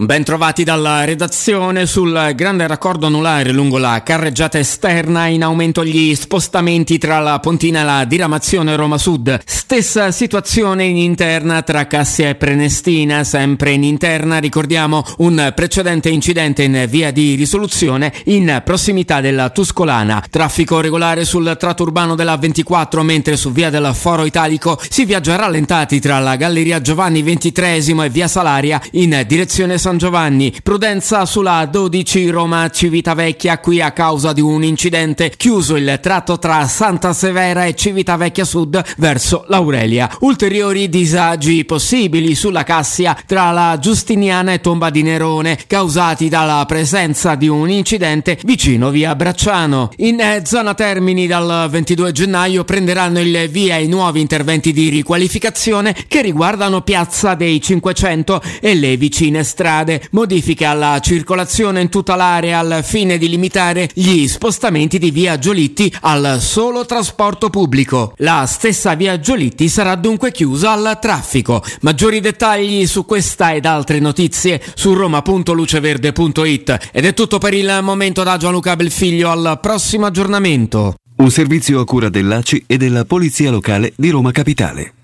Ben trovati dalla redazione sul grande raccordo anulare lungo la carreggiata esterna in aumento gli spostamenti tra la Pontina e la diramazione Roma Sud. Stessa situazione in interna tra Cassia e Prenestina, sempre in interna ricordiamo un precedente incidente in via di risoluzione in prossimità della Tuscolana. Traffico regolare sul tratto urbano della 24 mentre su via del Foro Italico si viaggia rallentati tra la Galleria Giovanni XXIII e via Salaria in direzione San San Giovanni. Prudenza sulla 12 Roma Civitavecchia qui a causa di un incidente chiuso il tratto tra Santa Severa e Civitavecchia Sud verso l'Aurelia. Ulteriori disagi possibili sulla Cassia tra la Giustiniana e Tomba di Nerone causati dalla presenza di un incidente vicino via Bracciano. In eh, zona Termini dal 22 gennaio prenderanno il via i nuovi interventi di riqualificazione che riguardano Piazza dei 500 e le vicine strade. Modifiche alla circolazione in tutta l'area al fine di limitare gli spostamenti di via Giolitti al solo trasporto pubblico. La stessa via Giolitti sarà dunque chiusa al traffico. Maggiori dettagli su questa ed altre notizie su roma.luceverde.it. Ed è tutto per il momento da Gianluca Belfiglio al prossimo aggiornamento. Un servizio a cura dell'ACI e della Polizia Locale di Roma Capitale.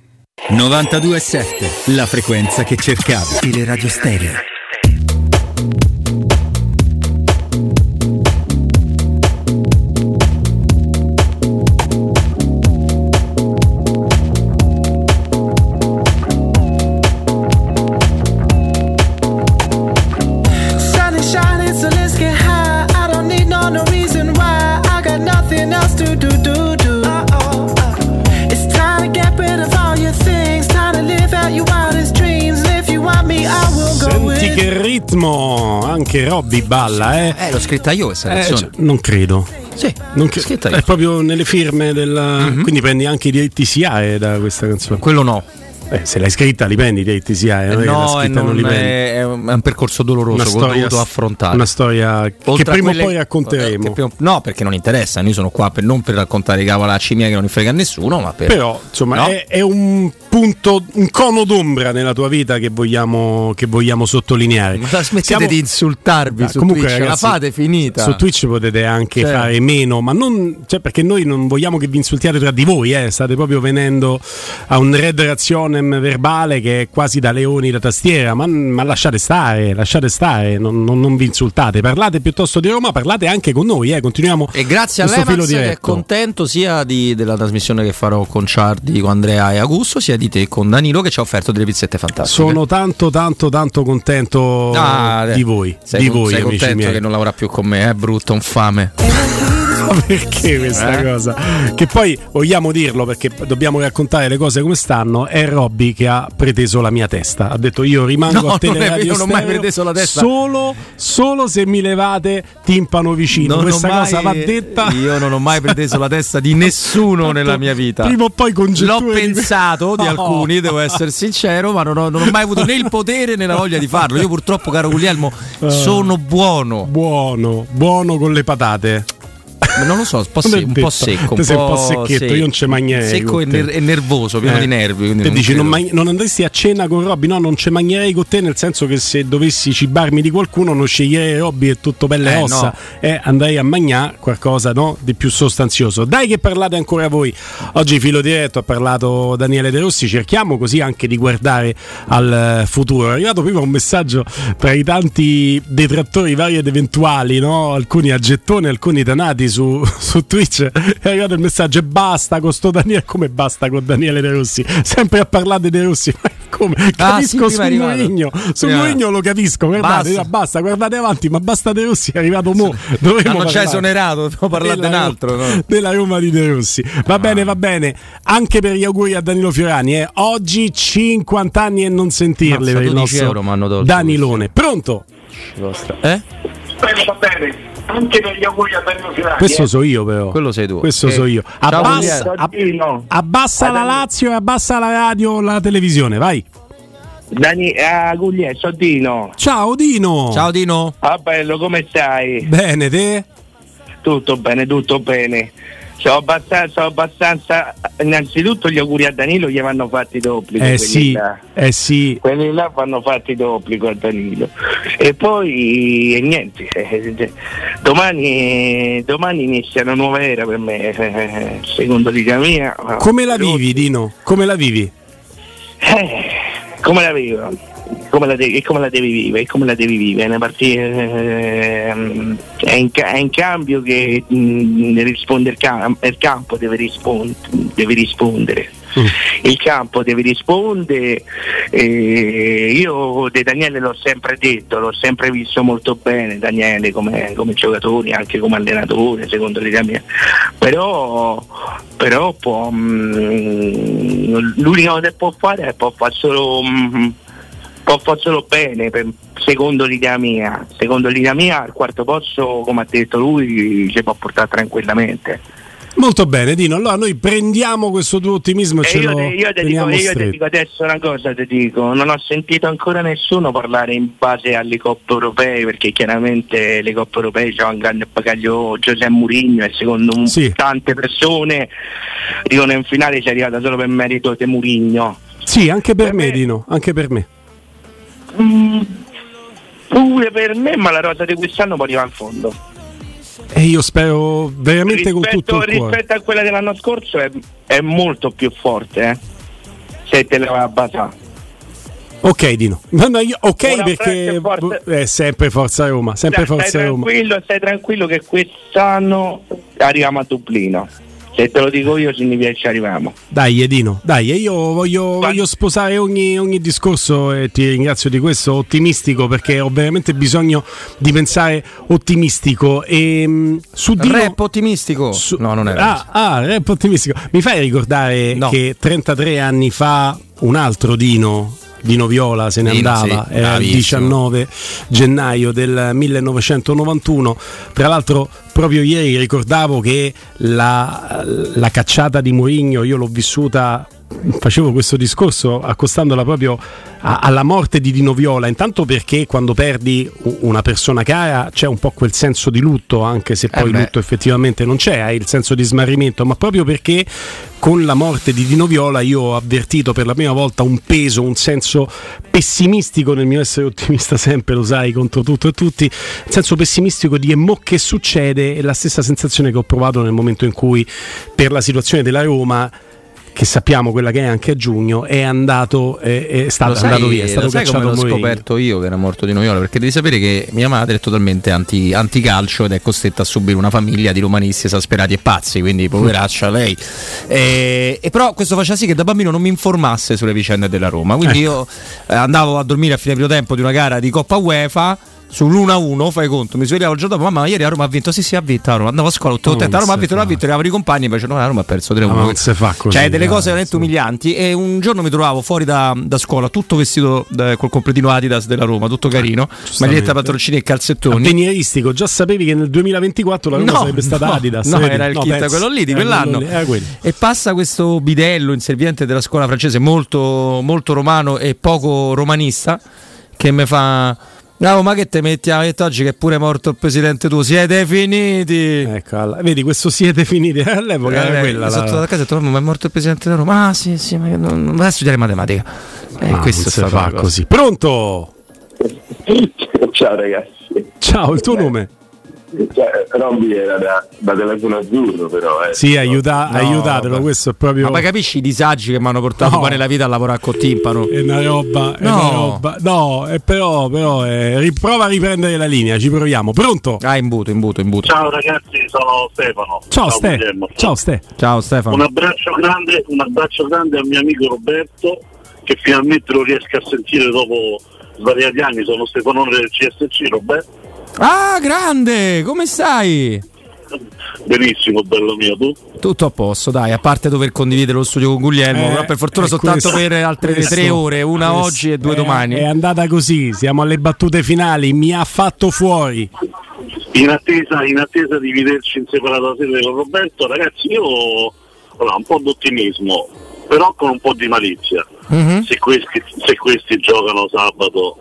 92.7, la frequenza che cercavi. Teleradio Stereo. Ritmo, anche Robby balla, eh. Eh, l'ho scritta io questa Eh, canzone. cioè, non credo. Sì, Non cre- scritta io. è proprio nelle firme della. Mhm. Quindi prendi anche i diritti SIAE da questa canzone. Quello no. Eh, se l'hai scritta li prendi i diritti SIAE. non è che no, e non non è, è un è percorso doloroso che ho dovuto affrontare. Una storia che Oltre a prima o poi racconteremo. che prima- no, perché non interessa. Io sono qua per, non per raccontare i cavolacci miei che non ne frega a nessuno, ma per. Però, insomma, No? è, è un punto, un cono d'ombra nella tua vita che vogliamo, che vogliamo sottolineare. Ma smettete Siamo- di insultarvi Ah, su comunque, Twitch, ragazzi, la fate finita. Su Twitch potete anche Cioè. fare meno, ma non cioè perché noi non vogliamo che vi insultiate tra di voi, eh, state proprio venendo a un red verbale che è quasi da leoni da tastiera, ma, ma lasciate stare, lasciate stare, non, non- non vi insultate, parlate piuttosto di Roma, parlate anche con noi, eh, continuiamo E grazie a Lemax che è contento sia di- della trasmissione che farò con Ciardi, con Andrea e Augusto, sia di te con Danilo che ci ha offerto delle pizzette fantastiche. Sono tanto tanto tanto contento Ah, di voi, Sei, di voi sei amici contento miei. che non lavora più con me, è brutto, infame. Ma perché questa Eh? cosa? Che poi vogliamo dirlo perché dobbiamo raccontare le cose come stanno. È Robby che ha preteso la mia testa. Ha detto io rimango No, a Teleradio vero, non ho mai preteso la testa. Solo, solo se mi levate timpano vicino. Non questa mai- cosa va detta. Io non ho mai preteso la testa di nessuno nella mia vita. Prima o poi congetture L'ho pensato di No. alcuni, devo essere sincero, ma non ho, non ho mai avuto né il potere né la voglia di farlo. Io purtroppo, caro Guglielmo, Eh. sono buono. Buono, buono con le patate. Non lo so, un po', se- un po' secco. Un sei un po' secchetto, sì. io non ci mangerei. Secco e, ner- e nervoso, pieno Eh. di nervi. Te non dici non, man- non andresti a cena con Robby? No, non ci mangerei con te, nel senso che se dovessi cibarmi di qualcuno non sceglierei Robby è tutto belle e Eh, ossa no. e andrei a mangiare qualcosa no, di più sostanzioso. Dai che parlate ancora voi. Oggi filo diretto ha parlato Daniele De Rossi, cerchiamo così anche di guardare al eh, futuro. È arrivato prima un messaggio tra i tanti detrattori vari ed eventuali, no? alcuni a gettone, alcuni danati su, su Twitch. È arrivato il messaggio e basta con sto Daniele, come basta con Daniele De Rossi? Sempre a parlare di De Rossi, ma come? Ah, sì, Capisco prima è sul. Mourinho, sul. Mourinho lo capisco, guardate, Basta. basta. guardate avanti, ma basta De Rossi, è arrivato mo. Dovremmo già parlare esonerato, dobbiamo parlare di un della- altro. no? della Roma di De Rossi. Va bene, va bene. Anche per gli auguri a Danilo Fiorani. eh. Oggi 50 anni e non sentirle Mazza, per il 12 nostro euro Danilone. Pronto? Eh? Va bene. Anche per gli auguri a Danilo Fiorani. Questo eh. so io però. Quello sei tu. Questo Eh. so io. Ciao, Abbassa, Guglielmo. ab- abbassa la Lazio e abbassa la radio, la televisione, vai. Dani, ah, Guglielmo, sono Dino. Ciao Dino. Ciao Dino. Ah, bello, come stai? Bene, te? Tutto bene, tutto bene. Sono abbastanza, abbastanza. Innanzitutto gli auguri a Danilo gli vanno fatti d'obbligo. Eh sì, là. eh sì. Quelli là vanno fatti d'obbligo a Danilo. E poi e niente. eh, Domani, domani inizia una nuova era per me, eh, secondo l'idea mia. Come la vivi, Dino? Come la vivi? Eh, come la vivo? Come la, devi, e come la devi vivere? Come la devi vivere? Una partita ehm, è, in, ca- è in cambio che mh, deve rispondere il, cam- il campo, deve, rispond- deve rispondere. il campo deve rispondere. E io di Daniele l'ho sempre detto, l'ho sempre visto molto bene Daniele come, come giocatore, anche come allenatore, secondo l'idea mia. Però, però può, mm, l'unica cosa che può fare è può fare solo, mm, può fare solo bene, per- secondo l'idea mia. Secondo l'idea mia al quarto posto, come ha detto lui, ci può portare tranquillamente. Molto bene, Dino. Allora noi prendiamo questo tuo ottimismo e E io, te, io, te dico, io te dico adesso una cosa, ti dico, non ho sentito ancora nessuno parlare in base alle coppe europee, perché chiaramente le coppe europee c'è un grande bagaglio Giuseppe Mourinho e secondo un- tante persone dicono in finale ci è arrivata solo per merito di Mourinho. Sì, anche per me, Dino, anche per me. Mm, pure per me, ma la rosa di quest'anno poi arriva in fondo. E io spero veramente con tutto rispetto, il cuore. rispetto a quella dell'anno scorso è, è molto più forte, eh, se te la vai a basare. Ok, Dino. No, no, io- ok Un perché forte. è sempre Forza Roma, sempre Stai- Forza stai Roma. tranquillo, stai tranquillo che quest'anno arriviamo a Dublino. Se te lo dico io significa che ci arriviamo. Dai, Edino, dai, io voglio, voglio sposare ogni, ogni discorso e ti ringrazio di questo ottimistico perché ho veramente bisogno di pensare ottimistico. E, mh, su Dino, Rap ottimistico? no, non era. Ah, ah, rap ottimistico. Mi fai ricordare che 33 anni fa un altro Dino, Dino Viola, se ne Dino, andava, sì, era il bravissimo. 19 gennaio del 1991. Tra l'altro, proprio ieri ricordavo che la, la cacciata di Mourinho io l'ho vissuta. Facevo questo discorso accostandola proprio a- alla morte di Dino Viola, intanto perché quando perdi una persona cara c'è un po' quel senso di lutto, anche se poi il beh. lutto effettivamente non c'è, hai il senso di smarrimento, ma proprio perché con la morte di Dino Viola io ho avvertito per la prima volta un peso, un senso pessimistico nel mio essere ottimista [laughs] sempre, lo sai, contro tutto e tutti, il senso pessimistico di e mo che succede è la stessa sensazione che ho provato nel momento in cui per la situazione della Roma che sappiamo quella che è anche a giugno, è andato, è, è stato sai- andato via, è stato sai come cacciato l'ho Mourinho. scoperto io che era morto di Noviola perché devi sapere che mia madre è totalmente anti, anticalcio ed è costretta a subire una famiglia di romanisti esasperati e pazzi quindi poveraccia lei e, e però questo faceva sì che da bambino non mi informasse sulle vicende della Roma quindi Ecco. io eh, andavo a dormire a fine primo tempo di una gara di Coppa UEFA sull'1-1 fai conto, mi svegliavo il giorno dopo, mamma ieri a Roma ha vinto, sì sì ha vinto a Roma, andavo a scuola, tutto Non contento, a Roma ha vinto, non ha vinto, eravamo i compagni, invece no, a Roma ha perso 3-1. Ah, ma non si fa così, Cioè delle cose veramente umilianti e un giorno mi trovavo fuori da, da scuola tutto vestito eh, col completino Adidas della Roma, tutto carino, maglietta, pantaloncini e calzettoni. Avveniristico, già sapevi che nel 2024 la Roma No, sarebbe stata no, Adidas. no, vedi? era il kit, pensa. quello lì di Era quell'anno. lì, quello. E passa questo bidello, inserviente della scuola francese, molto, molto romano e poco romanista, che mi fa. No, ma che te metti a mettere oggi che è pure morto il presidente tu? Siete finiti! Ecco, alla- vedi, questo siete finiti. [laughs] All'epoca era Eh, quella. sotto la- la casa ho detto, "Mamma, ma è morto il presidente della Roma. Ah, sì, sì, ma non, non vai a studiare matematica. E Ah, questo si fa così. Pronto? [laughs] Ciao ragazzi. Ciao, il tuo nome? Cioè, Robby era da, da telefono azzurro però. Eh. Sì, aiuta, No, aiutatelo, vabbè. questo è proprio. Ma capisci i disagi che mi hanno portato No. poi nella vita a lavorare con timpano? È una roba, è No. una roba. No, eh, però, però eh, riprova a riprendere la linea, ci proviamo. Pronto? Ah, imbuto, imbuto, imbuto. Ciao ragazzi, sono Stefano. Ciao, Ste. Guglielmo. Ciao Ste. Ciao Stefano. Un abbraccio grande, un abbraccio grande al mio amico Roberto che finalmente lo riesco a sentire dopo svariati anni. Sono Stefanone del CSC, Roberto. Ah, grande! Come stai? Benissimo, bello mio, tu? Tutto a posto, dai, a parte dover condividere lo studio con Guglielmo, Eh, però per fortuna soltanto questo- per altre questo- tre ore, una questo- oggi e due eh, domani. È andata così, siamo alle battute finali. Mi ha fatto fuori. In attesa, in attesa di vederci in separata sede con Roberto, ragazzi, io ho un po' d'ottimismo, però con un po' di malizia. Mhm. Se, questi, se questi giocano sabato,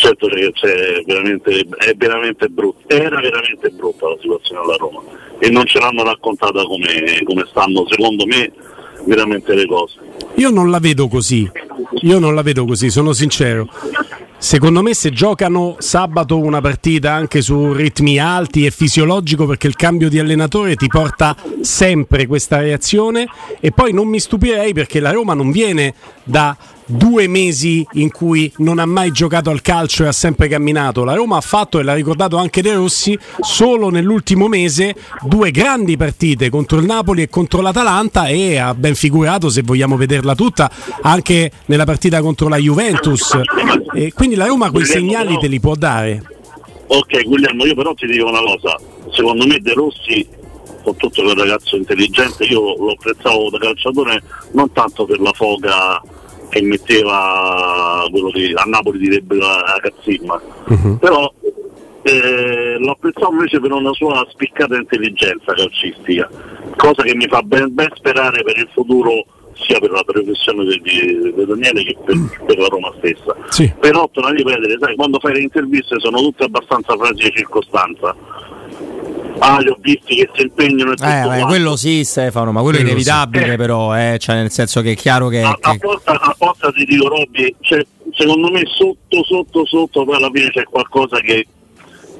certo c'è veramente, è veramente brutta, era veramente brutta la situazione alla Roma e non ce l'hanno raccontata come, come stanno, secondo me, veramente le cose. Io non la vedo così. Io non la vedo così, sono sincero. Secondo me se giocano sabato una partita anche su ritmi alti è fisiologico perché il cambio di allenatore ti porta sempre questa reazione e poi non mi stupirei perché la Roma non viene da due mesi in cui non ha mai giocato al calcio e ha sempre camminato. La Roma ha fatto, e l'ha ricordato anche De Rossi, solo nell'ultimo mese due grandi partite contro il Napoli e contro l'Atalanta e ha ben figurato, se vogliamo vederla tutta, anche nella partita contro la Juventus. E quindi la Roma quei segnali te li può dare. Ok, Guglielmo, io però ti dico una cosa, secondo me De Rossi, con tutto quel ragazzo intelligente, io lo apprezzavo da calciatore non tanto per la foga che metteva quello che a Napoli direbbe la, cazzimma, però eh, lo apprezzavo invece per una sua spiccata intelligenza calcistica, cosa che mi fa ben, ben sperare per il futuro sia per la professione di, di, Daniele che per, per la Roma stessa. Però torno a ripetere, sai, quando fai le interviste sono tutte abbastanza frasi di circostanza. Ah, li ho visti che si impegnano e tutto Eh, beh, quanto. quello sì, Stefano, ma quello è Quello sì. inevitabile, Eh. però, eh, cioè, nel senso che è chiaro che. a, a che- porta, a porta ti dico Robby, cioè, secondo me sotto sotto sotto poi alla fine c'è qualcosa che,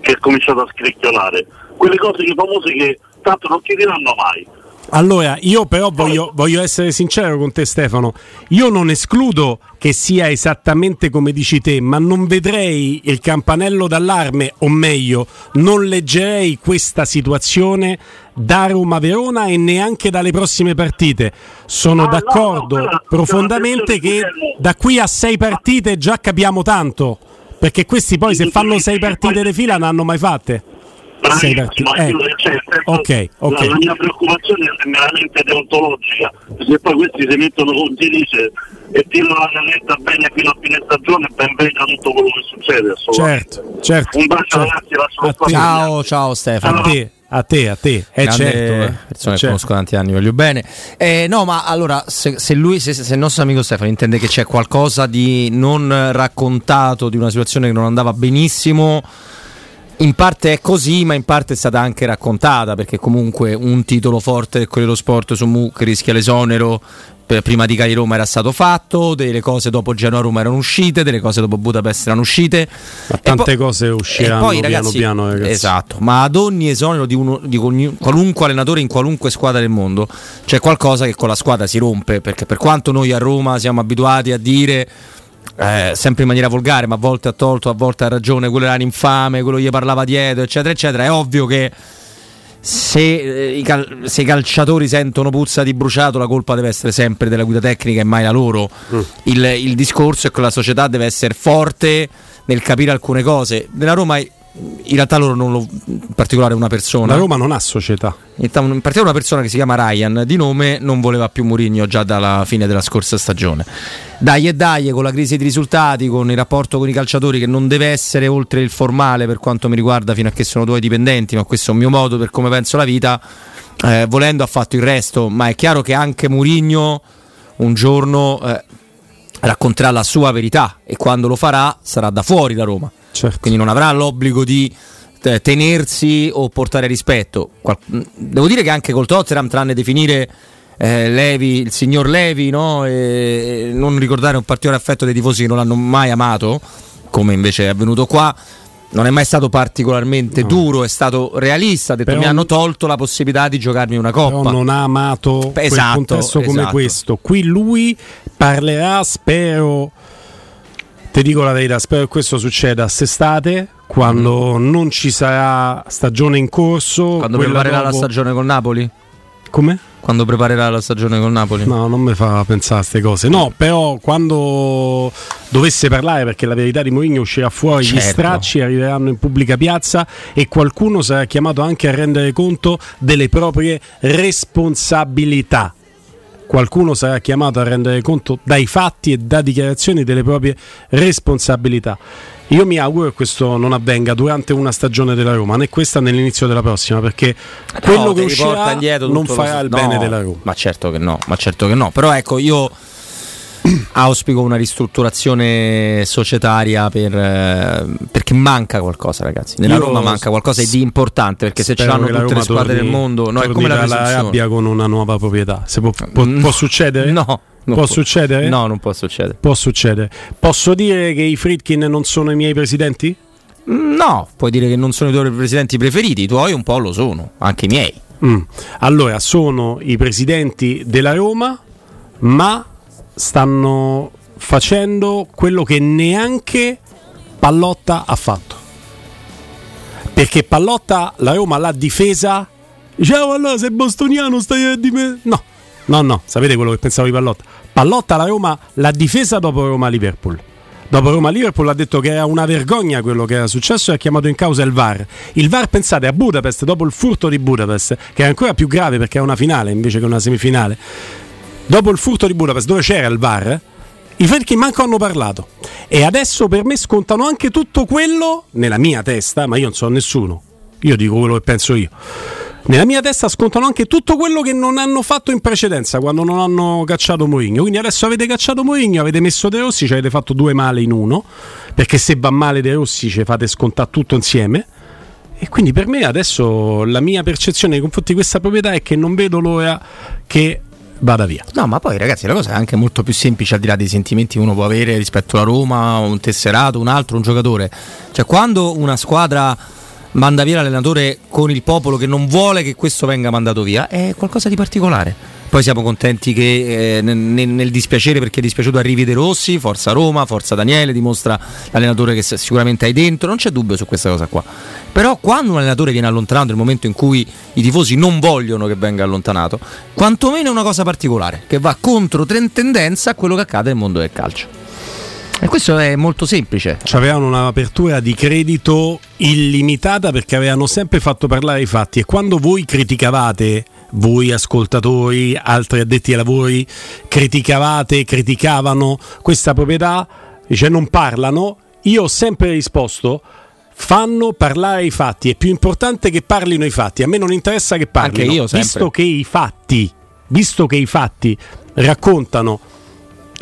che è cominciato a scricchiolare. Quelle cose che famose che tanto non ti diranno mai. Allora, io però voglio, voglio essere sincero con te Stefano, io non escludo che sia esattamente come dici te, ma non vedrei il campanello d'allarme, o meglio, non leggerei questa situazione da Roma-Verona e neanche dalle prossime partite. Sono d'accordo profondamente che da qui a sei partite già capiamo tanto, perché questi poi se fanno sei partite di fila non hanno mai fatte. Sei partite. Ma Eh, io, cioè, nel senso, ok, ok. La, la mia preoccupazione è meramente deontologica. Se poi questi si mettono con dice e tirano la canetta bene fino a fine stagione, ben venga tutto quello che succede. assolutamente. Certo, certo. Un bacio certo. ragazzi, lascio lo A te. spazio. Ciao, ciao Stefano. A te, a te, a te. È Grande certo. eh. persone che Certo. conosco da tanti anni, voglio bene. Eh, no, ma allora, se, se lui, se, se il nostro amico Stefano intende che c'è qualcosa di non raccontato, di una situazione che non andava benissimo, in parte è così, ma in parte è stata anche raccontata, perché comunque un titolo forte Corriere dello Sport su Mu che rischia l'esonero prima di Cali Roma era stato fatto, delle cose dopo Genoa Roma erano uscite, delle cose dopo Budapest erano uscite. Ma tante cose usciranno poi, piano ragazzi, piano, ragazzi. Esatto, ma ad ogni esonero di, uno- di ogni- qualunque allenatore in qualunque squadra del mondo c'è qualcosa che con la squadra si rompe, perché per quanto noi a Roma siamo abituati a dire eh, sempre in maniera volgare, ma a volte ha torto, a volte ha ragione, quello era un infame, quello gli parlava dietro, eccetera, eccetera, è ovvio che se, eh, i cal- se i calciatori sentono puzza di bruciato, la colpa deve essere sempre della guida tecnica e mai la loro. Il, il discorso è che la società deve essere forte nel capire alcune cose. Nella Roma, in realtà, loro non lo. in particolare una persona. La Roma non ha società. In particolare una persona che si chiama Ryan di nome non voleva più Mourinho già dalla fine della scorsa stagione. Dai e dai con la crisi di risultati, con il rapporto con i calciatori che non deve essere oltre il formale per quanto mi riguarda fino a che sono due dipendenti, ma questo è un mio modo per come penso la vita. Eh, volendo ha fatto il resto, ma è chiaro che anche Mourinho un giorno eh, racconterà la sua verità e quando lo farà sarà da fuori da Roma. Quindi non avrà l'obbligo di eh, tenersi o portare rispetto. Devo dire che anche col Tottenham, tranne definire eh, Levi, il signor Levi, no? e, non ricordare un particolare affetto dei tifosi che non l'hanno mai amato, come invece è avvenuto qua. Non è mai stato particolarmente duro, è stato realista. Ha detto Però- mi hanno tolto la possibilità di giocarmi una coppa. non ha amato Esatto, contesto come esatto. questo. Qui lui parlerà, spero, ti dico la verità, spero che questo succeda quest'estate, quando non ci sarà stagione in corso. Quando preparerà la dopo- stagione col Napoli? Come? Quando preparerà la stagione col Napoli? No, non mi fa pensare a queste cose. No, però quando dovesse parlare, perché la verità di Mourinho uscirà fuori, gli Certo. stracci arriveranno in pubblica piazza e qualcuno sarà chiamato anche a rendere conto delle proprie responsabilità. Qualcuno sarà chiamato a rendere conto dai fatti e da dichiarazioni delle proprie responsabilità. Io mi auguro che questo non avvenga durante una stagione della Roma, né questa né l'inizio della prossima, perché quello No, che ti riporta uscirà non farà lo- il no, bene della Roma. Ma certo che no, ma certo che no. Però ecco, io auspico una ristrutturazione societaria per, eh, perché manca qualcosa, ragazzi. Nella Io Roma manca qualcosa di importante perché se ce l'hanno tutte le Roma squadre torni- del mondo, no, è come la rabbia con una nuova proprietà. Se può, può- No. può succedere? No, non può può. succedere? No, non può succedere. Può succedere. Posso dire che i Fritkin non sono i miei presidenti? Mm, No, puoi dire che non sono i tuoi presidenti preferiti, i tuoi un po' lo sono, anche i miei. Mm. Allora, sono i presidenti della Roma, ma stanno facendo quello che neanche Pallotta ha fatto. Perché Pallotta la Roma l'ha difesa. Ciao allora sei bostoniano stai di me. No, no, no, sapete quello che pensavo di Pallotta. Pallotta la Roma l'ha difesa dopo Roma-Liverpool. Dopo Roma-Liverpool ha detto che era una vergogna quello che era successo e ha chiamato in causa il VAR. Il VAR, pensate, a Budapest, dopo il furto di Budapest, che è ancora più grave perché è una finale invece che una semifinale, dopo il furto di Budapest dove c'era il VAR, i Ferchi manco hanno parlato. E adesso per me scontano anche tutto quello, nella mia testa, ma io non so nessuno, io dico quello che penso io. Nella mia testa scontano anche tutto quello che non hanno fatto in precedenza quando non hanno cacciato Mourinho. Quindi adesso avete cacciato Mourinho, avete messo De Rossi, ci avete fatto due male in uno, perché se va male De Rossi ci fate scontare tutto insieme. E quindi per me adesso la mia percezione nei confronti di questa proprietà è che non vedo l'ora che vada via. No, ma poi ragazzi la cosa è anche molto più semplice al di là dei sentimenti che uno può avere rispetto alla Roma, un tesserato, un altro, un giocatore. Cioè quando una squadra manda via l'allenatore con il popolo che non vuole che questo venga mandato via, è qualcosa di particolare. Poi siamo contenti che eh, nel, nel, dispiacere perché è dispiaciuto arrivi De Rossi, forza Roma, forza Daniele, dimostra l'allenatore che sicuramente hai dentro, non c'è dubbio su questa cosa qua. Però quando un allenatore viene allontanato nel momento in cui i tifosi non vogliono che venga allontanato, quantomeno è una cosa particolare, che va contro tendenza a quello che accade nel mondo del calcio. E questo è molto semplice. Avevano un'apertura di credito illimitata perché avevano sempre fatto parlare i fatti e quando voi criticavate, voi ascoltatori, altri addetti ai lavori, criticavate, criticavano questa proprietà, dice non parlano, io ho sempre risposto fanno parlare i fatti, è più importante che parlino i fatti, a me non interessa che parlino, Anche io sempre. visto che i fatti, visto che i fatti raccontano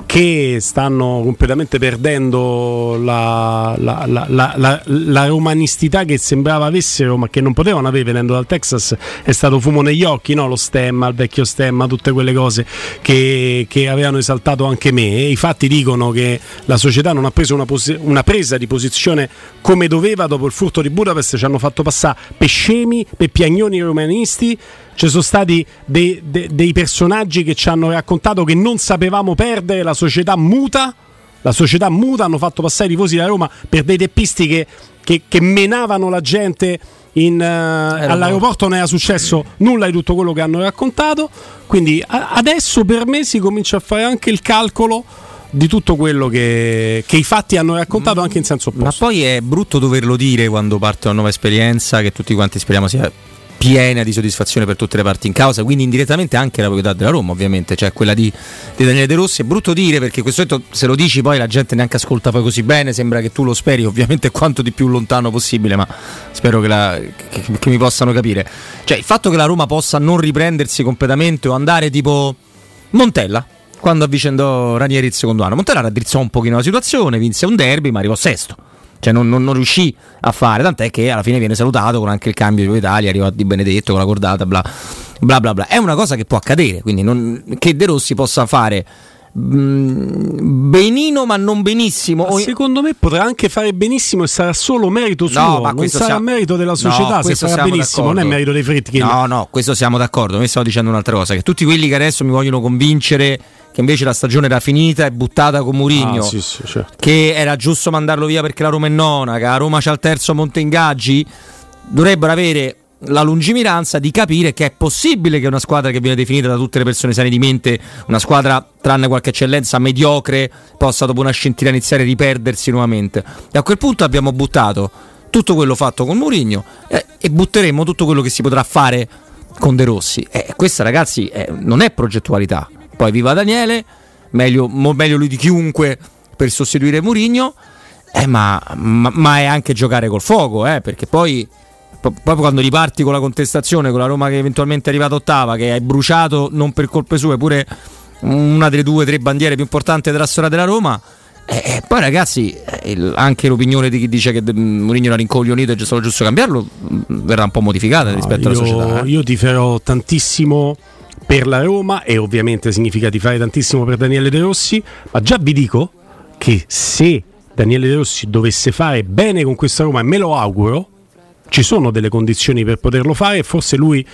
che stanno completamente perdendo la, la, la, la, romanistà che sembrava avessero, ma che non potevano avere venendo dal Texas, è stato fumo negli occhi, no? lo stemma, il vecchio stemma, tutte quelle cose che, che avevano esaltato anche me. E I fatti dicono che la società non ha preso una, pos- una, presa di posizione come doveva dopo il furto di Budapest, ci hanno fatto passare per scemi, per piagnoni romanisti ci sono stati dei, dei, dei personaggi che ci hanno raccontato che non sapevamo perdere, la società muta. La società muta hanno fatto passare i tifosi da Roma per dei teppisti che, che, che menavano la gente in, uh, all'aeroporto non era successo nulla di tutto quello che hanno raccontato. Quindi a- adesso per me si comincia a fare anche il calcolo di tutto quello che, che, i fatti hanno raccontato anche in senso opposto. Ma poi è brutto doverlo dire quando parte una nuova esperienza che tutti quanti speriamo sia piena di soddisfazione per tutte le parti in causa, quindi indirettamente anche la proprietà della Roma, ovviamente, cioè quella di, di Daniele De Rossi. È brutto dire perché questo detto, se lo dici poi la gente neanche ascolta poi così bene, sembra che tu lo speri ovviamente quanto di più lontano possibile, ma spero che, la, che, che mi possano capire. Cioè il fatto che la Roma possa non riprendersi completamente o andare tipo Montella, quando avvicendò Ranieri il secondo anno. Montella raddrizzò un pochino la situazione, vinse un derby, ma arrivò sesto cioè non, non, non, riuscì a fare, tant'è che alla fine viene salutato con anche il cambio di Italia, arriva Di Benedetto con la cordata, bla bla bla. bla. È una cosa che può accadere, quindi non, che De Rossi possa fare benino ma non benissimo ma secondo me potrà anche fare benissimo e sarà solo merito suo no, ma non sarà siamo... merito della società no, se farà benissimo d'accordo. non è merito dei fritti no no questo siamo d'accordo mi stavo dicendo un'altra cosa che tutti quelli che adesso mi vogliono convincere che invece la stagione era finita e buttata con Murigno, ah, sì, sì, certo. che era giusto mandarlo via perché la Roma è nona, che la Roma c'ha il terzo monte ingaggi, dovrebbero avere la lungimiranza di capire che è possibile che una squadra che viene definita da tutte le persone sane di mente, una squadra tranne qualche eccellenza mediocre, possa dopo una scintilla iniziare a riperdersi nuovamente. E a quel punto abbiamo buttato tutto quello fatto con Mourinho eh, e butteremo tutto quello che si potrà fare con De Rossi. E questa ragazzi eh, non è progettualità, poi viva Daniele, meglio, meglio lui di chiunque per sostituire Murigno, eh, ma, ma, ma, è anche giocare col fuoco, eh, perché poi proprio quando riparti con la contestazione con la Roma che eventualmente è arrivata ottava, che hai bruciato non per colpe sue, pure una delle due o tre bandiere più importanti della storia della Roma. E poi ragazzi, eh, anche l'opinione di chi dice che Mourinho era rincoglionito e è stato giusto cambiarlo mm, verrà un po' modificata no, rispetto io, alla società. Eh. Io ti farò tantissimo per la Roma e ovviamente significa di fare tantissimo per Daniele De Rossi, ma già vi dico che se Daniele De Rossi dovesse fare bene con questa Roma, e me lo auguro, ci sono delle condizioni per poterlo fare e forse lui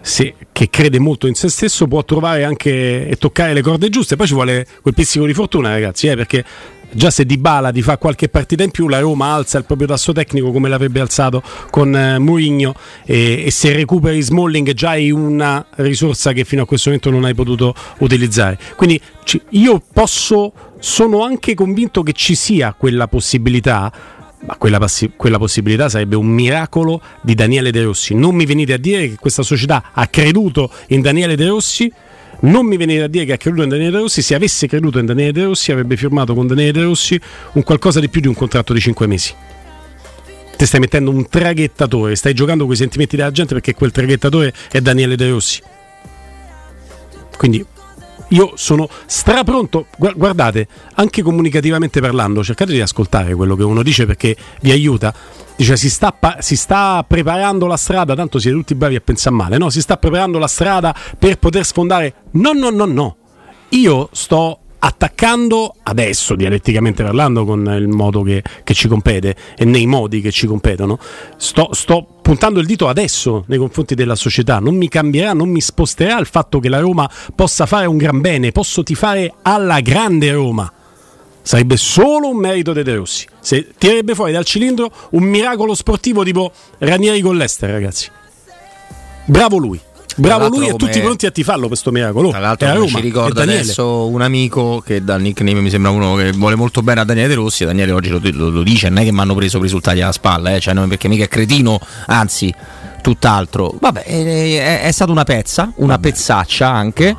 se- che crede molto in se stesso può trovare anche e toccare le corde giuste. Poi ci vuole quel pizzico di fortuna, ragazzi, eh, perché già se Di Bala ti fa qualche partita in più, la Roma alza il proprio tasso tecnico come l'avrebbe alzato con eh, Mourinho e, e se recuperi Smalling già hai una risorsa che fino a questo momento non hai potuto utilizzare. Quindi ci- io posso, sono anche convinto che ci sia quella possibilità ma quella, passi- quella possibilità sarebbe un miracolo di Daniele De Rossi. Non mi venite a dire che questa società ha creduto in Daniele De Rossi. Non mi venite a dire che ha creduto in Daniele De Rossi. Se avesse creduto in Daniele De Rossi, avrebbe firmato con Daniele De Rossi un qualcosa di più di un contratto di 5 mesi. Ti stai mettendo un traghettatore, stai giocando con i sentimenti della gente perché quel traghettatore è Daniele De Rossi. Quindi io sono strapronto. Gua- Guardate, anche comunicativamente parlando, cercate di ascoltare quello che uno dice perché vi aiuta. Dice si sta, si sta preparando la strada, tanto siete tutti bravi a pensare male, no? Si sta preparando la strada per poter sfondare. No, no, no, no. Io sto attaccando adesso, dialetticamente parlando, con il modo che, che ci compete e nei modi che ci competono, sto, sto puntando il dito adesso nei confronti della società. Non mi cambierà, non mi sposterà il fatto che la Roma possa fare un gran bene, posso tifare alla grande Roma. Sarebbe solo un merito dei De Rossi. Se tirerebbe fuori dal cilindro un miracolo sportivo tipo Ranieri con l'Ester, ragazzi. Bravo lui. Bravo lui e tutti pronti a tifarlo questo miracolo. Tra l'altro Roma, ci ricorda adesso un amico che dal nickname mi sembra uno che vuole molto bene a Daniele De Rossi Daniele oggi lo, lo- lo dice, non è che mi hanno preso per i risultati alla spalla, eh, cioè, non perché mica è cretino, anzi tutt'altro. Vabbè, è, è- è stata una pezza, una pezzaccia anche.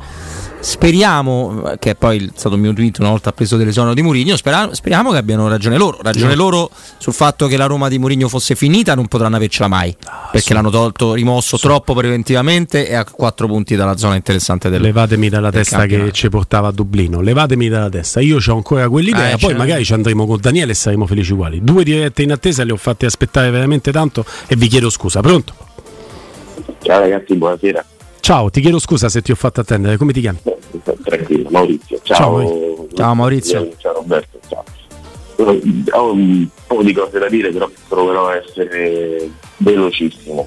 Speriamo, eh, che poi è stato il mio tweet una volta preso dell'esono di Mourinho, spera- speriamo che abbiano ragione loro. Ragione No. loro sul fatto che la Roma di Mourinho fosse finita, non potranno avercela mai. perché l'hanno tolto, rimosso troppo preventivamente e a quattro punti dalla zona interessante del Levatemi dalla del testa campionato. che ci portava a Dublino, levatemi dalla testa. Io ho ancora quell'idea, Eh, poi magari ci andremo con Daniele e saremo felici uguali. Due dirette in attesa le ho fatte aspettare veramente tanto e vi chiedo scusa. Pronto? Ciao ragazzi, buonasera. Ciao, ti chiedo scusa se ti ho fatto attendere. Come ti chiami? Tranquillo, Maurizio. Ciao, Ciao, Maurizio. Ciao, Maurizio. Ciao Roberto, ciao. Ho un po' di cose da dire, però proverò a essere velocissimo.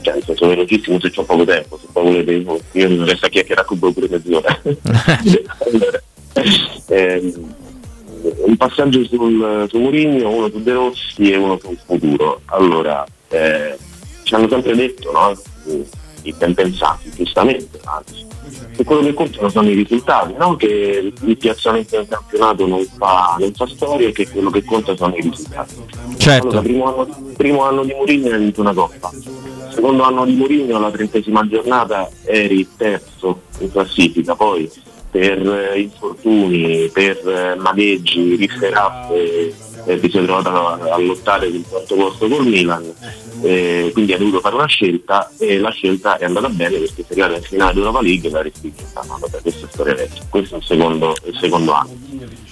Cioè, senso velocissimo se ho poco tempo, se poi volete io io mi resto a chiacchierare con voi pure mezz'ora. allora, [laughs] ehm, un passaggio sul, su Mourinho, uno su De Rossi e uno sul futuro. Allora, eh, ci hanno sempre detto, no? I ben pensati, giustamente, anzi, che quello che contano sono i risultati, no? che il piazzamento del campionato non fa, non fa storia e che quello che conta sono i risultati. Certo. Allora, primo, anno, primo anno di Mourinho hai vinto una coppa, secondo anno di Mourinho alla trentesima giornata eri terzo in classifica, poi per eh, infortuni, per eh, magheggi, rifferate, eh, ti sei trovato a, a lottare per il quarto posto col Milan, eh, quindi hai dovuto fare una scelta e la scelta è andata bene perché sei arrivato in finale d'Europa League e la respinta. No, vabbè, questa è storia vecchia. Questo è il secondo, il secondo anno.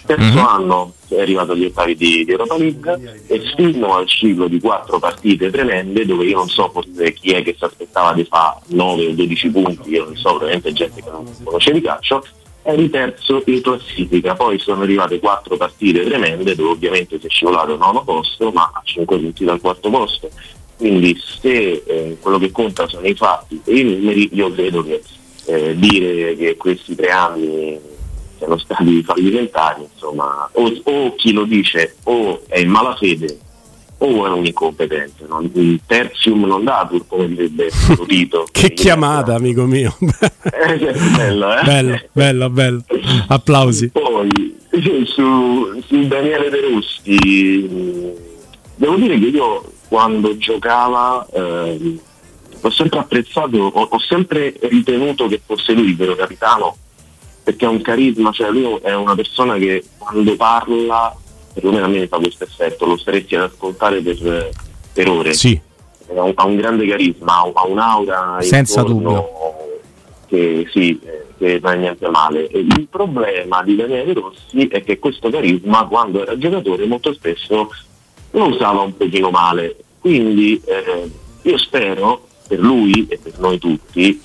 Terzo anno è arrivato agli ottavi di, di Europa League e fino al ciclo di quattro partite tremende dove io non so forse chi è che si aspettava di fare 9 o 12 punti, io non so, probabilmente gente che non conosce di calcio, eri terzo in classifica, poi sono arrivate quattro partite tremende dove ovviamente si è scivolato al nono posto ma a 5 punti dal quarto posto. Quindi se eh, quello che conta sono i fatti e i numeri, io credo che eh, dire che questi tre anni siano stati [laughs] fallimentari, insomma, o, o chi lo dice o è in malafede o è un incompetente, no? il terzium non datur come direbbe [laughs] Tito. Che chiamata, amico mio. [laughs] bello, eh? bello, bello, bello. Applausi. Poi su, su Daniele De Rossi, mh, devo dire che io quando giocava ehm, l'ho sempre apprezzato, ho, ho sempre ritenuto che fosse lui il vero capitano, perché ha un carisma, cioè lui è una persona che quando parla, perlomeno a me fa questo effetto, lo staresti ad ascoltare per, per ore. Sì. Ha un, ha un grande carisma, ha, un'aura Senza intorno che sì, eh, che non è niente male. Il problema di Daniele Rossi è che questo carisma quando era giocatore molto spesso lo usava un pochino male. Quindi eh, io spero per lui e per noi tutti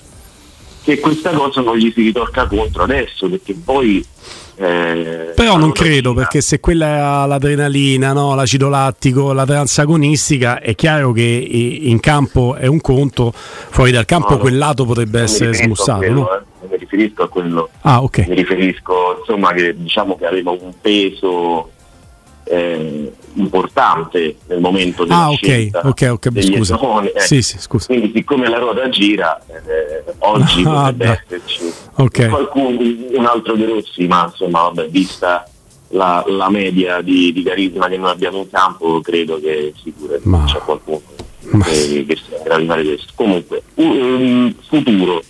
che questa cosa non gli si ritorca contro adesso, perché poi eh, Però non credo, perché se quella è l'adrenalina, no? l'acido lattico, la transagonistica, è chiaro che in campo è un conto, fuori dal campo No, quel lato potrebbe essere smussato. quello, no? eh, mi riferisco a quello. Ah, ok. Mi riferisco insomma che diciamo che aveva un peso eh, importante nel momento della Ah, ok, scelta ok, ok, degli scusa. esoni, eh. Sì, sì, scusa. Quindi siccome la ruota gira, eh, oggi [laughs] Ah, potrebbe beh. esserci Ok. qualcuno, un altro De Rossi, ma insomma vabbè, vista la, la media di, di carisma che noi abbiamo in campo, credo che sicuramente c'è qualcuno che, che sia in grado di fare questo. Comunque, un futuro.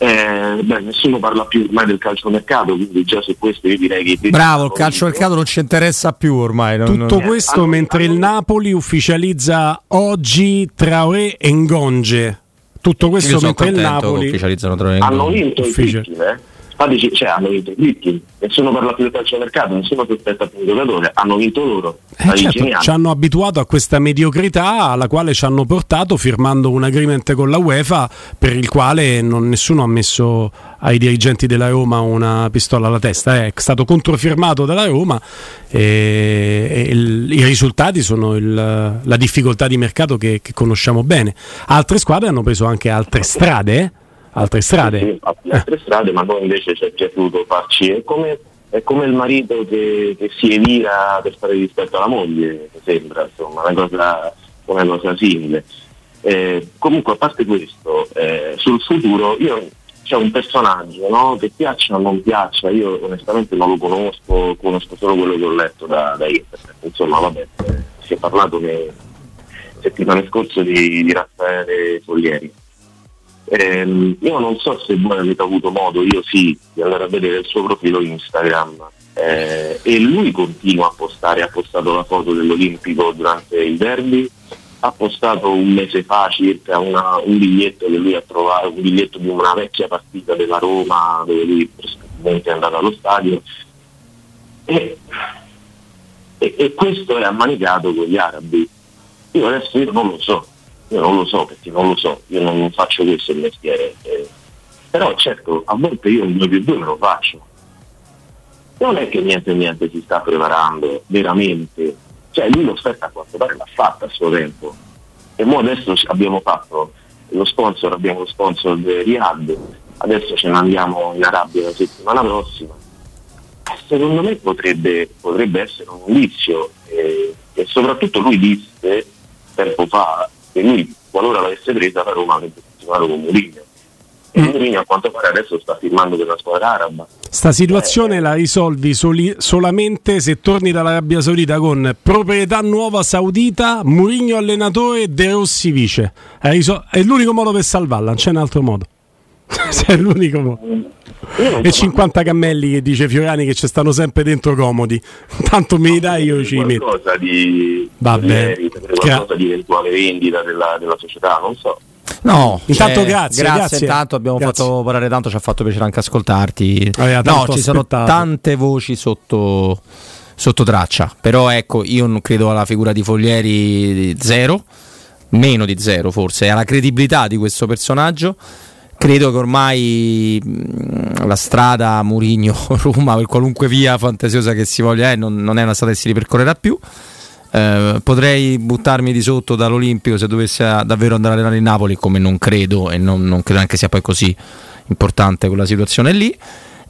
Eh, beh, nessuno parla più ormai del calciomercato, quindi già su questo io direi che Bravo, il calcio mercato non ci interessa più ormai. non- Tutto non- questo mentre il Napoli ufficializza oggi Traoré e Ngonge. Tutto questo mentre il Napoli ufficializzano Traoré. hanno vinto i Ufficio. Fritkin, eh? Fateci- cioè, hanno vinto i Fritkin. nessuno parla più del calciomercato, nessuno sospetta più il giocatore, hanno vinto loro. Eh, certo, ci hanno abituato a questa mediocrità alla quale ci hanno portato firmando un agreement con la UEFA per il quale non- nessuno ha messo ai dirigenti della Roma una pistola alla testa, è stato controfirmato dalla Roma e, e il- i risultati sono il- la difficoltà di mercato che, che conosciamo bene. Altre squadre hanno preso anche altre strade, eh? Altre strade. Sì, altre strade, ma poi invece ci è piaciuto farci. È come, è come il marito che, che si evira per fare rispetto alla moglie, sembra, insomma, una cosa, una cosa simile. Eh, comunque, a parte questo, eh, sul futuro io c'è un personaggio no? che piaccia o non piaccia, io onestamente non lo conosco, conosco solo quello che ho letto da, da internet. Insomma, vabbè, eh, si è parlato che settimane scorse di, di Raffaele Foglieri. Ehm, io non so se voi avete avuto modo, io sì, di andare a vedere il suo profilo Instagram eh, e lui continua a postare, ha postato la foto dell'Olimpico durante il derby, ha postato un mese fa circa una- un biglietto che lui ha trovato, un biglietto di una vecchia partita della Roma dove lui è andato allo stadio e, e- e questo è ammanicato con gli arabi. Io adesso io non lo so, io non lo so perché non lo so, io non, faccio questo il mestiere. eh. Però certo, a volte io un 2 più 2 me lo faccio. Non è che niente niente si sta preparando veramente. Cioè lui l'offerta a quanto pare l'ha fatta a suo tempo. E mo adesso abbiamo fatto lo sponsor, abbiamo lo sponsor di Riyadh, adesso ce ne andiamo in Arabia la settimana prossima. Eh, Secondo me potrebbe, potrebbe essere un indizio eh, e soprattutto lui disse tempo fa che lui qualora l'avesse presa la Roma avrebbe continuato con Mourinho. E Mourinho a quanto pare adesso sta firmando per la squadra araba. Sta situazione la risolvi soli- solamente se torni dall'Arabia Saudita con proprietà nuova saudita, Murigno allenatore, De Rossi vice. È l'unico modo per salvarla, non c'è un altro modo. [laughs] è l'unico modo. E 50 cammelli che dice Fiorani che ci stanno sempre dentro comodi. [laughs] Tanto me li dai io ci metto. qualcosa di, Vabbè. di, qualcosa di eventuale vendita della, della società, non so. No, Intanto eh, grazie, grazie. grazie. Intanto abbiamo Grazie. fatto parlare tanto, ci ha fatto piacere anche ascoltarti. Aveva no, tanto ci sono aspettato. tante voci sotto, sotto traccia. Però ecco, io non credo alla figura di Foglieri zero, meno di zero forse, e alla credibilità di questo personaggio. Credo che ormai mh, la strada Murigno-Roma, [laughs] per qualunque via fantasiosa che si voglia, è, non, non è una strada che si ripercorrerà più. Eh, potrei buttarmi di sotto dall'Olimpico se dovesse davvero andare a allenare il Napoli, come non credo e non, non credo anche sia poi così importante quella situazione lì.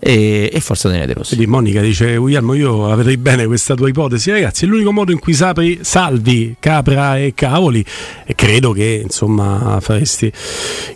E, e forza Daniele De Rossi. Vedi, Monica dice: Guglielmo, io la vedrei bene questa tua ipotesi, ragazzi. È l'unico modo in cui sapri, salvi capra e cavoli. E credo che insomma faresti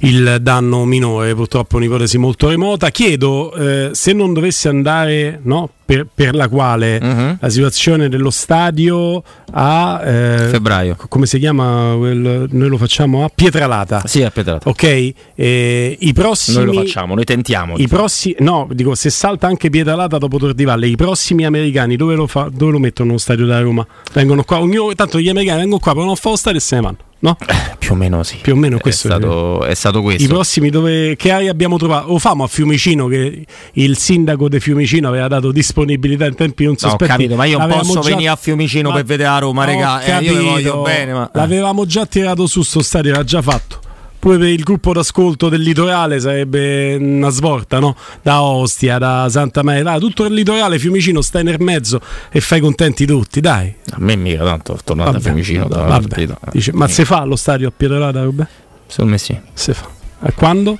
il danno minore. Purtroppo è un'ipotesi molto remota. Chiedo eh, se non dovesse andare, no? Per, per la quale Mhm. la situazione dello stadio a eh, Febbraio. come si chiama? quel- noi lo facciamo a Pietralata. Sì, a Pietralata. Ok, eh, i prossimi Noi lo facciamo, noi tentiamo. i prossimi, no, dico se salta anche Pietralata dopo Tordivalle, i prossimi americani dove lo, fa, dove lo mettono lo stadio da Roma? Vengono qua, ognuno, tanto gli americani vengono qua, provano a fare lo stadio e se ne vanno, no? Più o meno sì. Più o meno È questo stato, è stato questo. I prossimi dove che area abbiamo trovato? Lo famo a Fiumicino che il sindaco di Fiumicino aveva dato disponibilità in tempi non No, ho sospetti. capito, ma io non L'avevamo posso già- venire a Fiumicino Ma- per vedere a Roma, regà. Eh, io voglio bene, ma. L'avevamo già tirato su sto stadio, era già fatto. Pure per il gruppo d'ascolto del litorale sarebbe una svolta, no? Da Ostia, da Santa Maria, tutto il litorale Fiumicino stai nel mezzo e fai contenti tutti, dai. A me mica tanto, tornato a Fiumicino da Vabbè, dice, ma se fa lo stadio a Pietrolata, Robè? Secondo me sì. Se fa. A quando?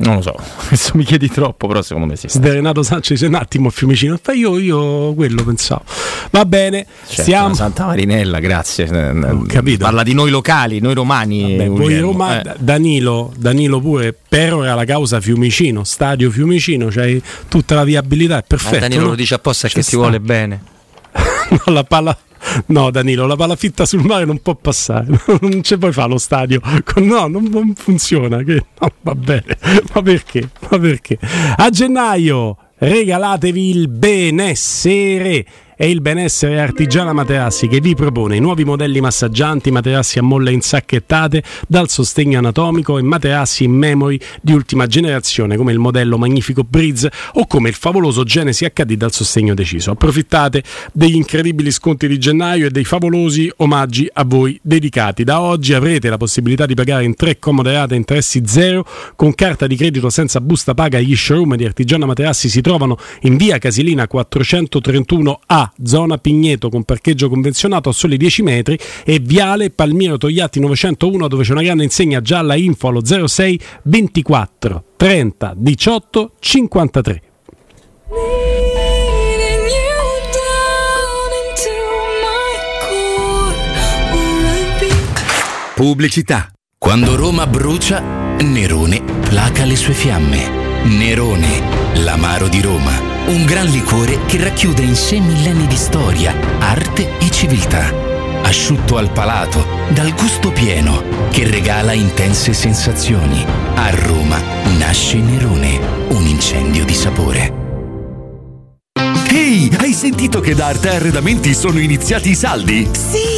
Non lo so, [laughs] adesso mi chiedi troppo, però secondo me sì. Sderenato Sanchez dice un attimo a Fiumicino. Fa io, io quello pensavo. Va bene, Certo, stiamo. la Santa Marinella, grazie. Ho capito. Parla di noi locali, noi romani. Beh, voi Guglielmo. Roma, Eh. Danilo, Danilo pure perora la causa Fiumicino, stadio Fiumicino, c'hai tutta la viabilità, è perfetto. Eh, Danilo no? lo dice apposta Ci che ti vuole bene. [laughs] No, la palla. No, Danilo, la palla fitta sul mare non può passare. [laughs] Non ci puoi fare lo stadio. No, non, funziona. No, va bene. [laughs] Ma perché? Ma perché? A gennaio regalatevi il benessere. È il benessere Artigiana Materassi che vi propone nuovi modelli massaggianti, materassi a molle insacchettate dal sostegno anatomico e materassi in memory di ultima generazione come il modello Magnifico Breeze o come il favoloso Genesi HD dal sostegno deciso. Approfittate degli incredibili sconti di gennaio e dei favolosi omaggi a voi dedicati. Da oggi avrete la possibilità di pagare in tre a interessi zero con carta di credito senza busta paga. Gli showroom di Artigiana Materassi si trovano in via Casilina 431A, zona Pigneto con parcheggio convenzionato a soli 10 metri e viale Palmiro Togliatti 901 dove c'è una grande insegna gialla info allo 06 24 30 18 53. Pubblicità. Quando Roma brucia, Nerone placa le sue fiamme. Nerone, l'amaro di Roma. Un gran liquore che racchiude in sé millenni di storia, arte e civiltà. Asciutto al palato, dal gusto pieno, che regala intense sensazioni. A Roma nasce Nerone, un incendio di sapore. Ehi, hai sentito che da Arte Arredamenti sono iniziati i saldi? Sì,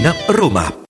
Tiburtina, Roma.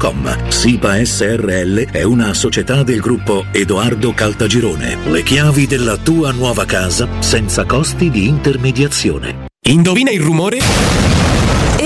www.kcalt.com. SIPA SRL è una società del gruppo Edoardo Caltagirone. Le chiavi della tua nuova casa senza costi di intermediazione. Indovina il rumore?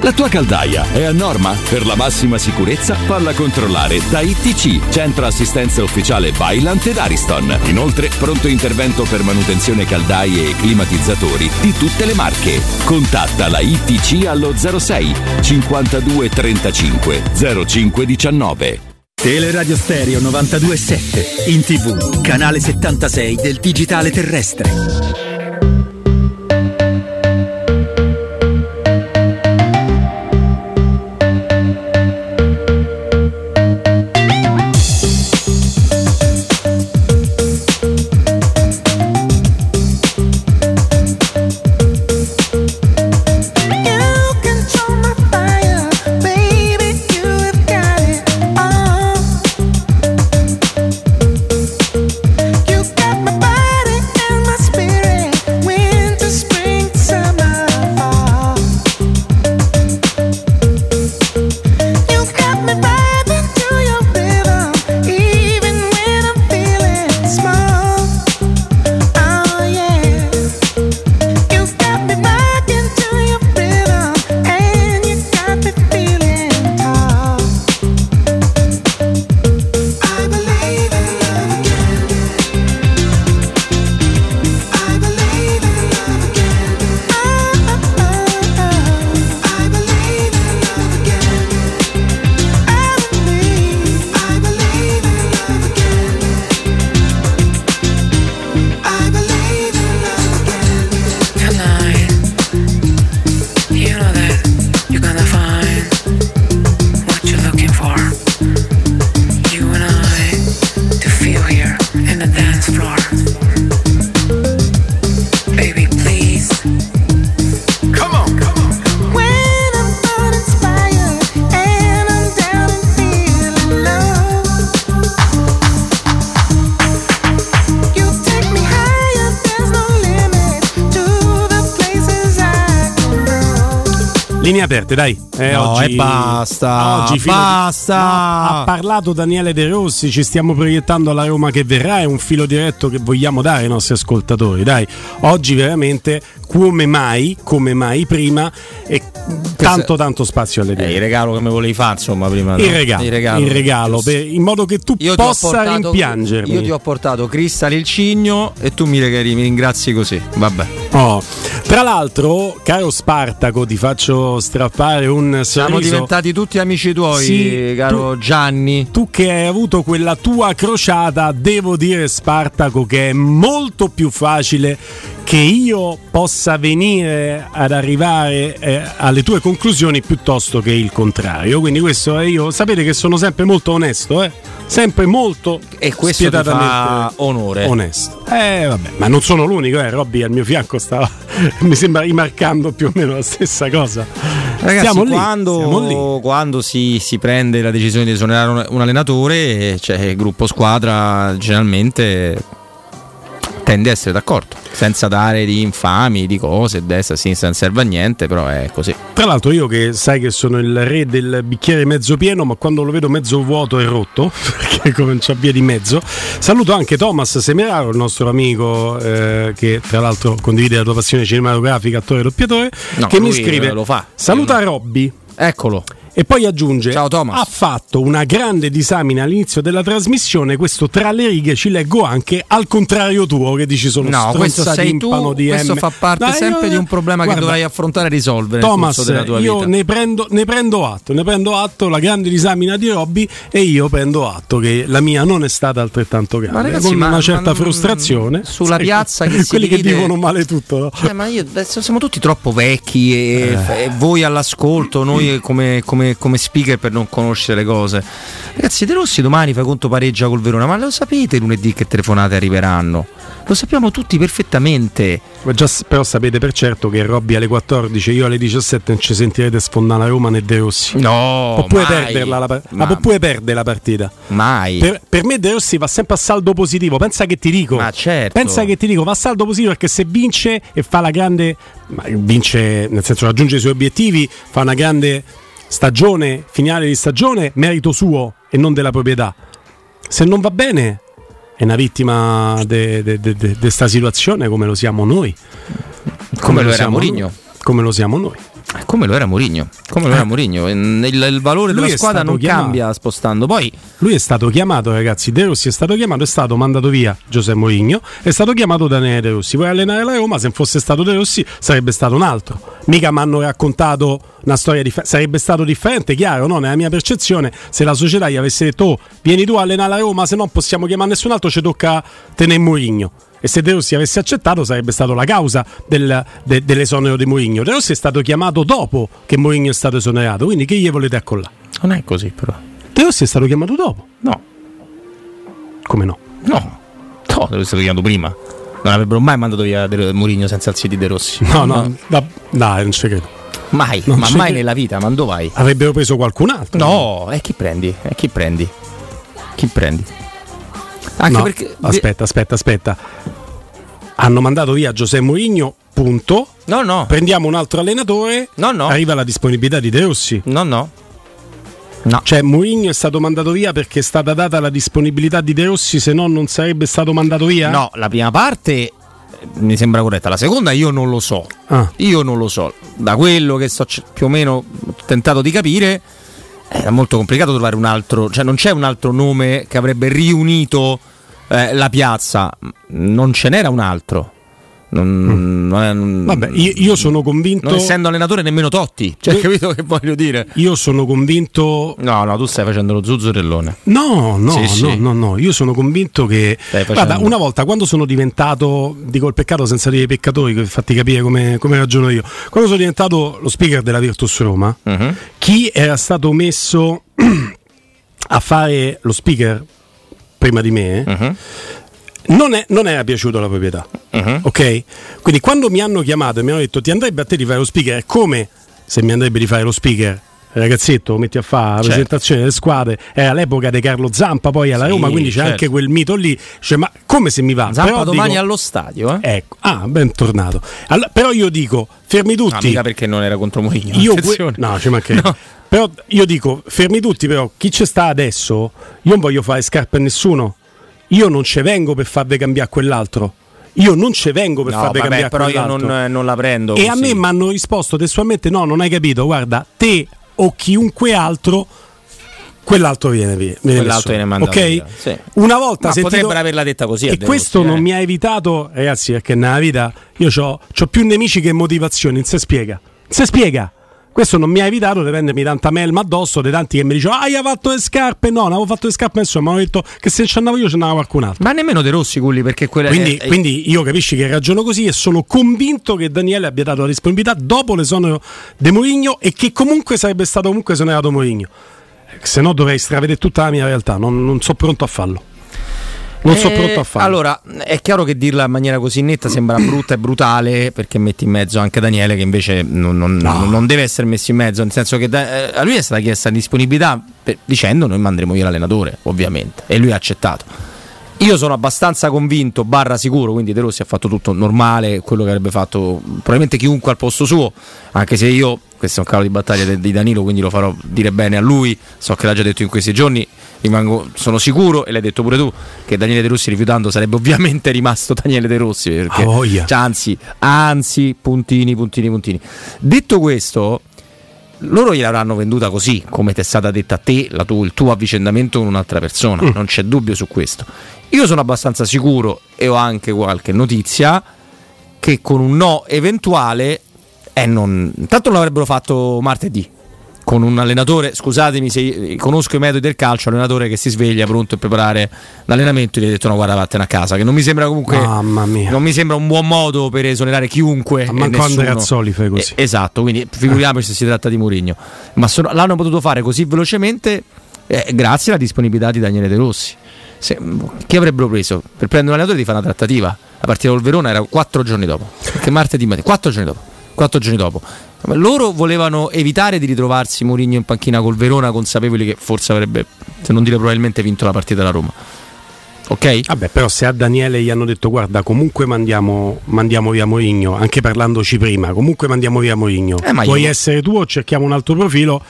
La tua caldaia è a norma? Per la massima sicurezza falla controllare da ITC, centro assistenza ufficiale Bailant ed Ariston. Inoltre pronto intervento per manutenzione caldaie e climatizzatori di tutte le marche. Contatta la ITC allo 06 52 35 05 19. Teleradio Stereo 927 in tv, canale 76 del digitale terrestre. Linee aperte, dai. Eh, No, oggi, e basta, Oggi basta. No, ha parlato Daniele De Rossi, ci stiamo proiettando alla Roma che verrà, è un filo diretto che vogliamo dare ai nostri ascoltatori. Dai, oggi veramente come mai, come mai prima e tanto tanto spazio alle Eh, idee. il regalo che mi volevi fare, insomma, prima. il no? regalo, il regalo, per- in modo che tu Io possa portato- rimpiangermi. Io ti ho portato Crystal il cigno e tu mi, regali- mi ringrazi così. Vabbè. Oh. Tra l'altro, caro Spartaco, ti faccio strappare un Siamo sorriso. diventati tutti amici tuoi, Sì, caro Gianni. Tu che hai avuto quella tua crociata, devo dire Spartaco che è molto più facile che io possa venire ad arrivare eh, alle tue conclusioni piuttosto che il contrario. Quindi questo è io, sapete che sono sempre molto onesto, eh? Sempre molto E questo ti fa onore. onesto. Eh vabbè, ma non sono l'unico, eh, Robby al mio fianco stava [laughs] mi sembra rimarcando più o meno la stessa cosa. Ragazzi, siamo lì, quando, siamo lì. quando si, si prende la decisione di esonerare un, un allenatore, cioè, il gruppo squadra generalmente tende a essere d'accordo, senza dare di infami, di cose, destra, sinistra, non serve a niente, però è così. Tra l'altro io che sai che sono il re del bicchiere mezzo pieno, ma quando lo vedo mezzo vuoto è rotto, [laughs] perché comincia via di mezzo. Saluto anche Thomas Semeraro, il nostro amico eh, che tra l'altro condivide la tua passione cinematografica, attore e doppiatore, No, che mi scrive eh, lo fa. Saluta Robby. Eccolo. E poi aggiunge: Ha fatto una grande disamina all'inizio della trasmissione. Questo tra le righe ci leggo anche al contrario tuo, che dici sono No, questo sei tu, di questo M. fa parte io- sempre di un problema guarda, che dovrai affrontare e risolvere Thomas, io ne prendo, ne prendo atto, ne prendo atto la grande disamina di Robby e io prendo atto che la mia non è stata altrettanto grande, ragazzi, con ma- una certa ma frustrazione. sulla Sai, piazza che [laughs] quelli che divide- dicono male tutto. no? Cioè, ma io adesso siamo tutti troppo vecchi e, Eh. e voi all'ascolto, noi come, come- come speaker per non conoscere le cose. Ragazzi, De Rossi domani fa conto pareggia col Verona, ma lo sapete lunedì che telefonate arriveranno? Lo sappiamo tutti perfettamente. Già, però sapete per certo che Robby alle 14, io alle 17 non ci sentirete sfondare la Roma né De Rossi. No, può pure perderla la, par- Ma- può pure perdere la partita. Mai. Per, per me De Rossi va sempre a saldo positivo. Pensa che ti dico. Ma certo. Pensa che ti dico, va a saldo positivo perché se vince e fa la grande. vince, nel senso raggiunge i suoi obiettivi, fa una grande stagione, finale di stagione, merito suo e non della proprietà. Se non va bene, è una vittima di questa situazione come lo siamo noi. Come lo era siamo Mourinho. Come lo siamo noi. Come lo era Mourinho. Come lo era Mourinho. Il, il valore Lui della squadra non chiamato. cambia spostando. Poi Lui è stato chiamato, ragazzi. De Rossi è stato chiamato, è stato mandato via Giuseppe Mourinho, è stato chiamato Daniele De Rossi. Vuoi allenare la Roma? Se non fosse stato De Rossi, sarebbe stato un altro. Mica mi hanno raccontato una storia differente. Sarebbe stato differente, chiaro, no? Nella mia percezione, se la società gli avesse detto: "Oh, vieni tu a allenare la Roma, se no possiamo chiamare nessun altro, ci tocca tenere Mourinho. E se De Rossi avesse accettato sarebbe stata la causa del- de- dell'esonero di Mourinho. De Rossi è stato chiamato dopo che Mourinho è stato esonerato, quindi che gli volete accollare? non è così, però. De Rossi è stato chiamato dopo? No. Come no? No, no, lo stato chiamando prima. Non avrebbero mai mandato via Mourinho senza il CD De Rossi. No, no, da- dai, non ci credo. Mai, Non ma mai credo. nella vita, ma dove vai? Avrebbero preso qualcun altro. No, e chi prendi? E chi prendi? Chi prendi? Anche No, perché Aspetta, aspetta, aspetta. Hanno mandato via Giuseppe Mourinho, punto. No, no. Prendiamo un altro allenatore. No, no. Arriva la disponibilità di De Rossi. No, no. Cioè, Mourinho è stato mandato via perché è stata data la disponibilità di De Rossi, se no non sarebbe stato mandato via? No, la prima parte eh, mi sembra corretta, la seconda io non lo so. Ah. Io non lo so. Da quello che sto più o meno tentato di capire, era molto complicato trovare un altro, cioè non c'è un altro nome che avrebbe riunito eh, la piazza, non ce n'era un altro. Non, non è- Mm. Vabbè, io, io sono convinto. non essendo allenatore nemmeno Totti, cioè, capito che voglio dire? Io sono convinto. No, no, tu stai facendo lo zuzzurellone. No, no, Sì, no, sì. no, no, io sono convinto che. facendo- Guarda, una volta quando sono diventato, dico il peccato senza dire i peccatori, per farti capire come, come ragiono io, quando sono diventato lo speaker della Virtus Roma, Mhm. chi era stato messo [clears throat] a fare lo speaker prima di me, Mhm. Non, è- non era piaciuto alla proprietà. Ok? Quindi quando mi hanno chiamato e mi hanno detto ti andrebbe a te di fare lo speaker, è come se mi andrebbe di fare lo speaker. Ragazzetto, lo metti a fare la Certo. presentazione delle squadre, era l'epoca di Carlo Zampa, poi alla Sì, Roma, quindi c'è certo. anche quel mito lì. Cioè, ma come se mi va? Zampa Però domani dico- allo stadio, eh? Ecco, ah, bentornato. Allora, però io dico, fermi No, tutti. mica perché non era contro Mourinho. Io que- no, ci mancherebbe. Però io dico, fermi tutti, però chi ci sta adesso, io non voglio fare scarpe a nessuno. Io non ci vengo per farvi cambiare quell'altro. Io non ci vengo per No, farvi vabbè, cambiare però io quell'altro. non, eh, non la prendo. E a così. me mi hanno risposto testualmente: no, non hai capito, guarda, te o chiunque altro, quell'altro viene via. viene Quell'altro viene mandato Ok? via, sì. Una volta Ma sentito- potrebbero averla detta così a E questo non eh. mi ha evitato, ragazzi, perché nella vita io ho più nemici che motivazioni, non si spiega. Non si spiega. Questo non mi ha evitato di prendermi tanta melma addosso, di tanti che mi dicevano, ah, hai fatto le scarpe? No, non avevo fatto le scarpe nessuno, mi hanno detto che se ci andavo io ci andava qualcun altro. Ma nemmeno De Rossi, Culli, perché quella Quindi, è- quindi io capisci che ragiono così e sono convinto che Daniele abbia dato la disponibilità dopo l'esonero di Mourinho e che comunque sarebbe stato comunque esonerato Mourinho. Se no dovrei stravedere tutta la mia realtà, non, non sono pronto a farlo. Non sono Eh, pronto a farlo. Allora, è chiaro che dirla in maniera così netta sembra brutta e brutale perché metti in mezzo anche Daniele che invece non, non- non deve essere messo in mezzo, nel senso che da- eh, a lui è stata chiesta disponibilità per- dicendo noi manderemo via l'allenatore, ovviamente, e lui ha accettato. Io sono abbastanza convinto, barra sicuro, quindi De Rossi ha fatto tutto normale, quello che avrebbe fatto probabilmente chiunque al posto suo, anche se io, questo è un cavallo di battaglia di Danilo, quindi lo farò dire bene a lui, so che l'ha già detto in questi giorni, rimango, sono sicuro, e l'hai detto pure tu, che Daniele De Rossi rifiutando sarebbe ovviamente rimasto Daniele De Rossi, perché, Ah, voglia. cioè, anzi, anzi, puntini, puntini, puntini. Detto questo, loro gliel'avranno venduta così, come ti è stata detta a te, la tu- il tuo avvicendamento con un'altra persona, Mm. non c'è dubbio su questo. Io sono abbastanza sicuro, e ho anche qualche notizia, che con un no eventuale, eh, non, intanto lo avrebbero fatto martedì. Con un allenatore, scusatemi se conosco i metodi del calcio, allenatore che si sveglia pronto a preparare l'allenamento e gli ha detto no guarda vattene a casa, che non mi sembra comunque non mi sembra un buon modo per esonerare chiunque. Ma manco. Andrea Azzoli fai così. Eh, esatto, quindi figuriamoci se si tratta di Mourinho. Ma sono- l'hanno potuto fare così velocemente eh, grazie alla disponibilità di Daniele De Rossi. Se- chi avrebbero preso? Per prendere un allenatore di fare una trattativa. La partita col Verona era quattro giorni dopo, perché martedì mattina, quattro giorni dopo. Quattro giorni dopo. Loro volevano evitare di ritrovarsi Mourinho in panchina col Verona, consapevoli che forse avrebbe, se non dire probabilmente, vinto la partita della Roma. Ok? Vabbè, però se a Daniele gli hanno detto guarda, comunque mandiamo, mandiamo via Mourinho, anche parlandoci prima, comunque mandiamo via Mourinho. Eh, ma Puoi io- essere tu o cerchiamo un altro profilo?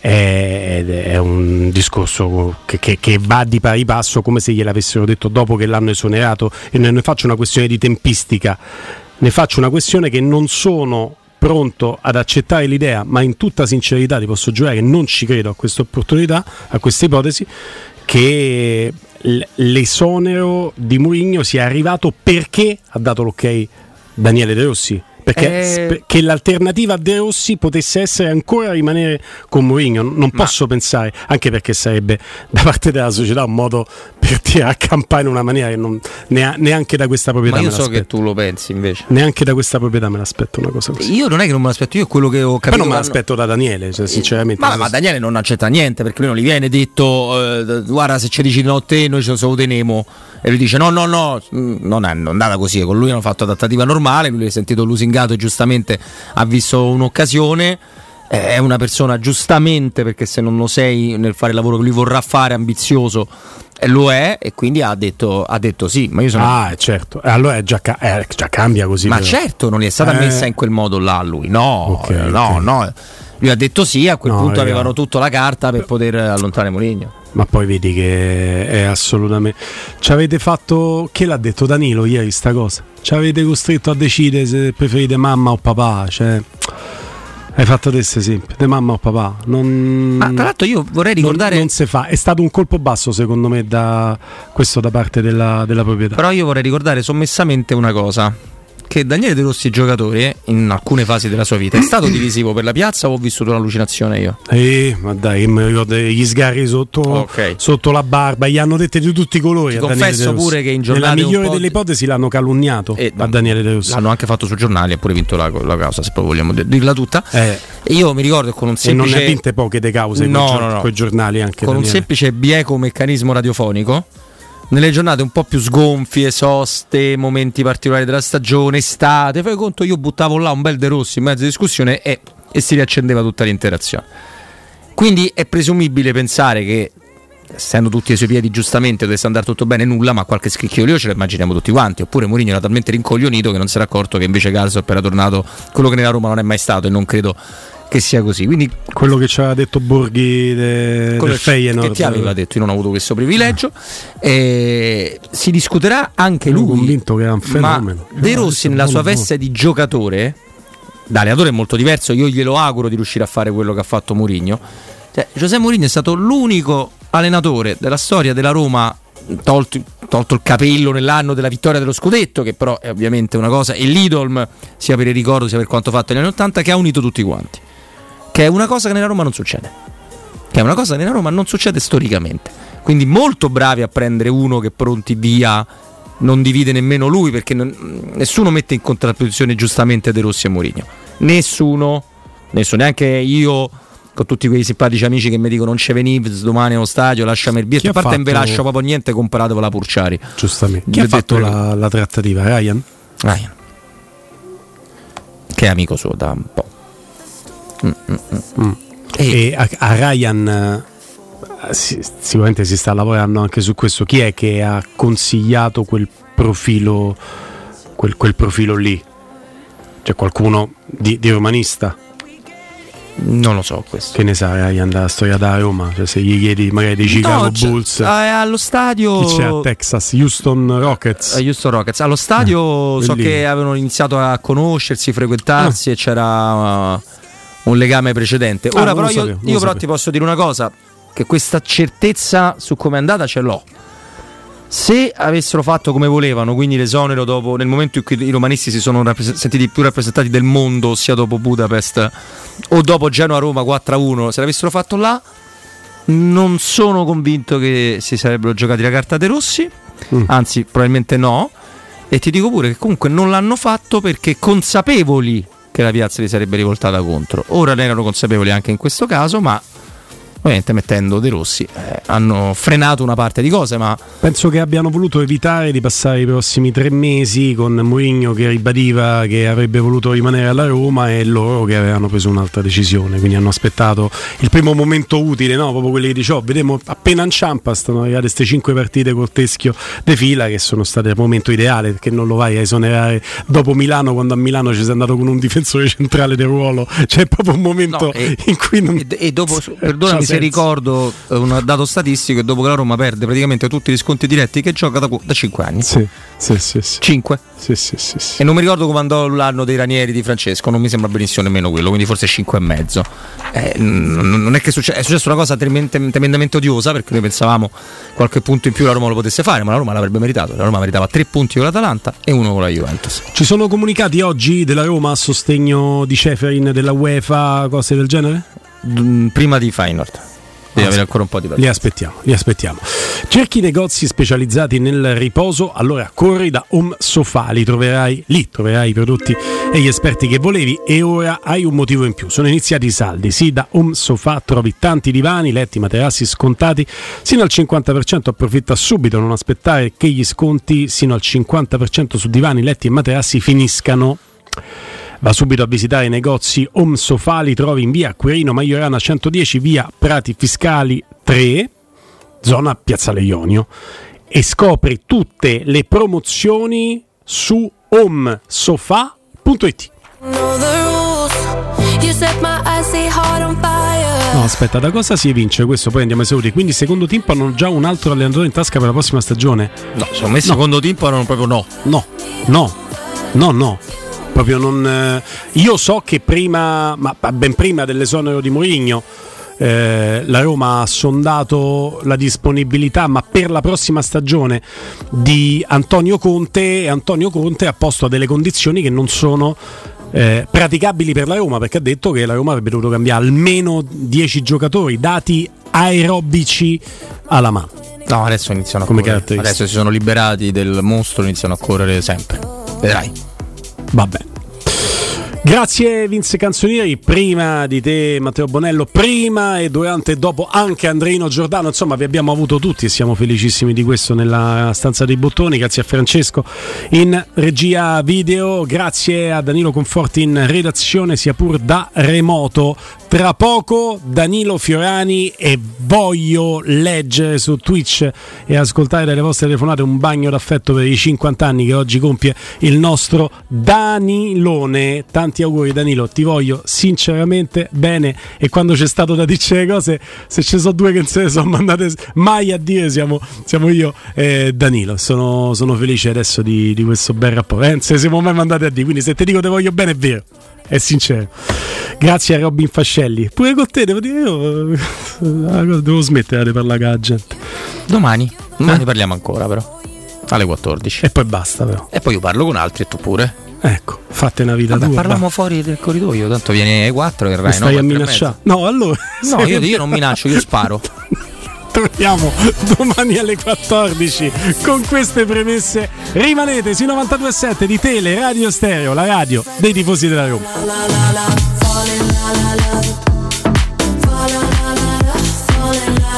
È, è un discorso che, che- che va di pari passo come se gliel'avessero detto dopo che l'hanno esonerato e non ne faccio una questione di tempistica, ne faccio una questione che non sono pronto ad accettare l'idea, ma in tutta sincerità ti posso giurare che non ci credo a questa opportunità, a questa ipotesi, che l'esonero di Mourinho sia arrivato perché ha dato l'ok Daniele De Rossi. Perché Eh. spe- che l'alternativa a De Rossi potesse essere ancora rimanere con Mourinho, non posso pensare, anche perché sarebbe da parte della società un modo per tirare a campare in una maniera che non, nea- neanche da questa proprietà Ma io me so l'aspetto. che tu lo pensi invece. Neanche da questa proprietà me l'aspetto una cosa così. Io non è che non me l'aspetto, io quello che ho capito. non me l'aspetto da Daniele, cioè, sinceramente. Ma, ma Daniele non accetta niente perché lui non gli viene detto eh, guarda se ci dici no te noi ce lo teniamo e lui dice no no no mm, non è andata così con lui hanno fatto adattativa normale lui è sentito lusingato e giustamente ha visto un'occasione Eh, è una persona giustamente perché se non lo sei nel fare il lavoro che lui vorrà fare ambizioso lo è e quindi ha detto, ha detto sì ma io sono Ah, certo. Allora è già, ca- eh, già cambia così. ma però. certo, non gli è stata Eh. messa in quel modo là a lui. No, Ok, no, ok. no. Lui ha detto sì, a quel No, punto avevano tutta la carta per poter allontanare Mourinho. Ma poi vedi che è assolutamente. Ci avete fatto. Chi l'ha detto Danilo ieri sta cosa? Ci avete costretto a decidere se preferite mamma o papà. Cioè. Hai fatto questo esempio, di mamma o papà. Non, Ma tra l'altro io vorrei non- ricordare Non, si fa. È stato un colpo basso, secondo me, da questo da parte della, della proprietà. Però io vorrei ricordare sommessamente una cosa. Che Daniele De Rossi, giocatore, in alcune fasi della sua vita, è stato [coughs] divisivo per la piazza o ho vissuto un'allucinazione io? Eh, ma dai, mi ricordo gli sgarri sotto, Ok. sotto la barba, gli hanno dette di tutti i colori. Ti confesso pure che in giornate Nella un migliore delle ipotesi l'hanno calunniato a Daniele De Rossi. L'hanno anche fatto sui giornali, ha pure vinto la, la causa, se proprio vogliamo dirla tutta. Eh. Io mi ricordo con un E non semplice. ne ha vinte poche de cause No, coi, no, no. coi giornali anche con un Daniele. semplice bieco meccanismo radiofonico. Nelle giornate un po' più sgonfie, soste, momenti particolari della stagione, estate, fai conto io buttavo là un bel De Rossi in mezzo alla discussione e, e si riaccendeva tutta l'interazione. Quindi è presumibile pensare che, essendo tutti ai suoi piedi giustamente, dovesse andare tutto bene, nulla, ma qualche scricchiolio ce lo immaginiamo tutti quanti. Oppure Mourinho era talmente rincoglionito che non si era accorto che invece Garsop era tornato quello che nella Roma non è mai stato e non credo che sia così. Quindi Quello che ci aveva detto Borghi de, del Feyenoord. che ti aveva detto, io non ho avuto questo privilegio. E si discuterà anche lui. convinto che era un fenomeno. De Rossi, nella sua veste di giocatore, da allenatore è molto diverso. Io glielo auguro di riuscire a fare quello che ha fatto Mourinho. Cioè, Giuseppe Mourinho è stato l'unico allenatore della storia della Roma. Tolto, tolto il capello nell'anno della vittoria dello scudetto, che però è ovviamente una cosa, e l'Idolm, sia per il ricordo sia per quanto fatto negli anni 80, che ha unito tutti quanti. Che è una cosa che nella Roma non succede che è una cosa che nella Roma non succede storicamente. Quindi molto bravi a prendere uno che pronti via non divide nemmeno lui perché non- nessuno mette in contrapposizione giustamente De Rossi e Mourinho. Nessuno, nessuno, neanche io con tutti quei simpatici amici che mi dicono non c'è venivi domani allo stadio, lasciami il biglietto, a parte non ve fatto- lascio proprio niente, compratevela la Purciari. Giustamente. Chi ha fatto detto- la, la trattativa? Ryan? Ryan. Che è amico suo da un po'. Mm, mm, mm. Mm. E a, a Ryan eh, si- sicuramente si sta lavorando anche su questo. Chi è che ha consigliato quel profilo, quel, quel profilo lì? C'è qualcuno di, di romanista? Non lo so questo. Che ne sa Ryan della storia da Roma? Cioè, se gli chiedi magari dei Chicago No, Bulls, eh, allo stadio chi c'è a Texas? Houston Rockets? A Houston Rockets. Allo stadio Ah, so che avevano iniziato a conoscersi, Ah. frequentarsi e c'era uh, un legame precedente. Ah, Ora non però io, sapevo, io però ti posso dire una cosa, che questa certezza su come è andata ce l'ho. Se avessero fatto come volevano, quindi l'esonero dopo, nel momento in cui i romanisti si sono rappres- sentiti più rappresentati del mondo, sia dopo Budapest o dopo Genoa-Roma 4-1, se l'avessero fatto là, non sono convinto che si sarebbero giocati la carta dei Rossi, Mm. anzi probabilmente no. E ti dico pure che comunque non l'hanno fatto perché consapevoli che la piazza li sarebbe rivoltata contro. Ora ne erano consapevoli anche in questo caso, ma ovviamente mettendo De Rossi, eh, hanno frenato una parte di cose, ma Penso che abbiano voluto evitare di passare i prossimi tre mesi con Mourinho che ribadiva che avrebbe voluto rimanere alla Roma e loro che avevano preso un'altra decisione, quindi hanno aspettato il primo momento utile, no? proprio quelli che dicevo, vediamo appena inciampa, stanno arrivate queste cinque partite col teschio de fila che sono state il momento ideale perché non lo vai a esonerare dopo Milano quando a Milano ci sei andato con un difensore centrale del ruolo, cioè proprio un momento No, e- in cui non... E dopo, [laughs] c'ha perdonami se senso. ricordo eh, un dato statistico, è dopo che la Roma perde praticamente tutti gli sconti diretti che gioca da, da 5 anni. Sì, sì, sì. 5? Sì, sì, sì, sì. E non mi ricordo come andò l'anno dei ranieri di Francesco, non mi sembra benissimo nemmeno quello, quindi forse 5 e mezzo. Eh, non è che succe- è successa una cosa tremendamente odiosa perché noi pensavamo qualche punto in più la Roma lo potesse fare, ma la Roma l'avrebbe meritato. La Roma meritava 3 punti con l'Atalanta e uno con la Juventus. Ci sono comunicati oggi della Roma a sostegno di Ceferin, della UEFA, cose del genere? Mm, Prima di Feyenoord. Devi avere ancora un po' di Li aspettiamo, li aspettiamo. Cerchi negozi specializzati nel riposo, allora corri da Home Sofa, li troverai lì, troverai i prodotti e gli esperti che volevi e ora hai un motivo in più. Sono iniziati i saldi, sì, da Home Sofa trovi tanti divani, letti, materassi scontati sino al 50%, approfitta subito, non aspettare che gli sconti sino al 50% su divani, letti e materassi finiscano. Va subito a visitare i negozi Home Sofa, li trovi in via Quirino Maiorana 110, via Prati Fiscali 3, zona Piazzale Ionio, e scopri tutte le promozioni su fire. No, aspetta, da cosa si evince questo? Poi andiamo ai saluti. Quindi, secondo tempo hanno già un altro allenatore in tasca per la prossima stagione? No, secondo me secondo tempo erano proprio no. No, no, no, no. Proprio non. eh, io so che prima, ma ben prima dell'esonero di Mourinho, eh, la Roma ha sondato la disponibilità, ma per la prossima stagione di Antonio Conte e Antonio Conte ha posto a delle condizioni che non sono eh, praticabili per la Roma perché ha detto che la Roma avrebbe dovuto cambiare almeno 10 giocatori dati aerobici alla mano. No, adesso iniziano a Come correre. Adesso si sono liberati del mostro, iniziano a correre sempre. Vedrai. Vabbè. Grazie Vince Canzonieri, prima di te Matteo Bonello, prima e durante e dopo anche Andreino Giordano, insomma vi abbiamo avuto tutti e siamo felicissimi di questo nella stanza dei bottoni, grazie a Francesco in regia video, grazie a Danilo Conforti in redazione sia pur da remoto. Tra poco Danilo Fiorani e voglio leggere su Twitch e ascoltare dalle vostre telefonate un bagno d'affetto per i 50 anni che oggi compie il nostro Danilone. Tanti auguri Danilo, ti voglio sinceramente bene e quando c'è stato da dirci le cose, se ci sono due che non se ne sono mandate mai a dire siamo, siamo io e Danilo. Sono, sono felice adesso di, di questo bel rapporto. Eh, non se ne siamo mai mandati a dire, quindi se ti dico ti voglio bene è vero è sincero. Grazie a Robin Fascelli. Pure con te, devo dire, io eh, devo smettere di parlare con la gente. Domani, domani parliamo ancora però. Alle 14. E poi basta però. E poi io parlo con altri e tu pure. Ecco, fate una vita Vabbè, tua. parliamo fuori del corridoio, tanto vieni alle 4 e va. verrai. Mi stai no? a Quattro minacciare? No, allora. No, io, io non minaccio, io sparo. [laughs] Torniamo domani alle 14 con queste premesse. Rimanete sui 92.7 di Tele Radio Stereo, la radio dei tifosi della Roma.